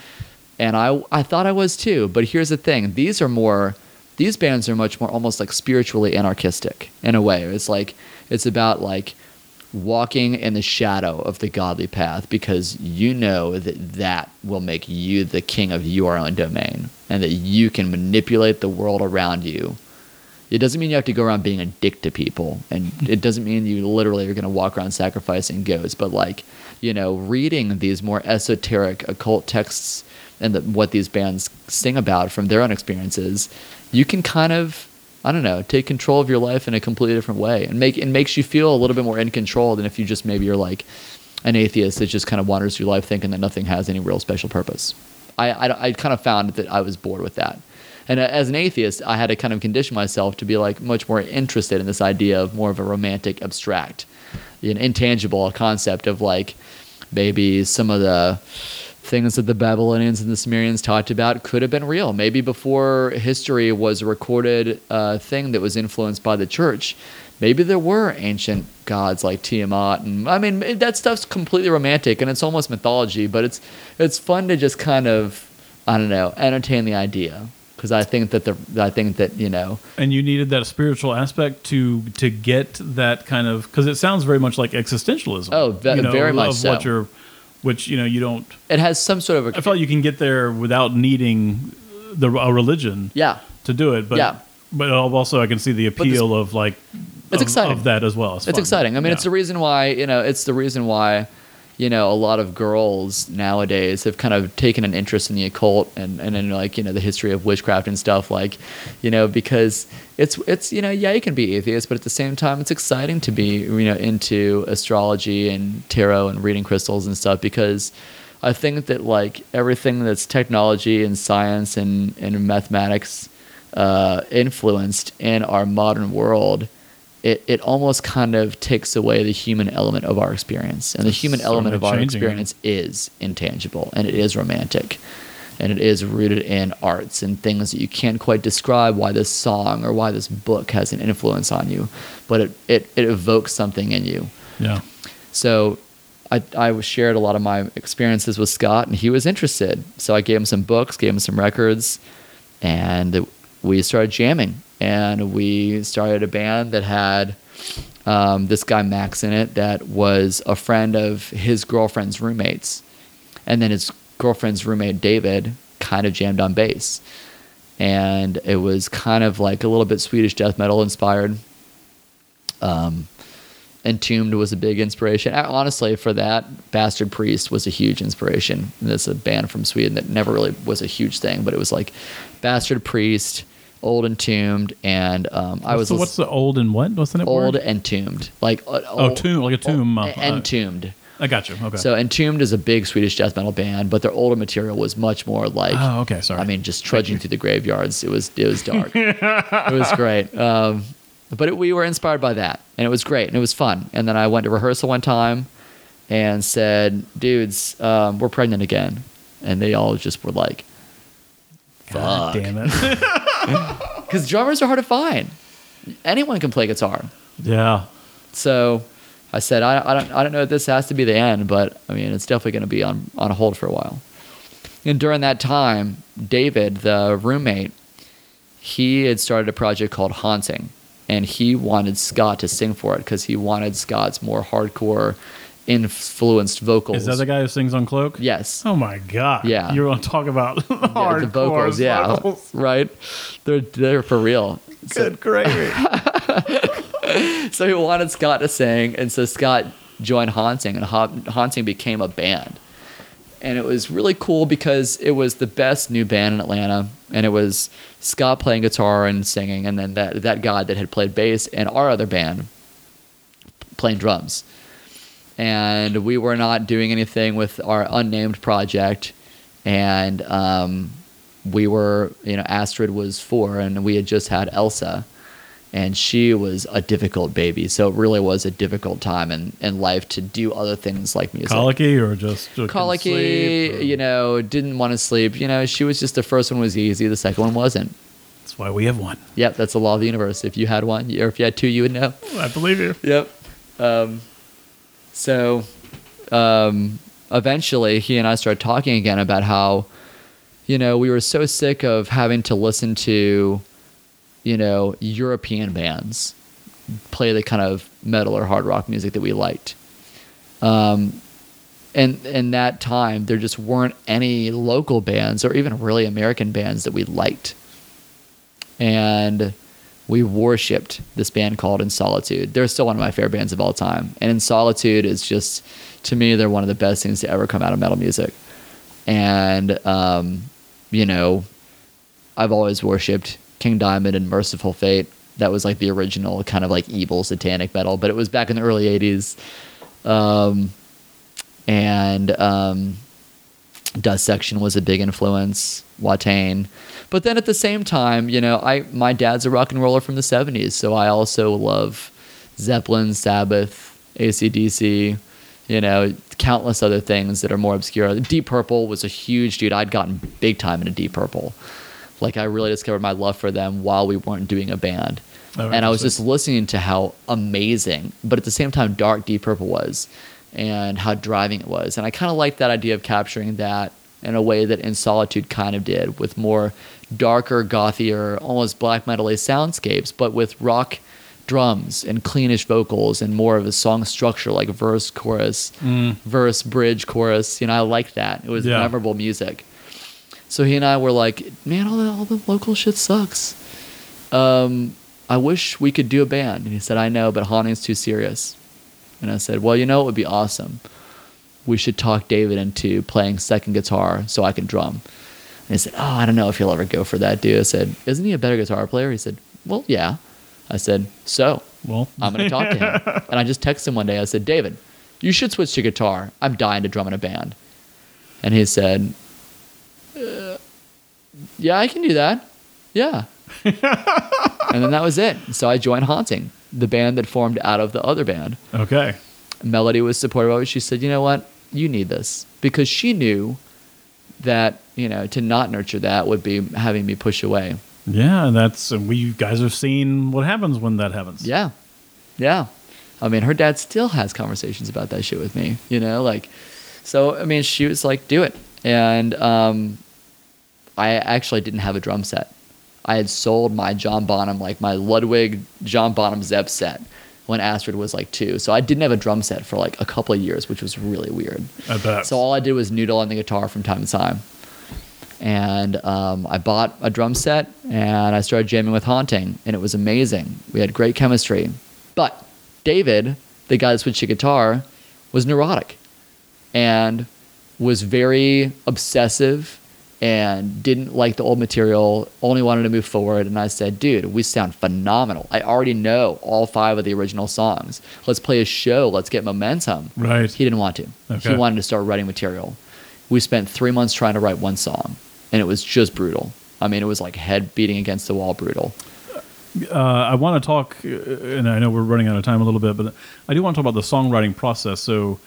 And i i thought i was too. But here's the thing. These are more these bands are much more almost like spiritually anarchistic in a way. It's like it's about like walking in the shadow of the godly path because you know that that will make you the king of your own domain and that you can manipulate the world around you. It doesn't mean you have to go around being a dick to people, and it doesn't mean you literally are going to walk around sacrificing goats, but like, you know, reading these more esoteric occult texts and the, what these bands sing about from their own experiences, you can kind of I don't know, take control of your life in a completely different way, and make it makes you feel a little bit more in control than if you just maybe you're like an atheist that just kind of wanders through life thinking that nothing has any real special purpose. I I, I kind of found that I was bored with that, And uh, as an atheist, I had to kind of condition myself to be like much more interested in this idea of more of a romantic, abstract, an intangible concept of like maybe some of the things that the Babylonians and the Sumerians talked about could have been real. Maybe before history was a recorded uh, thing that was influenced by the church, maybe there were ancient gods like Tiamat, and I mean that stuff's completely romantic and it's almost mythology, but it's it's fun to just kind of I don't know entertain the idea because I think that the I think that you know And you needed that spiritual aspect to to get that kind of because it sounds very much like existentialism. Oh, ve- you know, very much of so. What you're, which you know you don't. it has some sort of a I felt like you can get there without needing the a religion yeah to do it. But Yeah. but also I can see the appeal of like It's of, exciting. of that as well. It's fun. exciting. I mean, Yeah. it's the reason why you know it's the reason why you know a lot of girls nowadays have kind of taken an interest in the occult and and in like you know the history of witchcraft and stuff like you know because it's it's you know yeah you can be atheist but at the same time it's exciting to be you know into astrology and tarot and reading crystals and stuff because I think that like everything that's technology and science and and mathematics uh, influenced in our modern world it, it almost kind of takes away the human element of our experience. And the human certainly element of our experience is intangible and it is romantic. And it is rooted in arts and things that you can't quite describe why this song or why this book has an influence on you, but it, it, it evokes something in you. yeah. So I, I shared a lot of my experiences with Scott, and he was interested. So I gave him some books, gave him some records, and we started jamming. And we started a band that had um, this guy Max in it that was a friend of his girlfriend's roommates. And then his girlfriend's roommate, David, kind of jammed on bass. And it was kind of like a little bit Swedish death metal inspired. Um, Entombed was a big inspiration. Honestly, for that, Bastard Priest was a huge inspiration. This is a band from Sweden that never really was a huge thing, but it was like Bastard Priest, Old Entombed, and um, I was the, what's the old and what? What's the name? Old word? Entombed, like uh, Oh, tomb, like a tomb, old- uh, Entombed. I got you. Okay. So Entombed is a big Swedish death metal band, but their older material was much more like Oh, okay, sorry. I mean, just trudging through the graveyards. It was it was dark. <laughs> it was great. Um, but it, we were inspired by that, and it was great, and it was fun. And then I went to rehearsal one time, and said, "Dudes, um, we're pregnant again," and they all just were like, God fuck. damn it. <laughs> "Because drummers are hard to find. Anyone can play guitar." yeah. So I said, I, I don't, I don't know if this has to be the end, but I mean, it's definitely going to be on, on hold for a while. And during that time, David, the roommate, he had started a project called Haunting, and he wanted Scott to sing for it because he wanted Scott's more hardcore, influenced vocals. Is that the guy who sings on Cloak? Yes. Oh my god. Yeah. You want to talk about Yeah, hardcore the vocals, yeah, vocals. <laughs> right. They're they're for real. So- Good gravy. <laughs> so he wanted Scott to sing, and so Scott joined Haunting, and Ha- Haunting became a band. And it was really cool because it was the best new band in Atlanta, and it was Scott playing guitar and singing, and then that that guy that had played bass, and our other band playing drums. And we were not doing anything with our unnamed project, and um, we were, you know, Astrid was four, and we had just had Elsa and she was a difficult baby. So it really was a difficult time in, in life to do other things like music. Colicky or just Colicky, sleep, or- you know, didn't want to sleep. You know, she was just the first one was easy, the second one wasn't. That's why we have one. Yep, that's the law of the universe. If you had one, or if you had two, you would know. I believe you. Yep. Um, so um, eventually, he and I started talking again about how, you know, we were so sick of having to listen to, you know, European bands play the kind of metal or hard rock music that we liked. Um, and in that time, there just weren't any local bands or even really American bands that we liked. And we worshipped this band called In Solitude. They're still one of my favorite bands of all time. And In Solitude is just, to me, they're one of the best things to ever come out of metal music. And, um, you know, I've always worshipped King Diamond and Mercyful Fate. That was like the original kind of like evil satanic metal, but it was back in the early 80s. Um, and um, Dissection was a big influence, Watain. But then at the same time, you know, I my dad's a rock and roller from the 70s, so I also love Zeppelin, Sabbath, ACDC, you know, countless other things that are more obscure. Deep Purple was a huge dude. I'd gotten big time into Deep Purple. Like I really discovered my love for them while we weren't doing a band. Oh, and I was just listening to how amazing, but at the same time dark Deep Purple was and how driving it was. And I kind of liked that idea of capturing that in a way that In Solitude kind of did with more darker, gothier, almost black metal soundscapes, but with rock drums and cleanish vocals and more of a song structure like verse, chorus, verse, bridge, chorus. You know, I liked that. It was Yeah. memorable music. So he and I were like, man, all the, all the local shit sucks. Um, I wish we could do a band. And he said, I know, but haunting's too serious. And I said, well, you know, it would be awesome. We should talk David into playing second guitar so I can drum. And he said, oh, I don't know if he'll ever go for that, dude. I said, isn't he a better guitar player? He said, well, yeah. I said, so Well, I'm going to talk to him. <laughs> And I just texted him one day. I said, David, you should switch to guitar. I'm dying to drum in a band. And he said, uh, yeah, I can do that. Yeah. <laughs> and then that was it. So I joined Haunting, the band that formed out of the other band. okay. Melody was supportive of it. She said, you know what? You need this. Because she knew that, you know, to not nurture that would be having me push away. Yeah, and that's and we guys have seen what happens when that happens. Yeah. Yeah. I mean, her dad still has conversations about that shit with me, you know, like, so, I mean, she was like, do it. And um, I actually didn't have a drum set. I had sold my John Bonham, like my Ludwig John Bonham Zep set when Astrid was like two. So I didn't have a drum set for like a couple of years, which was really weird. I bet. So all I did was noodle on the guitar from time to time. And um, I bought a drum set and I started jamming with Haunting, and it was amazing. We had great chemistry. But David, the guy that switched to guitar, was neurotic and was very obsessive and didn't like the old material, only wanted to move forward. And I said, dude, we sound phenomenal. I already know all five of the original songs. Let's play a show. Let's get momentum. Right. He didn't want to. Okay. He wanted to start writing material. We spent three months trying to write one song, and it was just brutal. I mean, it was like head beating against the wall brutal. uh, I want to talk, uh, and I know we're running out of time a little bit, but I do want to talk about the songwriting process. So,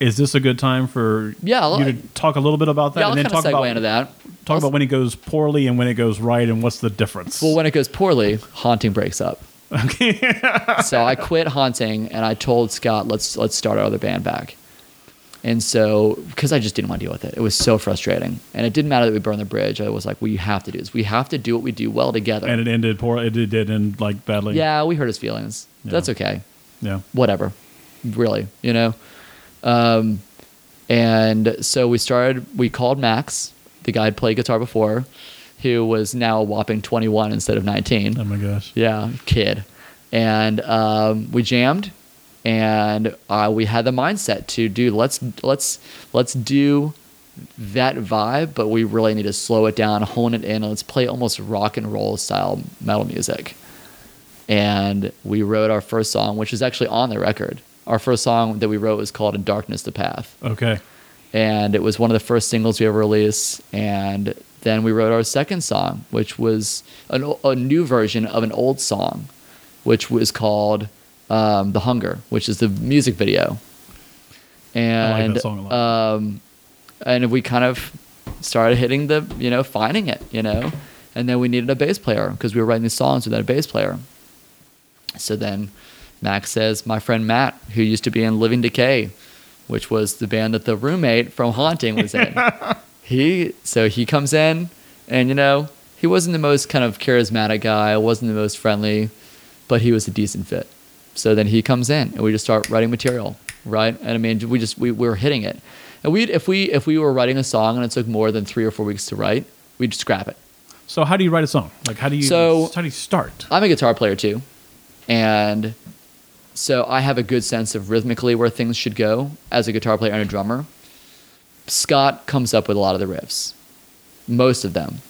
is this a good time for Yeah, I'll- you to talk a little bit about that, yeah, I'll and then talk segue about into that. talk I'll- about when it goes poorly and when it goes right, and what's the difference? Well, when it goes poorly, haunting breaks up. okay, <laughs> so I quit haunting, and I told Scott, "Let's let's start our other band back." And so, because I just didn't want to deal with it, it was so frustrating, and it didn't matter that we burned the bridge. I was like, "We have to do this. We have to do what we do well together." and it ended poor. It did, did end like badly. yeah, we hurt his feelings. Yeah. That's okay. yeah. whatever, really, you know. Um, and so we started. We called Max, the guy who'd played guitar before, who was now a whopping 21 instead of 19. Oh my gosh. Yeah, kid. And um, we jammed, and uh, we had the mindset to do let's let's let's do that vibe, but we really need to slow it down, hone it in, and let's play almost rock and roll style metal music. And we wrote our first song, which is actually on the record. Our first song that we wrote was called "In Darkness the Path." Okay. and it was one of the first singles we ever released. And then we wrote our second song, which was an, a new version of an old song, which was called um, "The Hunger," which is the music video. And that song a lot. um, and we kind of started hitting the, you know, finding it, you know, and then we needed a bass player because we were writing these songs without a bass player. So then Max says, my friend Matt, who used to be in Living Decay, which was the band that the roommate from Haunting was in. <laughs> he so he comes in and you know, he wasn't the most kind of charismatic guy, wasn't the most friendly, but he was a decent fit. So then he comes in and we just start writing material, right? And I mean, we just we, we were hitting it. And we if we if we were writing a song and it took more than 3 or 4 weeks to write, we'd scrap it. So how do you write a song? Like how do you So- how do you start? I'm a guitar player too. And so I have a good sense of rhythmically where things should go as a guitar player and a drummer. Scott comes up with a lot of the riffs, most of them.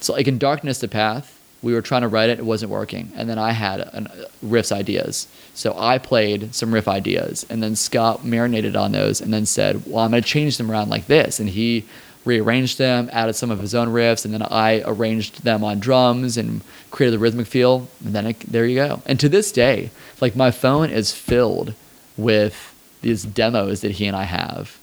So, like in Darkness the Path, we were trying to write it, it wasn't working. And then I had an, uh, riffs ideas. So I played some riff ideas. And then Scott marinated on those and then said, Well, I'm going to change them around like this. And he rearranged them, added some of his own riffs, and then I arranged them on drums and created the rhythmic feel. And then it, there you go. And to this day, like my phone is filled with these demos that he and I have,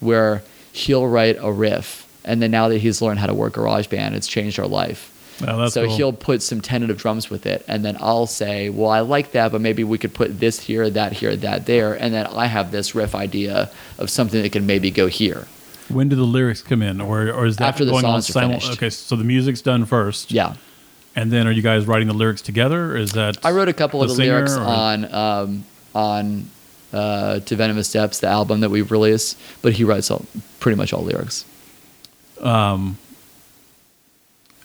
where he'll write a riff, and then now that he's learned how to work GarageBand, it's changed our life. Oh, so cool. he'll put some tentative drums with it, and then I'll say, "Well, I like that, but maybe we could put this here, that here, that there," and then I have this riff idea of something that can maybe go here. When do the lyrics come in, or or is that After the going on songs are simul-. Okay, so the music's done first. Yeah, And then are you guys writing the lyrics together? Or is that I wrote a couple of the singer, lyrics or- on um, on uh, "To Venomous Depths," the album that we've released, but he writes all, pretty much all lyrics.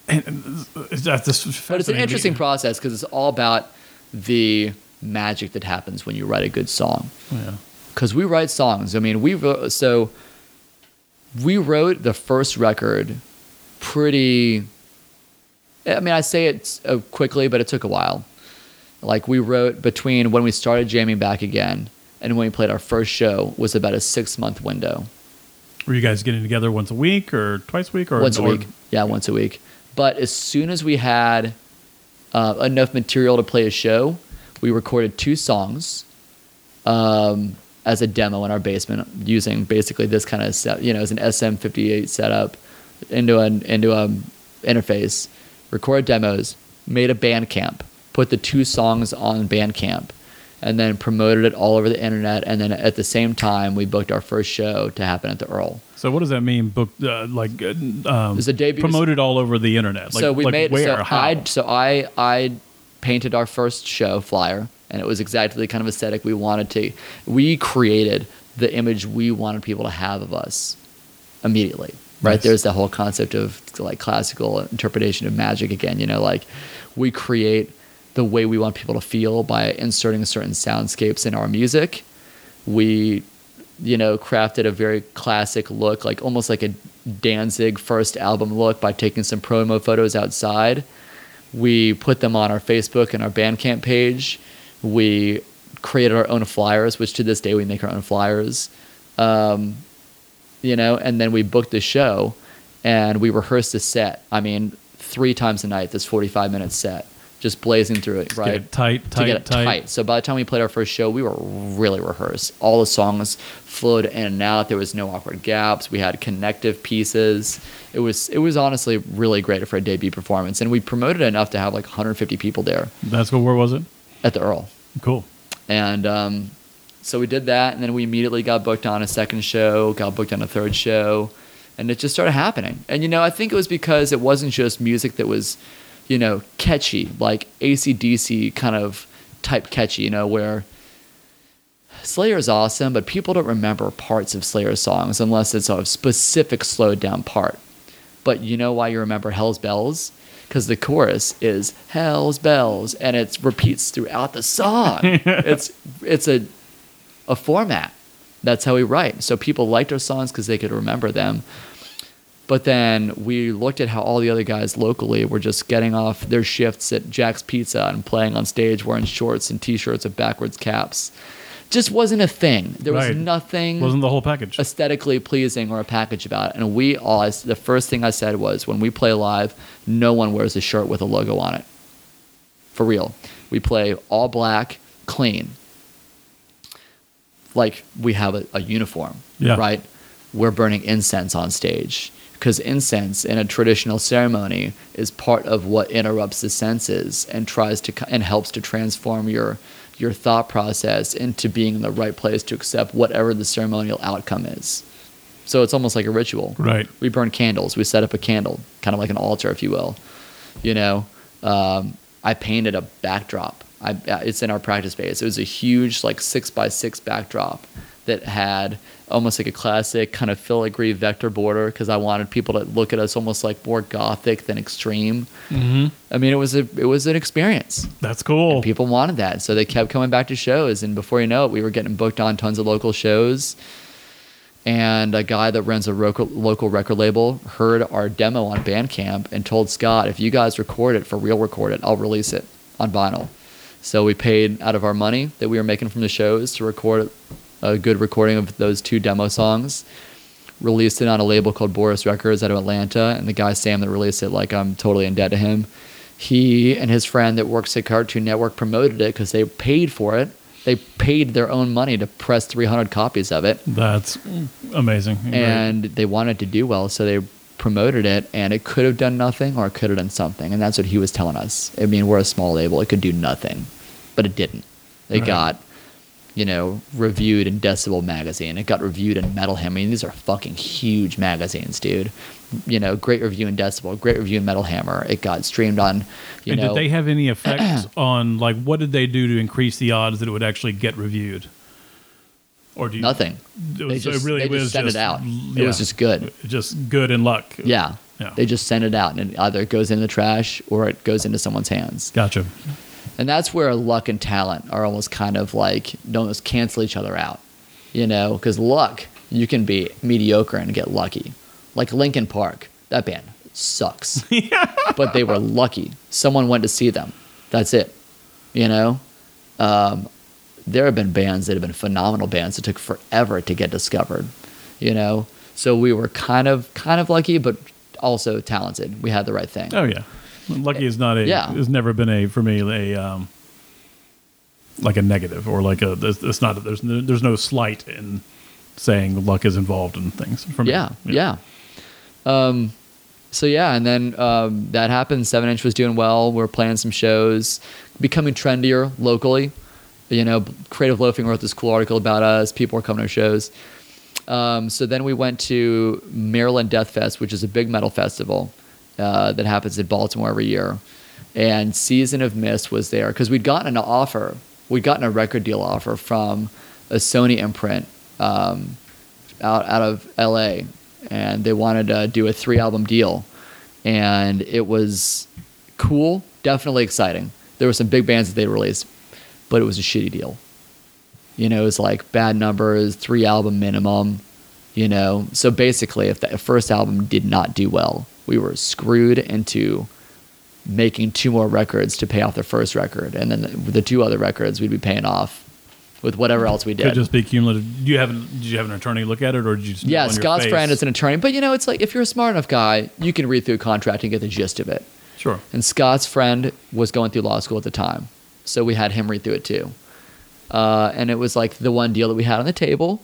And is that this But it's an interesting process because it's all about the magic that happens when you write a good song. Yeah. because we write songs. I mean, we so we wrote the first record pretty. I mean, I say it uh, quickly, but it took a while. Like we wrote between when we started jamming back again and when we played our first show was about a six month window. Were you guys getting together once a week or twice a week or once a week. Yeah, once a week. But as soon as we had uh, enough material to play a show, we recorded two songs um, as a demo in our basement using basically this kind of set, you know, as an SM58 setup into an into a interface. record demos, made a Bandcamp, put the two songs on Bandcamp, and then promoted it all over the internet. And then at the same time, we booked our first show to happen at the Earl. So what does that mean? Book uh, like uh, um, a debut- promoted all over the internet. Like, so we like made where so how? I so I I painted our first show flyer and it was exactly the kind of aesthetic we wanted to we created the image we wanted people to have of us immediately right? Nice. there's the whole concept of like classical interpretation of magic again you know like we create the way we want people to feel by inserting certain soundscapes in our music. We you know crafted a very classic look like almost like a danzig first album look by taking some promo photos outside. We put them on our facebook and our bandcamp page we created our own flyers which to this day we make our own flyers um, you know and then we booked the show and we rehearsed the set i mean three times a night this 45 minute set just blazing through it Get right it tight, to tight, get it tight. tight. So by the time we played our first show, we were really rehearsed. All the songs flowed in and out. There was no awkward gaps. We had connective pieces. It was it was honestly really great for a debut performance, and we promoted enough to have like 150 people there That's cool. Where was it? at the Earl. Cool. And um, so we did that, and then we immediately got booked on a second show, got booked on a third show, and it just started happening. And you know, I think it was because it wasn't just music that was, you know, catchy, like ACDC kind of type catchy, you know, where Slayer is awesome, but people don't remember parts of Slayer songs unless it's a specific slowed down part. But you know why you remember Hell's Bells? Because the chorus is Hell's Bells, and it repeats throughout the song. <laughs> it's it's a a format. That's how we write. So people liked our songs because they could remember them. But then we looked at how all the other guys locally were just getting off their shifts at Jack's Pizza and playing on stage wearing shorts and t-shirts with backwards caps. Just wasn't a thing. There was Right. nothing Wasn't the whole package? aesthetically pleasing or a package about it. And we all, the first thing I said was, when we play live, no one wears a shirt with a logo on it. For real. We play all black, clean. Like we have a, a uniform, Yeah. right? We're burning incense on stage because incense in a traditional ceremony is part of what interrupts the senses and tries to and helps to transform your your thought process into being in the right place to accept whatever the ceremonial outcome is. So it's almost like a ritual. Right. We burn candles. We set up a candle, kind of like an altar, if you will. You know, um, I painted a backdrop. I, uh, it's in our practice space. It was a huge, like six by six backdrop that had almost like a classic kind of filigree vector border because I wanted people to look at us almost like more gothic than extreme. Mm-hmm. I mean, it was a it was an experience. That's cool. People wanted that, so they kept coming back to shows, and before you know it, we were getting booked on tons of local shows. And a guy that runs a local, local record label heard our demo on Bandcamp and told Scott, if you guys record it for real, record it, I'll release it on vinyl. So we paid out of our money that we were making from the shows to record a good recording of those two demo songs. released it on a label called Boris Records out of Atlanta, and the guy Sam that released it, like I'm totally in debt to him. He and his friend that works at Cartoon Network promoted it because they paid for it. They paid their own money to press 300 copies of it, That's amazing. Great. and they wanted to do well, so they promoted it. And it could have done nothing, or it could have done something, and that's what he was telling us. I mean, we're a small label; it could do nothing, but it didn't. It Right. got you know, reviewed in Decibel magazine. It got reviewed in Metal Hammer. I mean, these are fucking huge magazines, dude. You know, great review in Decibel, great review in Metal Hammer. It got streamed on, you and know, did they have any <clears throat> effects on like what did they do to increase the odds that it would actually get reviewed? Or do you, nothing. It, They was, just, it really they was just sent just it out. It yeah, was just good. just good in luck. Yeah. Yeah. They just send it out, and it either goes in the trash or it goes into someone's hands. Gotcha. And that's where luck and talent are almost kind of like don't almost cancel each other out, you know? Because luck, you can be mediocre and get lucky. Like Linkin Park, that band sucks, <laughs> but they were lucky. Someone went to see them. That's it, you know? Um, there have been bands that have been phenomenal bands that took forever to get discovered, you know? So we were kind of kind of lucky, but also talented. We had the right thing. Oh yeah, lucky is not a. Yeah. has never been a for me a um, like a negative or like a. It's it's not. There's no, there's no slight in saying luck is involved in things. For me. Yeah, yeah. Um, so yeah, and then um, that happened. Seven Inch was doing well. We are playing some shows, becoming trendier locally. You know, Creative Loafing wrote this cool article about us. People were coming to our shows. Um, so then we went to Maryland Death Fest, which is a big metal festival uh, that happens in Baltimore every year. And Season of Mist was there because we'd gotten an offer. We'd gotten a record deal offer from a Sony imprint um, out out of L.A. and they wanted to do a three album deal, and it was cool, definitely exciting. There were some big bands that they released, but it was a shitty deal. You know, it was like bad numbers, three album minimum. You know, so basically, if the first album did not do well, we were screwed into making two more records to pay off the first record, and then the, the two other records we'd be paying off with whatever else we did. Could just be cumulative. Do you have an, did you have an attorney look at it or did you just Yeah, Scott's friend is an attorney, but you know, it's like if you're a smart enough guy, you can read through a contract and get the gist of it. Sure. And Scott's friend was going through law school at the time, so we had him read through it too. Uh, and it was like the one deal that we had on the table,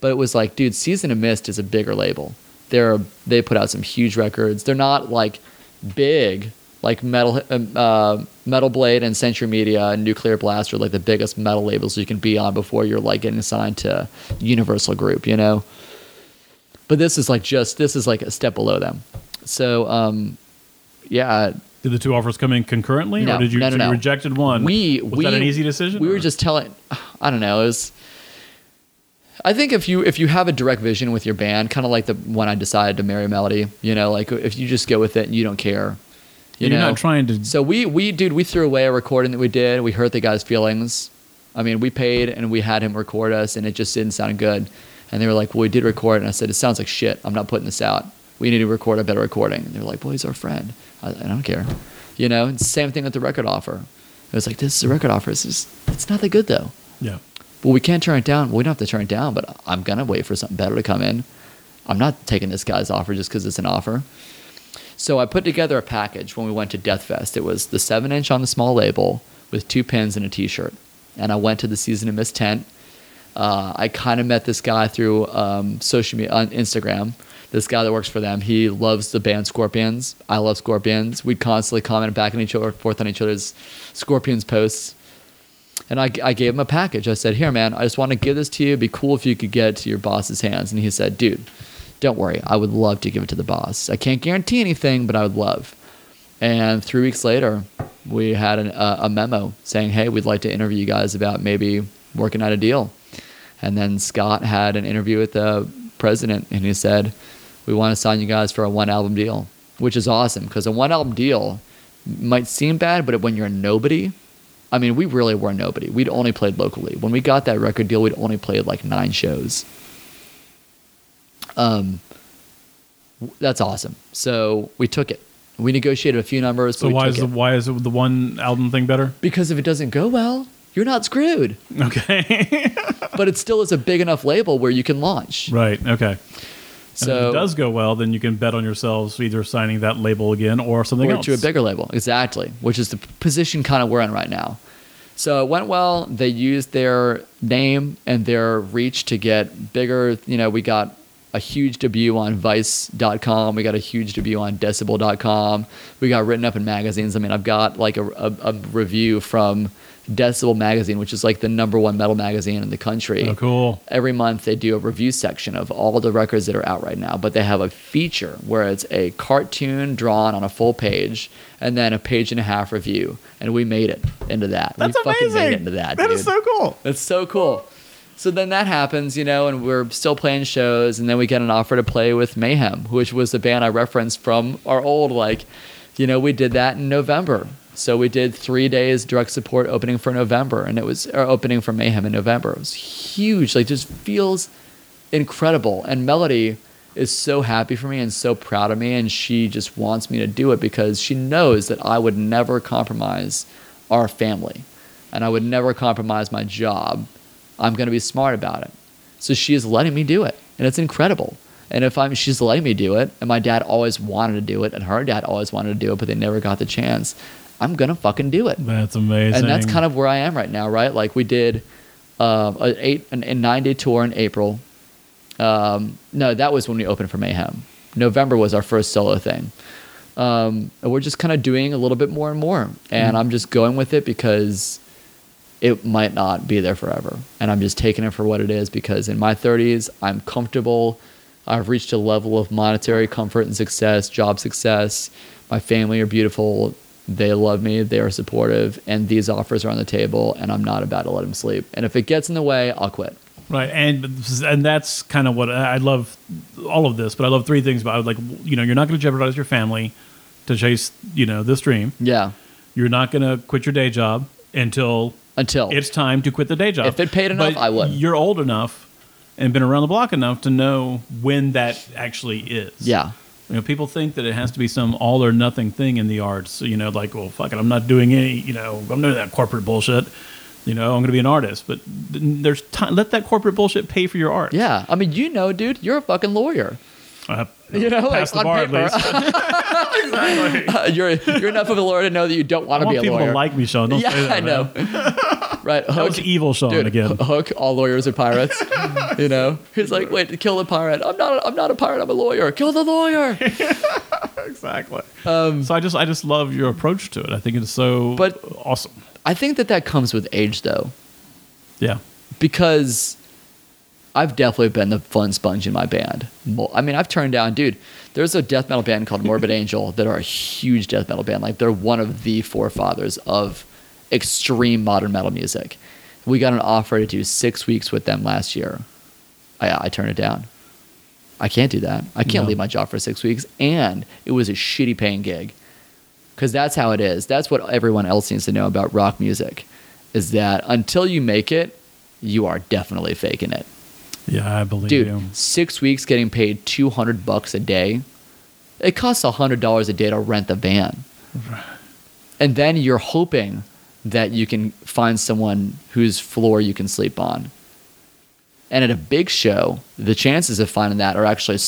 but it was like, dude, Season of Mist is a bigger label. They're they put out some huge records. They're not like big like Metal um, uh, Metal Blade and Century Media and Nuclear Blast are like the biggest metal labels you can be on before you're like getting signed to Universal Group, you know. But this is like just this is like a step below them. So um, yeah, Did the two offers come in concurrently, No, or did you, no, no, so you rejected one? we was we that an easy decision? We or- were just telling. I don't know. It was. I think if you if you have a direct vision with your band, kind of like the one I decided to marry Melody, you know, like if you just go with it and you don't care, you You're know. not trying to. So we we dude we threw away a recording that we did. We hurt the guy's feelings. I mean, we paid and we had him record us, and it just didn't sound good. And they were like, "Well, we did record," and I said, "It sounds like shit. I'm not putting this out. We need to record a better recording." And they were like, "Well, he's our friend. I, I don't care." You know. And same thing with the record offer. It was like, "This is a record offer. It's just it's not that good though." yeah. Well, we can't turn it down. Well, we don't have to turn it down, but I'm gonna wait for something better to come in. I'm not taking this guy's offer just because it's an offer. So I put together a package when we went to Death Fest. It was the seven inch on the small label with two pins and a T-shirt. And I went to the Season of Mist tent. Uh, I kind of met this guy through um, social media on Instagram. This guy that works for them, he loves the band Scorpions. I love Scorpions. We'd constantly comment back on each other, forth on each other's Scorpions posts. And I, I gave him a package. I said, Here, man, I just want to give this to you. It'd be cool if you could get it to your boss's hands. And he said, Dude, don't worry. I would love to give it to the boss. I can't guarantee anything, but I would love. And three weeks later, we had an, uh, a memo saying, Hey, we'd like to interview you guys about maybe working out a deal. And then Scott had an interview with the president, and he said, We want to sign you guys for a one album deal, which is awesome because a one album deal might seem bad, but when you're a nobody, I mean, we really were nobody. We'd only played locally. When we got that record deal, we'd only played like nine shows. Um, that's awesome. So we took it. We negotiated a few numbers. So but we why is the it. why is it the one album thing better? because if it doesn't go well, you're not screwed. Okay. <laughs> but it still is a big enough label where you can launch. right. Okay. And if So it does go well, then you can bet on yourselves either signing that label again or something or else. to a bigger label. Exactly, which is the position kind of we're in right now. So it went well. They used their name and their reach to get bigger. You know, we got a huge debut on Vice.com. We got a huge debut on Decibel.com. We got written up in magazines. I mean, I've got like a, a, a review from Decibel Magazine, which is like the number one metal magazine in the country Oh, cool. every month they do a review section of all the records that are out right now but they have a feature where it's a cartoon drawn on a full page and then a page and a half review and we made it into that That's we fucking made it into that That dude. is so cool. That's so cool. So then that happens, you know, and we're still playing shows, and then we get an offer to play with Mayhem, which was the band I referenced from our old, like, you know, we did that in November. So we did three days direct support opening for November, and it was opening for Mayhem in November. It was huge, like, just feels incredible. And Melody is so happy for me and so proud of me, and she just wants me to do it because she knows that I would never compromise our family, and I would never compromise my job. I'm going to be smart about it. So she is letting me do it, and it's incredible. And if I'm, she's letting me do it, and my dad always wanted to do it, and her dad always wanted to do it, but they never got the chance. I'm gonna fucking do it That's amazing. and that's kind of where I am right now, right? Like we did uh, an eight an, a nine day tour in April. Um, no, that was when we opened for Mayhem. November was our first solo thing, um, and we're just kind of doing a little bit more and more. And I'm just going with it because it might not be there forever, and I'm just taking it for what it is. Because in my 30s, I'm comfortable. I've reached a level of monetary comfort and success, job success. My family are beautiful. They love me. They are supportive. And these offers are on the table, and I'm not about to let them sleep. And if it gets in the way, I'll quit. Right, and and that's kind of what I love all of this, but I love three things about it. Like, you know, you're not going to jeopardize your family to chase, you know, this dream. Yeah. You're not going to quit your day job until Until. it's time to quit the day job. If it paid enough, But I would. You're old enough and been around the block enough to know when that actually is. yeah. You know, people think that it has to be some all or nothing thing in the arts. You know, like, well, fuck it, I'm not doing any. You know, I'm doing that corporate bullshit. You know, I'm going to be an artist, but there's. Let that corporate bullshit pay for your art. Yeah. I mean, you know, dude, you're a fucking lawyer. Uh, You know, like, the on bar paper. at least. <laughs> exactly. you're you're enough of a lawyer to know that you don't want to be want a people lawyer. to like me, Sean. Don't yeah, say that. I know. man. <laughs> right. That was Hook, evil, Sean. dude, again. Hook. All lawyers are pirates. <laughs> you know. He's like, wait, kill the pirate. I'm not. A, I'm not a pirate. I'm a lawyer. Kill the lawyer. exactly. so I just, I just love your approach to it. I think it's so Um, But- awesome. I think that that comes with age, though. Yeah. because I've definitely been the fun sponge in my band. I mean, I've turned down, dude. There's a death metal band called Morbid <laughs> Angel that are a huge death metal band. Like they're one of the forefathers of extreme modern metal music. We got an offer to do six weeks with them last year. I, I turned it down. I can't do that. I can't No. leave my job for six weeks, and it was a shitty paying gig. Because that's how it is. That's what everyone else needs to know about rock music, is that until you make it, you are definitely faking it. Yeah, I believe Dude, you. six weeks getting paid two hundred bucks a day. It costs hundred dollars a day to rent the van, and then you're hoping that you can find someone whose floor you can sleep on. And at a big show, the chances of finding that are actually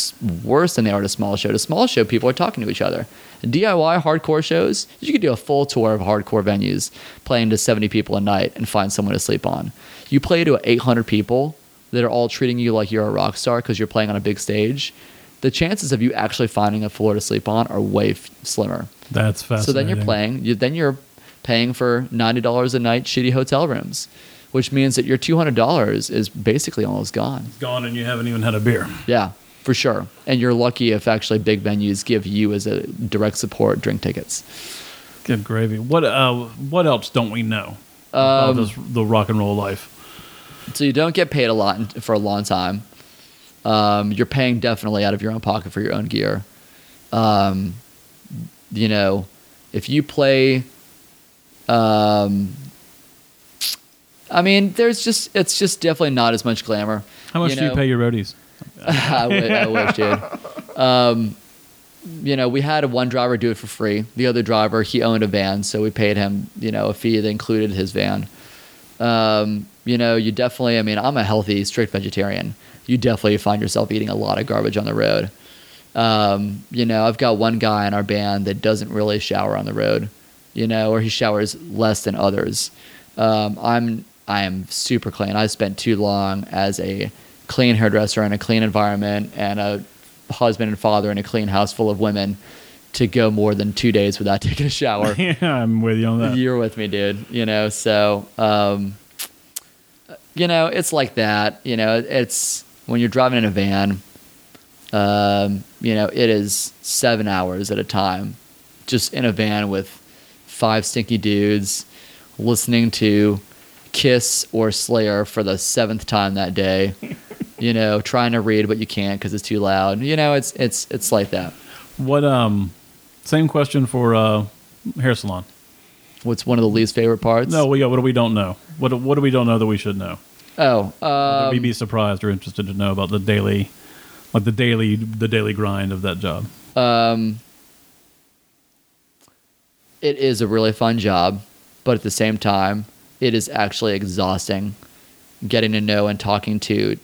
worse than they are at a small show. At a small show, people are talking to each other. DIY hardcore shows, you could do a full tour of hardcore venues, playing to 70 people a night and find someone to sleep on. You play to 800 people that are all treating you like you're a rock star because you're playing on a big stage. The chances of you actually finding a floor to sleep on are way f- slimmer. That's fascinating. So then you're playing. You, then you're paying for ninety dollars a night shitty hotel rooms, which means that your two hundred dollars is basically almost gone. It's gone and you haven't even had a beer. Yeah, for sure. And you're lucky if actually big venues give you as a direct support drink tickets. Good gravy. What uh, what else don't we know about Um, this, the rock and roll life? So you don't get paid a lot for a long time. Um, you're paying definitely out of your own pocket for your own gear. Um, you know, if you play, um, I mean, there's just it's just definitely not as much glamour. How much do know? you pay your roadies? <laughs> I, wi- I wish, dude. Um, you know, we had one driver do it for free. The other driver, he owned a van, so we paid him, you know, a fee that included his van. Um, You know, you definitely. I mean, I'm a healthy, strict vegetarian. You definitely find yourself eating a lot of garbage on the road. Um, you know, I've got one guy in our band that doesn't really shower on the road. You know, or he showers less than others. Um, I'm I am super clean. I spent too long as a clean hairdresser in a clean environment and a husband and father in a clean house full of women to go more than two days without <laughs> taking a shower. <laughs> yeah, I'm with you on that. You're with me, dude. You know, so um, you know, it's like that. You know, it's when you're driving in a van. Um, you know, it is seven hours at a time, just in a van with five stinky dudes, listening to Kiss or Slayer for the seventh time that day. <laughs> you know, trying to read but you can't because it's too loud. You know, it's it's it's like that. What um, same question for uh, hair salon. What's one of the least favorite parts? No, we what do we don't know? What do- what do we don't know that we should know? Oh, Would um, we be surprised or interested to know about the daily, like the daily the daily grind of that job? Um, it is a really fun job, but at the same time, it is actually exhausting getting to know and talking to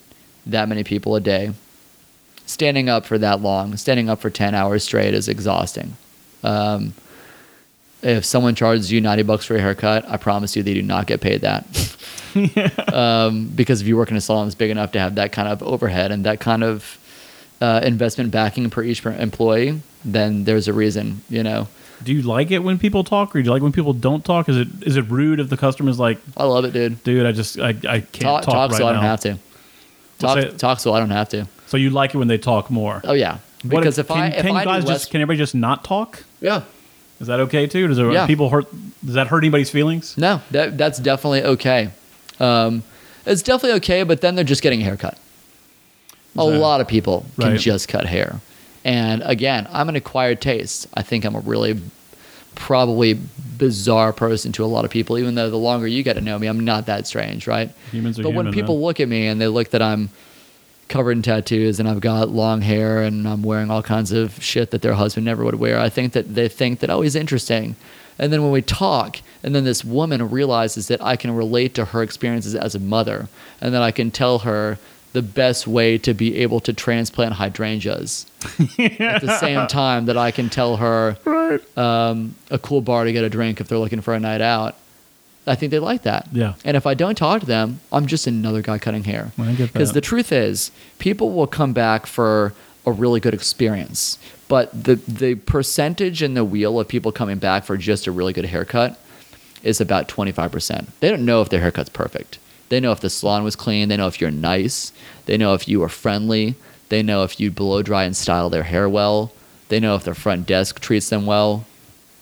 that many people a day. Standing up for that long, standing up for 10 hours straight is exhausting. Um, if someone charges you 90 bucks for a haircut, I promise you they do not get paid that. <laughs> um, because if you work in a salon that's big enough to have that kind of overhead and that kind of uh, investment backing per each employee, then there's a reason, you know. Do you like it when people talk, or do you like when people don't talk? Is it is it rude if the customer's like, I love it, dude. dude, I just I, I can't Talk, talk, talk right so I don't have to. Talk, talk so I don't have to. So you like it when they talk more? Oh yeah, because if, can, I if can I guys less, just can everybody just not talk? yeah, Is that okay too? Does it, Yeah. people hurt? Does that hurt anybody's feelings? no, that that's definitely okay. Um, it's definitely okay, but then they're just getting a haircut. A Exactly. lot of people can Right. just cut hair, and again, I'm an acquired taste. I think I'm a really probably bizarre person to a lot of people, even though the longer you get to know me, I'm not that strange, right? Humans are but when people man. look at me and they look that I'm covered in tattoos and I've got long hair and I'm wearing all kinds of shit that their husband never would wear, I think that they think that, oh, he's interesting. And then when we talk, and then this woman realizes that I can relate to her experiences as a mother, and that I can tell her the best way to be able to transplant hydrangeas. At the <laughs> same time that I can tell her Right. um, a cool bar to get a drink if they're looking for a night out. I think they like that. Yeah. And if I don't talk to them, I'm just another guy cutting hair. Because the truth is, people will come back for a really good experience, but the the percentage in the wheel of people coming back for just a really good haircut is about 25%. They don't know if their haircut's perfect. They know if the salon was clean. They know if you're nice. They know if you were friendly. They know if you blow dry and style their hair well. They know if their front desk treats them well.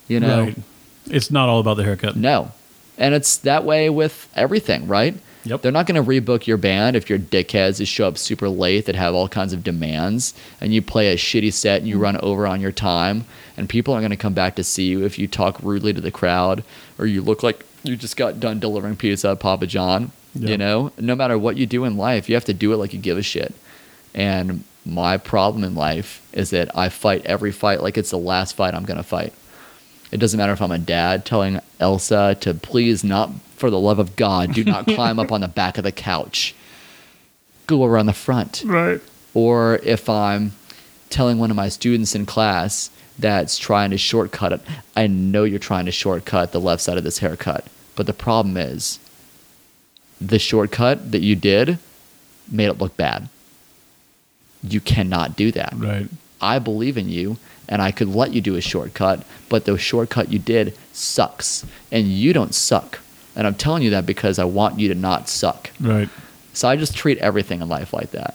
You know, Right. It's not all about the haircut. no. And it's that way with everything, right? Yep. They're not going to rebook your band if your dickheads that show up super late that have all kinds of demands and you play a shitty set and you run over on your time and people aren't going to come back to see you if you talk rudely to the crowd or you look like you just got done delivering pizza at Papa John. You know, no matter what you do in life, you have to do it like you give a shit. And my problem in life is that I fight every fight like it's the last fight I'm going to fight. It doesn't matter if I'm a dad telling Elsa to please not, for the love of God, do not <laughs> climb up on the back of the couch. Go around the front. Right. Or if I'm telling one of my students in class that's trying to shortcut it, I know you're trying to shortcut the left side of this haircut. But the problem is, the shortcut that you did made it look bad. You cannot do that. Right. I believe in you and I could let you do a shortcut, but the shortcut you did sucks and you don't suck. And I'm telling you that because I want you to not suck. Right. So I just treat everything in life like that.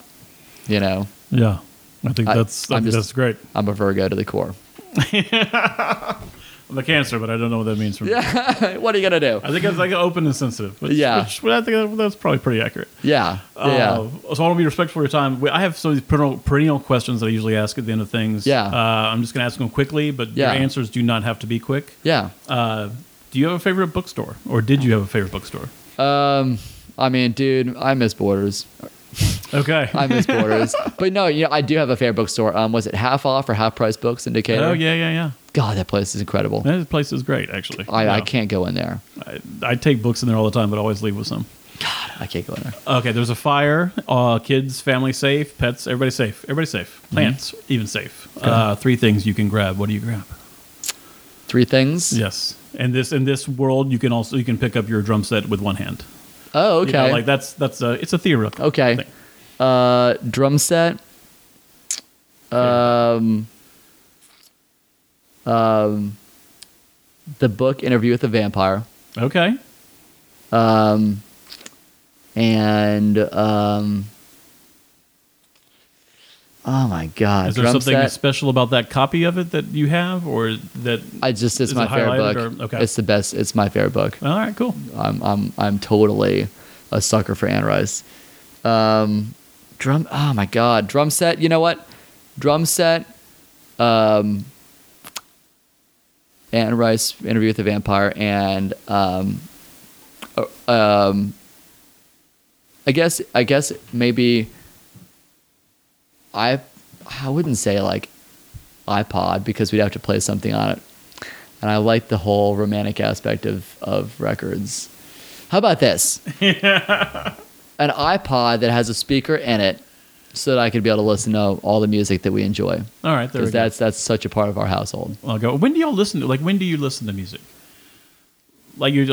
You know, Yeah. I think that's I I'm think just- that's great. I'm a Virgo to the core. <laughs> I'm cancer, but I don't know what that means for me. Yeah. <laughs> what are you going to do? I think it's like open and sensitive. Which, Yeah. Which, I think that's probably pretty accurate. Yeah. Uh, yeah. So I want to be respectful of your time. I have some of these perennial, perennial questions that I usually ask at the end of things. Yeah. Uh, I'm just going to ask them quickly, but Yeah. your answers do not have to be quick. Yeah. Uh, do you have a favorite bookstore, or did you have a favorite bookstore? Um, I mean, dude, I miss Borders. Okay. I miss Borders. <laughs> but no, you know, I do have a favorite bookstore. Um, was it half off or half price books in Decatur? oh yeah, yeah, yeah. God, that place is incredible. That place is great, actually. I, I can't go in there. I, I take books in there all the time, but I always leave with some. God, I can't go in there. Okay, there's a fire. Uh, kids, family safe. Pets, everybody safe. Everybody safe. Mm-hmm. Plants, even safe. Uh, three things you can grab. What do you grab? Three things. Yes. And this in this world, you can also you can pick up your drum set with one hand. Oh, You okay. know, like that's that's a it's a theoretical. okay. thing. Uh, drum set. Um. Um. The book Interview with the Vampire. Okay. Um. And um. Oh my God! Is there drum something set. special about that copy of it that you have, or that? I just it's Is my it favorite book. or- okay. It's the best. It's my favorite book. All right, cool. I'm I'm I'm totally a sucker for Anne Rice. Um, drum. Oh my god, drum set. You know what? Drum set. Um, Anne Rice interview with the vampire and um, uh, um, I guess I guess maybe I I wouldn't say like iPod because we'd have to play something on it. And I like the whole romantic aspect of, of records. How about this? <laughs> An iPod that has a speaker in it so that I could be able to listen to all the music that we enjoy. All right, there we Because go. that's that's such a part of our household. I'll go. When do y'all listen to? Like, when do you listen to music? Like, you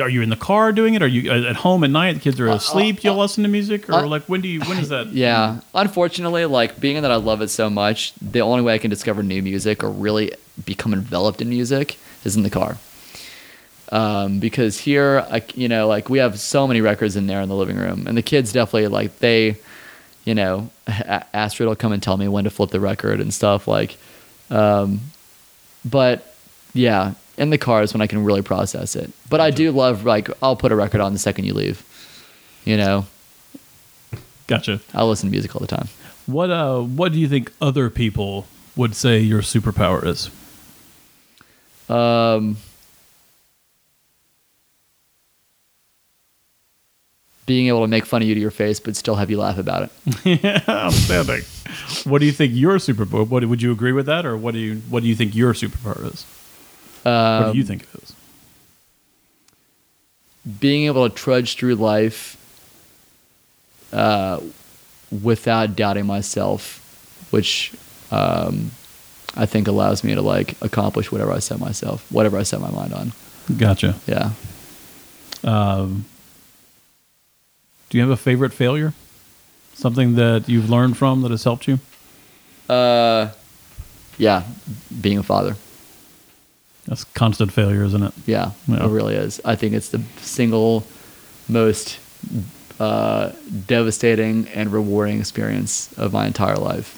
are you in the car doing it? Are you uh, at home at night? The kids are asleep. you all listen to music, or uh, like when do you? When is that? <laughs> Yeah. Unfortunately, like being that I love it so much, the only way I can discover new music or really become enveloped in music is in the car. Um, because here, I, you know, like we have so many records in there in the living room, and the kids definitely like they, you know, <laughs> Astrid will come and tell me when to flip the record and stuff like. Um, but yeah, in the car is when I can really process it. But I do love like I'll put a record on the second you leave. You know, Gotcha. I listen to music all the time. What uh? What do you think other people would say your superpower is? Um, being able to make fun of you to your face, but still have you laugh about it. yeah, <laughs> outstanding. what do you think your superpower? What would you agree with that, or what do you what do you think your superpower is? Um, What do you think it is? Being able to trudge through life uh, without doubting myself, which um, I think allows me to like accomplish whatever I set myself, whatever I set my mind on. Gotcha. Yeah. Um, do you have a favorite failure? Something that you've learned from that has helped you? Uh, yeah. Being a father. That's constant failure, isn't it? Yeah, Yeah. it really is. I think it's the single most uh, devastating and rewarding experience of my entire life.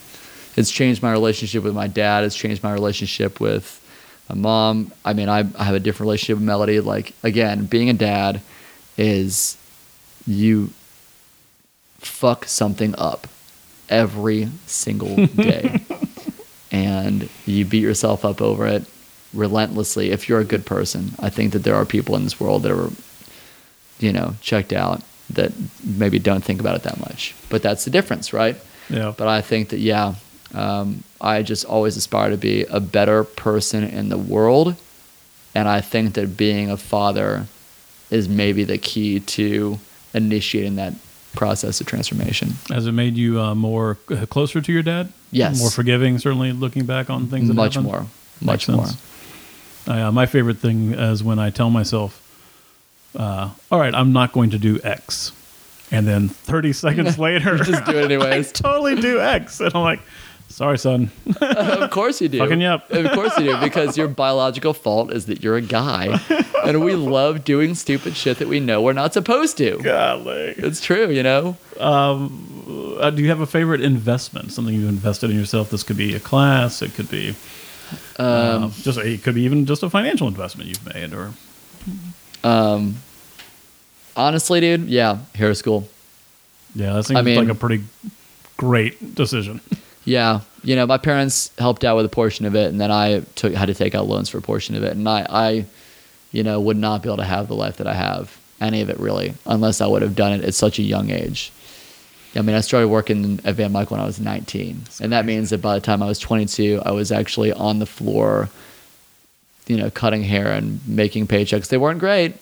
It's changed my relationship with my dad. It's changed my relationship with my mom. I mean, I, I have a different relationship with Melody. Like, again, being a dad is you fuck something up every single <laughs> day. and you beat yourself up over it relentlessly if you're a good person. I think that there are people in this world that are, you know, checked out that maybe don't think about it that much. But that's the difference, right? Yeah. But I think that, yeah, um, I just always aspire to be a better person in the world. And I think that being a father is maybe the key to initiating that process of transformation. Has it made you uh, more closer to your dad? Yes. More forgiving, certainly looking back on things that Much happened? more. Much more. Uh, my favorite thing is when I tell myself, uh, all right, I'm not going to do X. And then 30 <laughs> seconds later, Just do it <laughs> I anyways. totally do X. And I'm like, sorry, son. of course you do. Fucking yep. Of course you do, because your biological fault is that you're a guy, and we <laughs> love doing stupid shit that we know we're not supposed to. Golly. It's true, you know. Uh, do you have a favorite investment? Something you've invested in yourself? This could be a class. It could be Um, uh, just. It could be even just a financial investment you've made, or um, honestly, dude, yeah, hair school. yeah, that seems I mean- like a pretty great decision. <laughs> Yeah, you know, my parents helped out with a portion of it, and then I took had to take out loans for a portion of it, and I, I, you know, would not be able to have the life that I have, any of it really, unless I would have done it at such a young age. I mean, I started working at Van Mike when I was 19, and that means that by the time I was 22, I was actually on the floor, you know, cutting hair and making paychecks. They weren't great,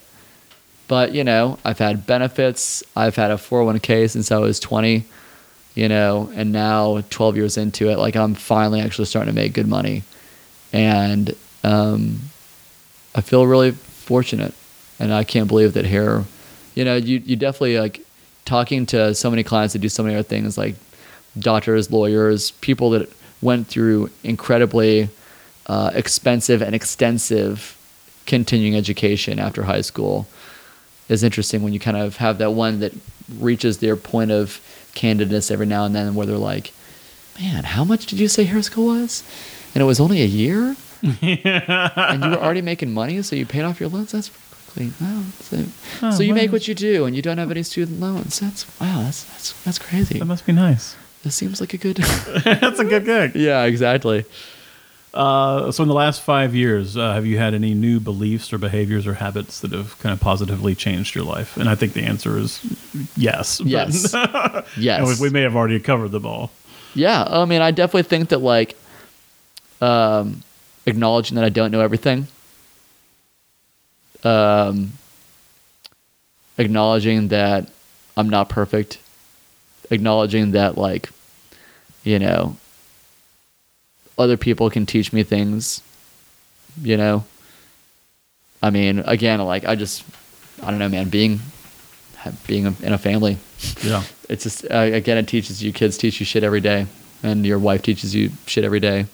But you know, I've had benefits. I've had a 401k since I was 20. You know, and now 12 years into it, like I'm finally actually starting to make good money, and um, I feel really fortunate, and I can't believe that here, you know, you you definitely like talking to so many clients that do so many other things like doctors, lawyers, people that went through incredibly uh, expensive and extensive continuing education after high school is interesting when you kind of have that one that reaches their point of candidness every now and then where they're like, man, how much did you say hair school was? And it was only a year? <laughs> and you were already making money, so you paid off your loans? That's Wow. So, Oh, so you make what you do and you don't have any student loans. That's, wow, that's, that's, that's crazy. That must be nice. That seems like a good. <laughs> <laughs> That's a good gig. yeah, exactly. Uh, so, in the last five years, uh, have you had any new beliefs or behaviors or habits that have kind of positively changed your life? And I think the answer is yes. Yes. <laughs> Yes. and we, we may have already covered them all. Yeah, I mean, I definitely think that like um, acknowledging that I don't know everything, um, acknowledging that I'm not perfect, acknowledging that like, you know, other people can teach me things, you know. I mean, again, like I just, I don't know, man, being, being in a family, Yeah. it's just uh, again it teaches you kids teach you shit every day and your wife teaches you shit every day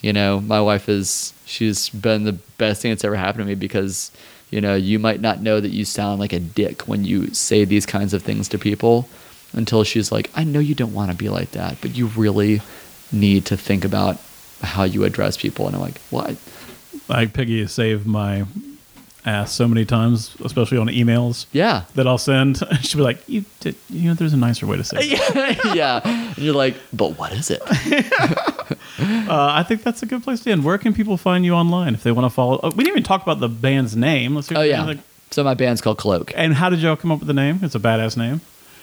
you know my wife is she's been the best thing that's ever happened to me because you know you might not know that you sound like a dick when you say these kinds of things to people until she's like i know you don't want to be like that but you really need to think about how you address people. And i'm like what? Like Piggy saved my ass so many times, especially on emails yeah that I'll send. <laughs> She'll be like, "You, did, you know, there's a nicer way to say it." <laughs> yeah and you're like but what is it <laughs> Uh, I think that's a good place to end. Where can people find you online if they want to follow? Oh, we didn't even talk about the band's name. Let's hear oh yeah name. so my band's called cloak And how did y'all come up with the name? It's a badass name.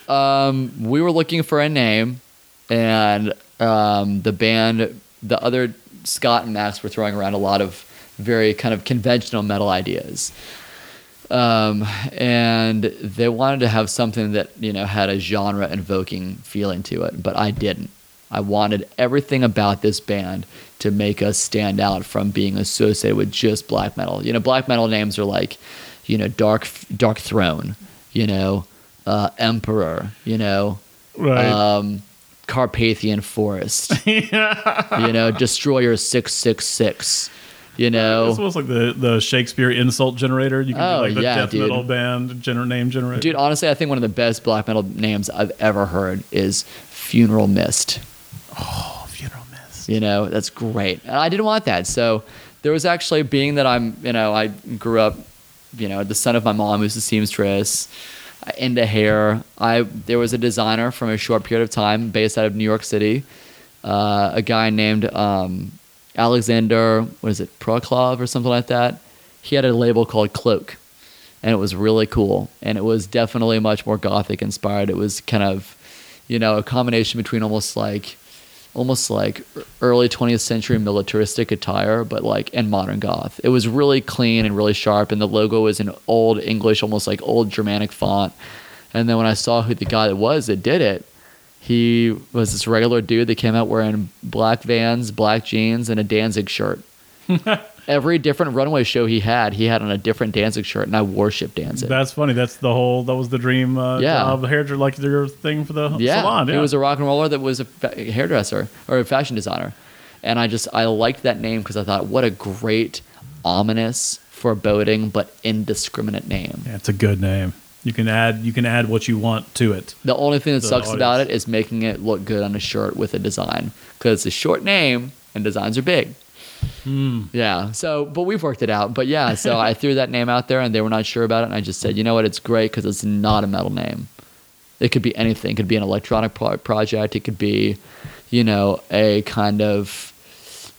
Um, we were looking for a name, and um, the band, the other Scott and Max were throwing around a lot of very kind of conventional metal ideas. Um, and they wanted to have something that you know had a genre invoking feeling to it, but I didn't. I wanted everything about this band to make us stand out from being associated with just black metal. You know, black metal names are like, you know, Dark Dark Throne, you know, uh, Emperor, you know, Right. um, Carpathian Forest, <laughs> you know, Destroyer six six six, you know, It's almost like the, the Shakespeare insult generator. You can Oh, do like the yeah, death dude. metal band gener- name generator. Dude, honestly, I think one of the best black metal names I've ever heard is Funeral Mist. oh, funeral mist. You know, that's great. And I didn't want that. So there was actually, being that I'm, you know, I grew up, you know, the son of my mom who's a seamstress, uh, into hair. I there was a designer from a short period of time based out of New York City, uh, a guy named um, Alexander, what is it, Proklov or something like that. He had a label called Cloak, and it was really cool. And it was definitely much more gothic inspired. It was kind of, you know, a combination between almost like, almost like early 20th century militaristic attire, but like and modern goth. It was really clean and really sharp, and the logo was in old English, almost like old Germanic font. And then when I saw who the guy that was that did it, he was this regular dude that came out wearing black vans, black jeans, and a Danzig shirt. <laughs> Every different runway show he had, he had on a different Danzig shirt, and I worship Danzig. That's funny. That's the whole. That was the dream. Uh, Yeah. job. Hairdresser, like your thing for the yeah, salon. Yeah. he was a rock and roller that was a fa- hairdresser or a fashion designer, and I just I liked that name because I thought what a great, ominous, foreboding but indiscriminate name. yeah, it's a good name. You can add. You can add what you want to it. The only thing that The sucks about it is making it look good on a shirt with a design because it's a short name and designs are big. Hmm. Yeah. So, but we've worked it out. But yeah, so I <laughs> threw that name out there and they were not sure about it. And I just said, you know what? It's great because it's not a metal name. It could be anything. It could be an electronic pro- project. It could be, you know, a kind of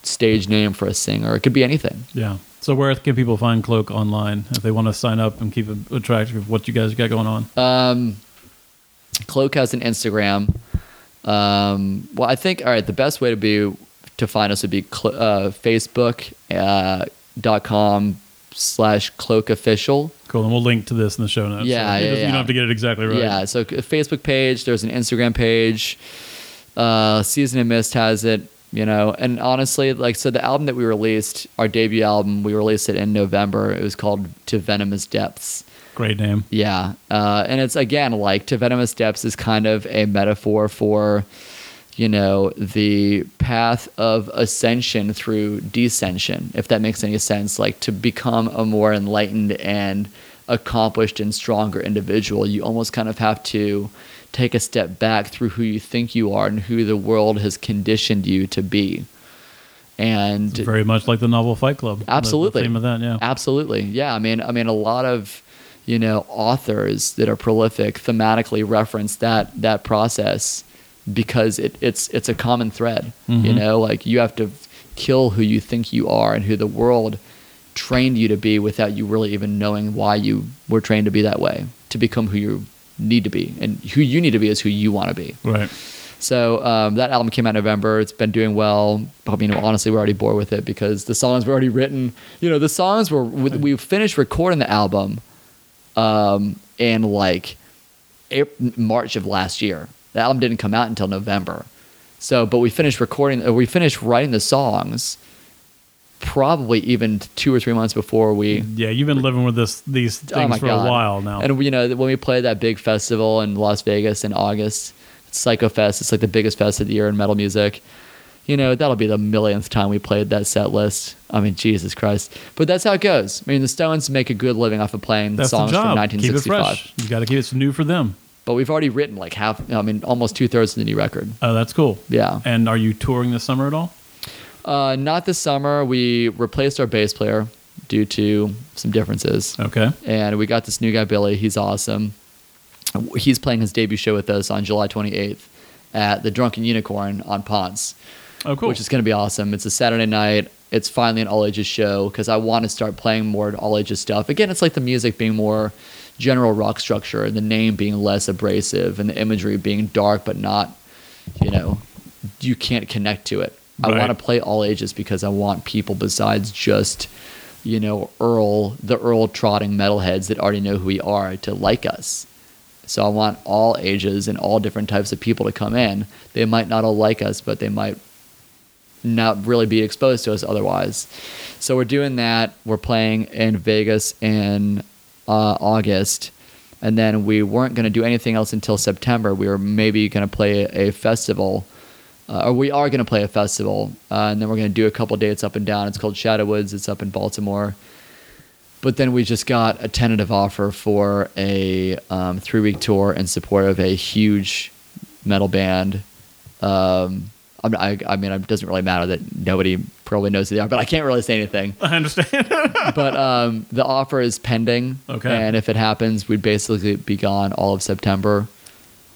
stage name for a singer. It could be anything. Yeah. So where can people find Cloak online if they want to sign up and keep a, track of what you guys got going on? Um, Cloak has an Instagram. Um, well, I think all right. The best way to be to find us would be cl- uh, Facebook uh, dot com slash cloak official. Cool. And we'll link to this in the show notes. Yeah, So you yeah, You don't have to get it exactly right. Yeah, so a Facebook page, there's an Instagram page. Uh, Season of Mist has it, you know. And honestly, like, so the album that we released, our debut album, we released it in November. It was called To Venomous Depths. Great name. Yeah. Uh, and it's again like to venomous depths is kind of a metaphor for, you know, the path of ascension through descension, if that makes any sense. Like to become a more enlightened and accomplished and stronger individual, you almost kind of have to take a step back through who you think you are and who the world has conditioned you to be. And Very much like the novel Fight Club. Absolutely. The theme of that, yeah. Absolutely. Yeah. I mean, I mean, a lot of, you know, authors that are prolific thematically reference that, that process because it, it's, it's a common thread, you Mhm. know, like you have to kill who you think you are and who the world trained you to be without you really even knowing why you were trained to be that way to become who you need to be and who you need to be is who you want to be. Right. So um, that album came out in November. It's been doing well. I mean, honestly, we're already bored with it because the songs were already written. You know, the songs were we we finished recording the album um, in like April, March of last year. The album didn't come out until November. So, but we finished recording. Uh, we finished writing the songs probably even two or three months before we Yeah, you've been living with this these oh things Oh for God. a while now. And you know, when we played that big festival in Las Vegas in August, Psycho Fest, it's like the biggest fest of the year in metal music. You know, that'll be the millionth time we played that set list. I mean, Jesus Christ. But that's how it goes. I mean, the Stones make a good living off of playing That's songs from Keep it 1965. fresh. You got to keep it new for them. But we've already written like half, I mean, almost two thirds of the new record. Oh, that's cool. Yeah. And are you touring this summer at all? Uh, not this summer. We replaced our bass player due to some differences. Okay. and we got this new guy Billy. He's awesome. He's playing his debut show with us on July 28th at the Drunken Unicorn on Ponce, Oh, cool. which is going to be awesome. It's a Saturday night. It's finally an all ages show because I want to start playing more all ages stuff. Again, it's like the music being more general rock structure and the name being less abrasive and the imagery being dark but not, you know, you can't connect to it. I Right. want to play all ages because I want people besides just, you know, Earl, the Earl trotting metalheads that already know who we are to like us. So I want all ages and all different types of people to come in. They might not all like us, but they might not really be exposed to us otherwise. So we're doing that. We're playing in Vegas in uh, August. And then we weren't going to do anything else until September. We were maybe going to play a festival, uh, or we are going to play a festival. Uh, and then we're going to do a couple dates up and down. It's called Shadow Woods, it's up in Baltimore. But then we just got a tentative offer for a um, three week tour in support of a huge metal band. Um, I'm, I, I mean, it doesn't really matter that nobody probably knows who they are, but I can't really say anything. <laughs> I understand. <laughs> but um, the offer is pending. Okay. And if it happens, we'd basically be gone all of September,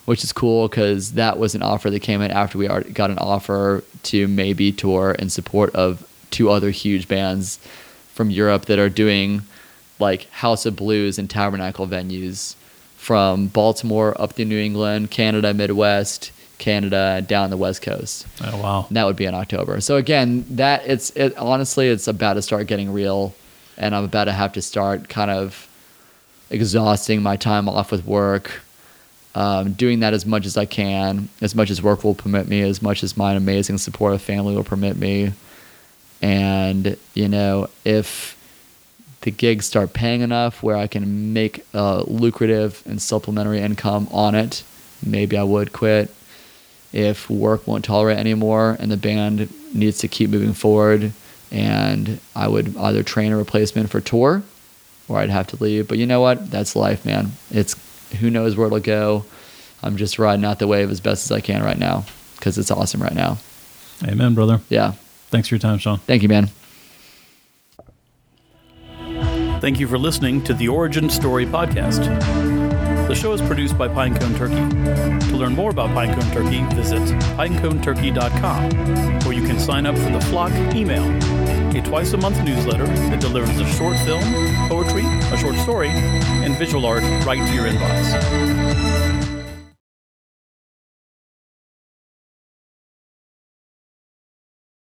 which is cool because that was an offer that came in after we got an offer to maybe tour in support of two other huge bands from Europe that are doing like House of Blues and Tabernacle venues from Baltimore up to New England, Canada, Midwest, Canada, down the West Coast. oh, wow. And that would be in October. So again, that it's it honestly it's about to start getting real, and I'm about to have to start kind of exhausting my time off with work, um, doing that as much as I can, as much as work will permit me, as much as my amazing supportive family will permit me, and you know if the gigs start paying enough where I can make a lucrative and supplementary income on it, maybe I would quit if work won't tolerate anymore and the band needs to keep moving forward and I would either train a replacement for tour or I'd have to leave. But you know what? That's life, man. It's who knows where it'll go. I'm just riding out the wave as best as I can right now because it's awesome right now. Amen, brother. Yeah. Thanks for your time, Sean. Thank you, man. Thank you for listening to the Origin Story podcast. The show is produced by Pinecone Turkey. To learn more about Pinecone Turkey, visit pineconeturkey.com, where you can sign up for the Flock email, a twice a month newsletter that delivers a short film, poetry, a short story, and visual art right to your inbox.